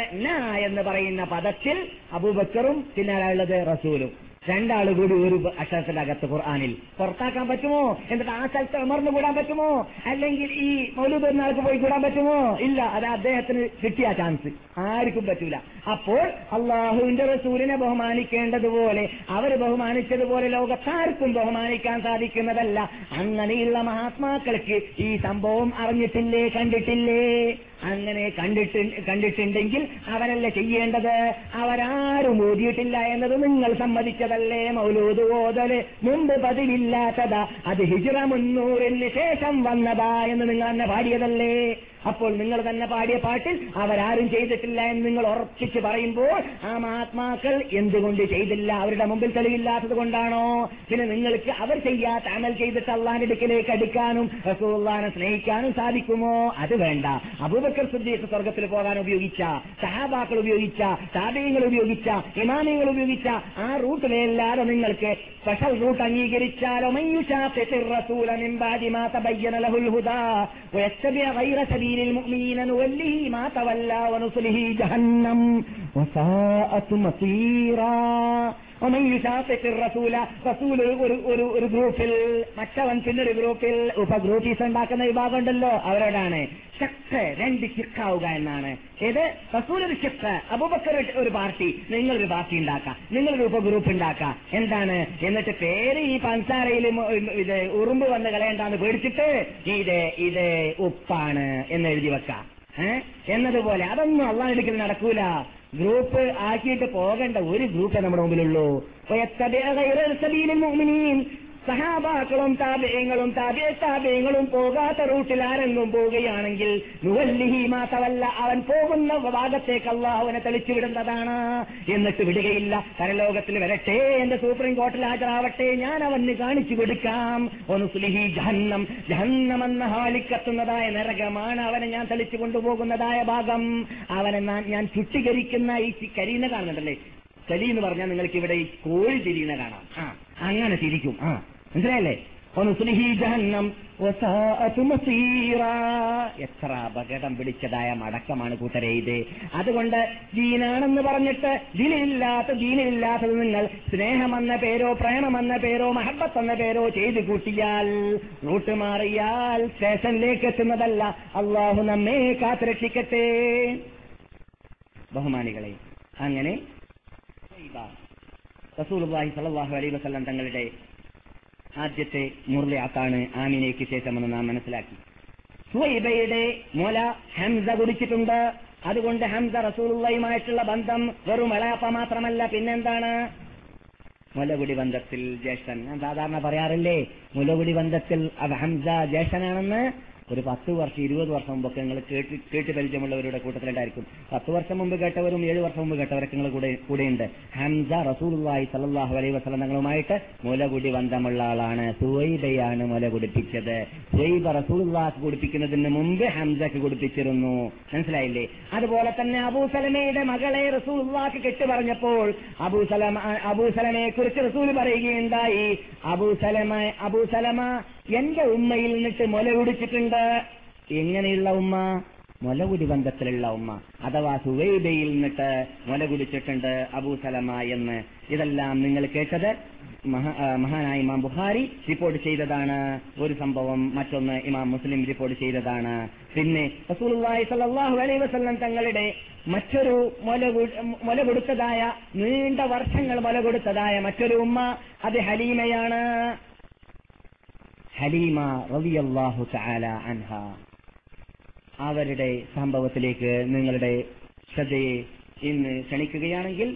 എന്ന് പറയുന്ന പദത്തിൽ അബൂബക്കറും പിന്നെ ആരാളുള്ളത് റസൂലും. രണ്ടാൾ കൂടി ഒരു അക്ഷരത്തിന്റെ അകത്ത് ഖുർആാനിൽ. പുറത്താക്കാൻ പറ്റുമോ? എന്നിട്ട് ആ സ്ഥലത്ത് അമർന്നു കൂടാൻ പറ്റുമോ? അല്ലെങ്കിൽ ഈ മൗലൂദ് പെരുന്നാൾക്ക് പോയി കൂടാൻ പറ്റുമോ? ഇല്ല അത് അദ്ദേഹത്തിന് കിട്ടിയ ചാൻസ് ആർക്കും പറ്റൂല. അപ്പോൾ അള്ളാഹുവിന്റെ റസൂലിനെ ബഹുമാനിക്കേണ്ടതുപോലെ അവർ ബഹുമാനിച്ചതുപോലെ ലോകത്താർക്കും ബഹുമാനിക്കാൻ സാധിക്കുന്നതല്ല. അങ്ങനെയുള്ള മഹാത്മാക്കൾക്ക് ഈ സംഭവം അറിഞ്ഞിട്ടില്ലേ കണ്ടിട്ടില്ലേ? അങ്ങനെ കണ്ടിട്ട് കണ്ടിട്ടുണ്ടെങ്കിൽ അവരല്ല ചെയ്യേണ്ടത്? അവരാരും ഓതിയിട്ടില്ല എന്നത് നിങ്ങൾ സമ്മതിച്ചതല്ലേ മൗലൂദ് ഓതൽ? മുമ്പ് പതിവില്ലാത്തതാ. അത് ഹിജറ മുന്നൂറിന് ശേഷം വന്നതാ എന്ന് നിങ്ങൾ തന്നെ പാടിയതല്ലേ? അപ്പോൾ നിങ്ങൾ തന്നെ പാടിയ പാട്ടിൽ അവരാരും ചെയ്തിട്ടില്ല എന്ന് നിങ്ങൾ ഉറപ്പിച്ച് പറയുമ്പോൾ ആ മഹാത്മാക്കൾ എന്തുകൊണ്ട് ചെയ്തില്ല? അവരുടെ മുമ്പിൽ തെളിവില്ലാത്തത് കൊണ്ടാണോ? പിന്നെ നിങ്ങൾക്ക് അവർ ചെയ്യാത്ത അമൽ ചെയ്തിട്ട് അള്ളാന്റെ അടുക്കിലേക്ക് അടുക്കാനും റസൂള്ളാനെ സ്നേഹിക്കാനും സാധിക്കുമോ? അത് വേണ്ട. അബൂബക്കർ സുദ്ദീഖ് സ്വർഗത്തിൽ പോകാൻ ഉപയോഗിച്ച സഹാബാക്കൾ ഉപയോഗിച്ച താപയങ്ങൾ ഉപയോഗിച്ച ഇമാമിയങ്ങൾ ഉപയോഗിച്ച ആ റൂട്ടിലല്ലാതെ നിങ്ങൾക്ക് സ്പെഷ്യൽ റൂട്ട് അംഗീകരിച്ചാലോ? نملي المؤمنين نوله ما تولى ونصله جهنم وساءت مصيرا. റസൂൽ ഒരു ഒരു ഒരു ഗ്രൂപ്പിൽ മറ്റവൻ പിന്നെ ഒരു ഗ്രൂപ്പിൽ ഉപഗ്രൂപ്പീസ് ഉണ്ടാക്കുന്ന വിഭാഗം ഉണ്ടല്ലോ അവരോടാണ്. ശക്ത രണ്ട് ചിക്കാവുക എന്നാണ്. ഏത്? റസൂൽ ഒരു ശക്ത അബുബക്കർ ഒരു പാർട്ടി. നിങ്ങളൊരു പാർട്ടി ഉണ്ടാക്കാം. നിങ്ങളൊരു ഉപഗ്രൂപ്പ് ഉണ്ടാക്കാം. എന്താണ്? എന്നിട്ട് പേര് ഈ പഞ്ചാരയിൽ ഇത് ഉറുമ്പ് വന്ന് കളയേണ്ടാന്ന് പേടിച്ചിട്ട് ഇത് ഇത് ഉപ്പാണ് എന്ന് എഴുതി വെക്കാം. ഏഹ് എന്നതുപോലെ അതൊന്നും അള്ളാഹ് എടുക്കൽ നടക്കൂല. ഗ്രൂപ്പ് ആക്കിയിട്ട് പോകേണ്ട ഒരു ഗ്രൂപ്പേ നമ്മുടെ മുമ്പിലുള്ളൂ. സഹാബാക്കളും താപേയങ്ങളും താപേ താപേയങ്ങളും പോകാത്ത റൂട്ടിൽ ആരെങ്കിലും പോവുകയാണെങ്കിൽ മാത്രമല്ല അവൻ പോകുന്ന ഭാഗത്തേക്ക് അള്ളാഹുവിനെ തെളിച്ചു വിടുന്നതാണ്. എന്നിട്ട് വിടുകയില്ല. പരലോകത്തിൽ വരട്ടെ എന്റെ സുപ്രീം കോർട്ടിൽ ഹാജരാവട്ടെ ഞാൻ അവന് കാണിച്ചു കൊടുക്കാം. ഒന്ന് സുലിഹി ജഹന്നം. ജഹന്നം എന്ന ഹാലിക്കത്തുന്നതായ നരകമാണ് അവനെ ഞാൻ തെളിച്ചു കൊണ്ടുപോകുന്നതായ ഭാഗം. അവനെ ഞാൻ- ചുട്ടികരിക്കുന്ന ഈ കരീന കാണുന്നുണ്ടല്ലേ? കലി എന്ന് പറഞ്ഞാൽ നിങ്ങൾക്ക് ഇവിടെ ഈ കോഴി തിരിയുന്ന കാണാം. ആ അങ്ങനെ തിരിക്കും. ആ. മനസ്സിലായല്ലേ. എത്ര അപകടം പിടിച്ചതായ മടക്കമാണ് കൂട്ടരെ ഇത്. അതുകൊണ്ട് ദീനാണെന്ന് പറഞ്ഞിട്ട് ദീനില്ലാത്ത ദീനില്ലാത്തത് നിങ്ങൾ സ്നേഹമെന്ന പേരോ പ്രേമമെന്ന പേരോ മഹബത്ത് എന്ന പേരോ ചെയ്തു കൂട്ടിയാൽ റൂട്ട് മാറിയാൽ സ്റ്റേഷനിലേക്ക് എത്തുന്നതല്ല. അള്ളാഹു നമ്മെ കാത്തുരക്ഷിക്കട്ടെ. ബഹുമാനികളെ അങ്ങനെ തങ്ങളുടെ ആദ്യത്തെ മുർലിയാത്താണ് ആമിനയ്ക്ക് ശേഷമെന്ന് നാം മനസ്സിലാക്കി. സുഹൈബയുടെ മുല ഹംസ കുടിച്ചിട്ടുണ്ട്. അതുകൊണ്ട് ഹംസ റസൂലുള്ളയുമായിട്ടുള്ള ബന്ധം വെറും വെളാപ്പ മാത്രമല്ല. പിന്നെന്താണ്? മുലകുടി ബന്ധത്തിൽ ജ്യേഷ്ഠൻ. ഞാൻ സാധാരണ പറയാറില്ലേ മുലകുടി ബന്ധത്തിൽ ഹംസ ജ്യേഷ്ഠനാണെന്ന് ഒരു പത്ത് വർഷം ഇരുപത് വർഷം മുമ്പൊക്കെ നിങ്ങൾ കേട്ട് കേട്ട് പരിചയമുള്ളവരുടെ കൂട്ടത്തിലുണ്ടായിരിക്കും. പത്ത് വർഷം മുമ്പ് കേട്ടവരും ഏഴ് വർഷം മുമ്പ് കേട്ടവരൊക്കെ നിങ്ങൾ കൂടെ കൂടെയുണ്ട്. ഹംസ റസൂലുള്ളാഹി സലാഹു അലൈ വസല്ലം തങ്ങളുമായിട്ട് മുലകുടി ബന്ധമുള്ള ആളാണ്. സുവൈബയാണ് മുല കുടിപ്പിച്ചത്. സുവൈബ റസൂലുള്ളാഹ് കുടിപ്പിക്കുന്നതിന് മുമ്പ് ഹംസക്ക് കുടിപ്പിച്ചിരുന്നു. മനസ്സിലായില്ലേ? അതുപോലെ തന്നെ അബൂസലമയുടെ മകളെ റസൂലുള്ളാഹ് കെട്ട് പറഞ്ഞപ്പോൾ അബൂസലമ അബൂസലമയെ കുറിച്ച് റസൂൽ പറയുകയുണ്ടായി. അബൂസലമ അബൂസലമ എന്റെ ഉമ്മയിൽ നിന്നിട്ട് മുല കുടിച്ചിട്ടുണ്ട്. എങ്ങനെയുള്ള ഉമ്മ? മുലകുടി ബന്ധത്തിലുള്ള ഉമ്മ. അഥവാ സുവൈബയിൽ നിന്നിട്ട് മുല കുടിച്ചിട്ടുണ്ട് അബൂസലമ എന്ന്. ഇതെല്ലാം നിങ്ങൾ കേട്ടത് മഹാ- മഹാനായ ഇമാം ബുഹാരി റിപ്പോർട്ട് ചെയ്തതാണ്. ഒരു സംഭവം മറ്റൊന്ന് ഇമാം മുസ്ലിം റിപ്പോർട്ട് ചെയ്തതാണ്. പിന്നെ റസൂലുള്ളാഹി അലൈഹി വസല്ലം തങ്ങളുടെ മറ്റൊരു മുല മുല കൊടുത്തതായ നീണ്ട വർഷങ്ങൾ മുല കൊടുത്തതായ മറ്റൊരു ഉമ്മ അത് ഹലീമയാണ്. ഹലീമ റളിയല്ലാഹു ചാല അൻഹ. അവരുടെ സംഭവത്തിലേക്ക് നിങ്ങളുടെ ശ്രദ്ധയെ ഇന്ന് ക്ഷണിക്കുകയാണെങ്കിൽ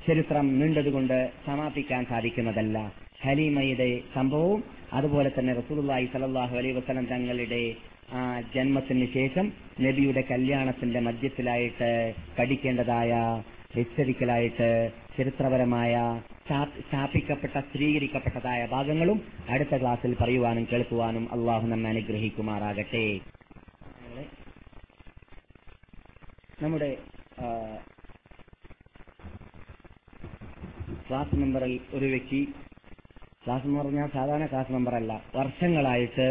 ചരിത്രം നീണ്ടതുകൊണ്ട് സമാപിക്കാൻ സാധിക്കുന്നതല്ല. ഹലീമയുടെ സംഭവവും അതുപോലെ തന്നെ റസൂലുള്ളാഹി സ്വല്ലല്ലാഹു അലൈ വസല്ലം തങ്ങളുടെ ആ ജന്മത്തിന് ശേഷം നബിയുടെ കല്യാണത്തിന്റെ മധ്യത്തിലായിട്ട് പഠിക്കേണ്ടതായ എച്ചരിക്കലായിട്ട് ചരിത്രപരമായ സ്ഥാപിക്കപ്പെട്ട സ്ഥിരീകരിക്കപ്പെട്ടതായ ഭാഗങ്ങളും അടുത്ത ക്ലാസ്സിൽ പറയുവാനും കേൾക്കുവാനും അള്ളാഹു നമ്മെ അനുഗ്രഹിക്കുമാറാകട്ടെ. നമ്മുടെ ക്ലാസ് മെമ്പറിൽ ഒരു വ്യക്തി ക്ലാസ് എന്ന് പറഞ്ഞാൽ സാധാരണ ക്ലാസ് മെമ്പറല്ല വർഷങ്ങളായിട്ട്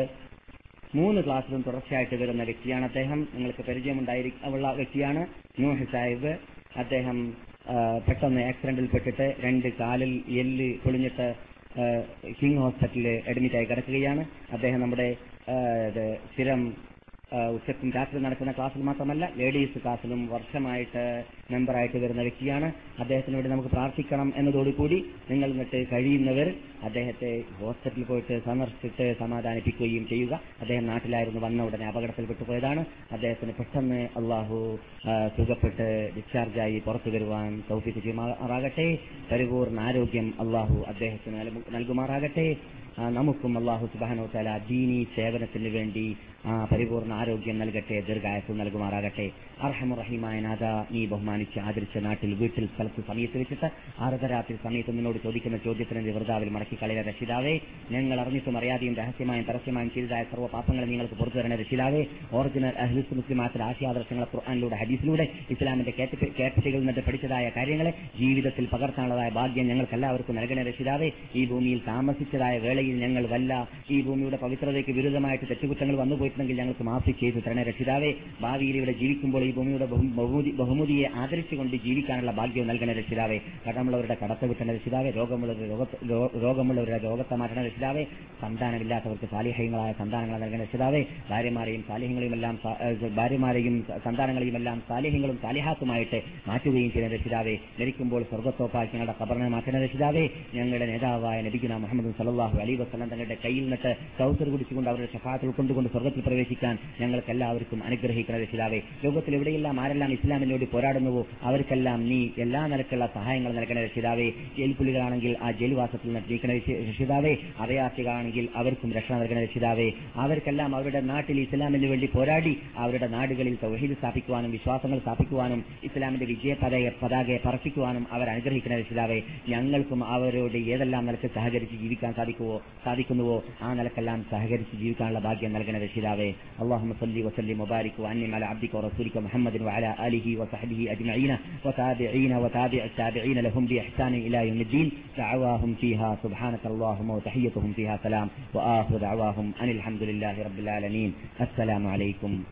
മൂന്ന് ക്ലാസ്സിലും തുടർച്ചയായിട്ട് വരുന്ന വ്യക്തിയാണ് അദ്ദേഹം. നിങ്ങൾക്ക് പരിചയമുണ്ടായിരിക്കാനുള്ള വ്യക്തിയാണ് നൂഹ് സാഹിബ്. അദ്ദേഹം പെട്ടെന്ന് ആക്സിഡന്റിൽ പെട്ടിട്ട് രണ്ട് കാലിൽ എല്ല് പൊളിഞ്ഞിട്ട് കിങ് ഹോസ്പിറ്റലിൽ അഡ്മിറ്റായി കിടക്കുകയാണ്. അദ്ദേഹം നമ്മുടെ സ്ഥിരം ഉച്ചക്കും രാത്രി നടക്കുന്ന ക്ലാസ്സിൽ മാത്രമല്ല ലേഡീസ് ക്ലാസ്സിലും വർഷമായിട്ട് മെമ്പറായിട്ട് വരുന്ന വ്യക്തിയാണ്. അദ്ദേഹത്തിന് വേണ്ടി നമുക്ക് പ്രാർത്ഥിക്കണം എന്നതോടുകൂടി നിങ്ങൾ എന്നിട്ട് കഴിയുന്നവർ അദ്ദേഹത്തെ ഹോസ്പിറ്റലിൽ പോയിട്ട് സന്ദർശിച്ചിട്ട് സമാധാനിപ്പിക്കുകയും ചെയ്യുക. അദ്ദേഹം നാട്ടിലായിരുന്നു വന്ന ഉടനെ അപകടത്തിൽപ്പെട്ടു പോയതാണ്. അദ്ദേഹത്തിന് പെട്ടെന്ന് അള്ളാഹു സുഖപ്പെട്ട് ഡിസ്ചാർജായി പുറത്തു വരുവാൻ തൗഫീഖ് ചെയ്യുമാറാകട്ടെ. പരിപൂർണ ആരോഗ്യം അള്ളാഹു അദ്ദേഹത്തിന് നൽകു- നൽകുമാറാകട്ടെ. നമുക്കും അള്ളാഹു സുബാനോ തല ദീനി സേവനത്തിന് വേണ്ടി പരിപൂർണ ആരോഗ്യം നൽകട്ടെ ദീർഘായസ് നൽകുമാറാകട്ടെ. അർഹമുറഹിമായ നാഥ നീ ബഹുമാനിച്ച് ആദരിച്ച നാട്ടിൽ വീട്ടിൽ സ്ഥലത്ത് സമയത്ത് വെച്ചിട്ട് അർദ്ധരാത്രി സമയത്ത് നിന്നോട് ചോദിക്കുന്ന ചോദ്യത്തിന് വൃതാവിൽ മടക്കി കളയ രക്ഷിതാവേ. ഞങ്ങൾ അറിഞ്ഞിട്ടും അറിയാതെയും രഹസ്യമായും പരസ്യമായും ചെയ്തതായ സർവ പാപങ്ങളെ നിങ്ങൾക്ക് പുറത്തു തരണ രക്ഷിതാവേ. ഒറിജിനൽ അഹ്ലിസ് മുസ്ലിമാത്തിൽ ആശയാദർശങ്ങളെ ഖുർആാനിലൂടെ ഹദീസിലൂടെ ഇസ്ലാമിന്റെ കേട്ടിട്ടുകളിൽ നിന്ന് പഠിച്ചതായ കാര്യങ്ങളെ ജീവിതത്തിൽ പകർത്താനുള്ളതായ ഭാഗ്യം ഞങ്ങൾക്ക് എല്ലാവർക്കും നൽകണ രക്ഷിതാവേ. ഈ ഭൂമിയിൽ താമസിച്ചതായ വേളയിൽ ഞങ്ങൾ വല്ല ഈ ഭൂമിയുടെ പവിത്രതയ്ക്ക് വിരുദ്ധമായിട്ട് തെറ്റുകുറ്റങ്ങൾ വന്നു പോയിട്ടുണ്ടെങ്കിൽ ഞങ്ങൾക്ക് മാഫി ചെയ്തു തരണ. രക്ഷിതാവേ ഭാവിയിൽ ഇവിടെ ജീവിക്കുമ്പോൾ ഈ ഭൂമിയുടെ ബഹു- ബഹുമതി ബഹുമതിയെ ആദരിച്ചുകൊണ്ട് ജീവിക്കാനുള്ള ഭാഗ്യം നൽകണ രക്ഷിതാവേ. കടമുള്ളവരുടെ കടത്ത വിട്ടണ രക്ഷിതാവേ. രോഗമുള്ളവരുടെ രോഗ- രോഗമുള്ളവരുടെ രോഗത്തെ മാറ്റണ രക്ഷിതാവേ. സന്താനമില്ലാത്തവർക്ക് സാലിഹ്യങ്ങളായ സന്താനങ്ങൾ നൽകണ രക്ഷിതാവേ. ഭാര്യമാരെയും സാലിഹ്യങ്ങളെയും എല്ലാം ഭാര്യമാരെയും സന്താനങ്ങളെയും എല്ലാം സാലിഹ്യങ്ങളും സാലിഹാത്തുമായിട്ട് മാറ്റുകയും ചെയ്യുന്ന രക്ഷിതാവേ. മരിക്കുമ്പോൾ സ്വർഗത്തോപ്പാക്കി ഞങ്ങളുടെ കബറിനെ മാറ്റുന്ന രക്ഷിതാവേ. ഞങ്ങളുടെ നേതാവായ നബിഗുന മുഹമ്മദ് സല്ലല്ലാഹു അലി വസ്ലം തങ്ങളുടെ കയ്യിൽ നിന്നിട്ട് കൗസർ കുടിച്ചുകൊണ്ട് അവരുടെ ഷഫാത്ത് ഉൾക്കൊണ്ടുകൊണ്ട് സ്വർഗത്തിൽ പ്രവേശിക്കാൻ ഞങ്ങൾക്ക് എല്ലാവർക്കും അനുഗ്രഹിക്കുന്ന രക്ഷിതാവേ. ലോകത്തിൽ എവിടെയെല്ലാം ആരെല്ലാം ഇസ്ലാമിന് വേണ്ടി പോരാടുന്നുവോ അവർക്കെല്ലാം നീ എല്ലാ നിലക്കുള്ള സഹായങ്ങൾ നൽകണ രക്ഷിതാവേ. ജയിൽ പുലികളാണെങ്കിൽ ആ ജയിൽവാസത്തിൽ നിന്ന് രക്ഷിതാവേ. അഭയാർത്ഥികളാണെങ്കിൽ അവർക്കും രക്ഷ നൽകണ രക്ഷിതാവേ. അവർക്കെല്ലാം അവരുടെ നാട്ടിൽ ഇസ്ലാമിന് വേണ്ടി പോരാടി അവരുടെ നാടുകളിൽ തൗഹീദ് സ്ഥാപിക്കുവാനും വിശ്വാസങ്ങൾ സ്ഥാപിക്കുവാനും ഇസ്ലാമിന്റെ വിജയ പതയെ പതാകയെ പറപ്പിക്കുവാനും അവർ അനുഗ്രഹിക്കുന്ന രക്ഷിതാവേ. ഞങ്ങൾക്കും അവരോട് ഏതെല്ലാം നിലയ്ക്ക് സഹകരിച്ച് ജീവിക്കാൻ സാധിക്കുവോ സാധിക്കുന്നുവോ ആ നിലക്കെല്ലാം സഹകരിച്ച് ജീവിക്കാനുള്ള ഭാഗ്യം നൽകണ രക്ഷിതാവേ. اللهم صل وسلم وبارك وأنعم على عبدك ورسولك محمد وعلى آله وصحبه أجمعين وتابعين وتابع التابعين لهم بإحسان إلى يوم الدين. دعواهم فيها سبحانك اللهم وتحيتهم فيها سلام. وآخر دعواهم أن الحمد لله رب العالمين. السلام عليكم.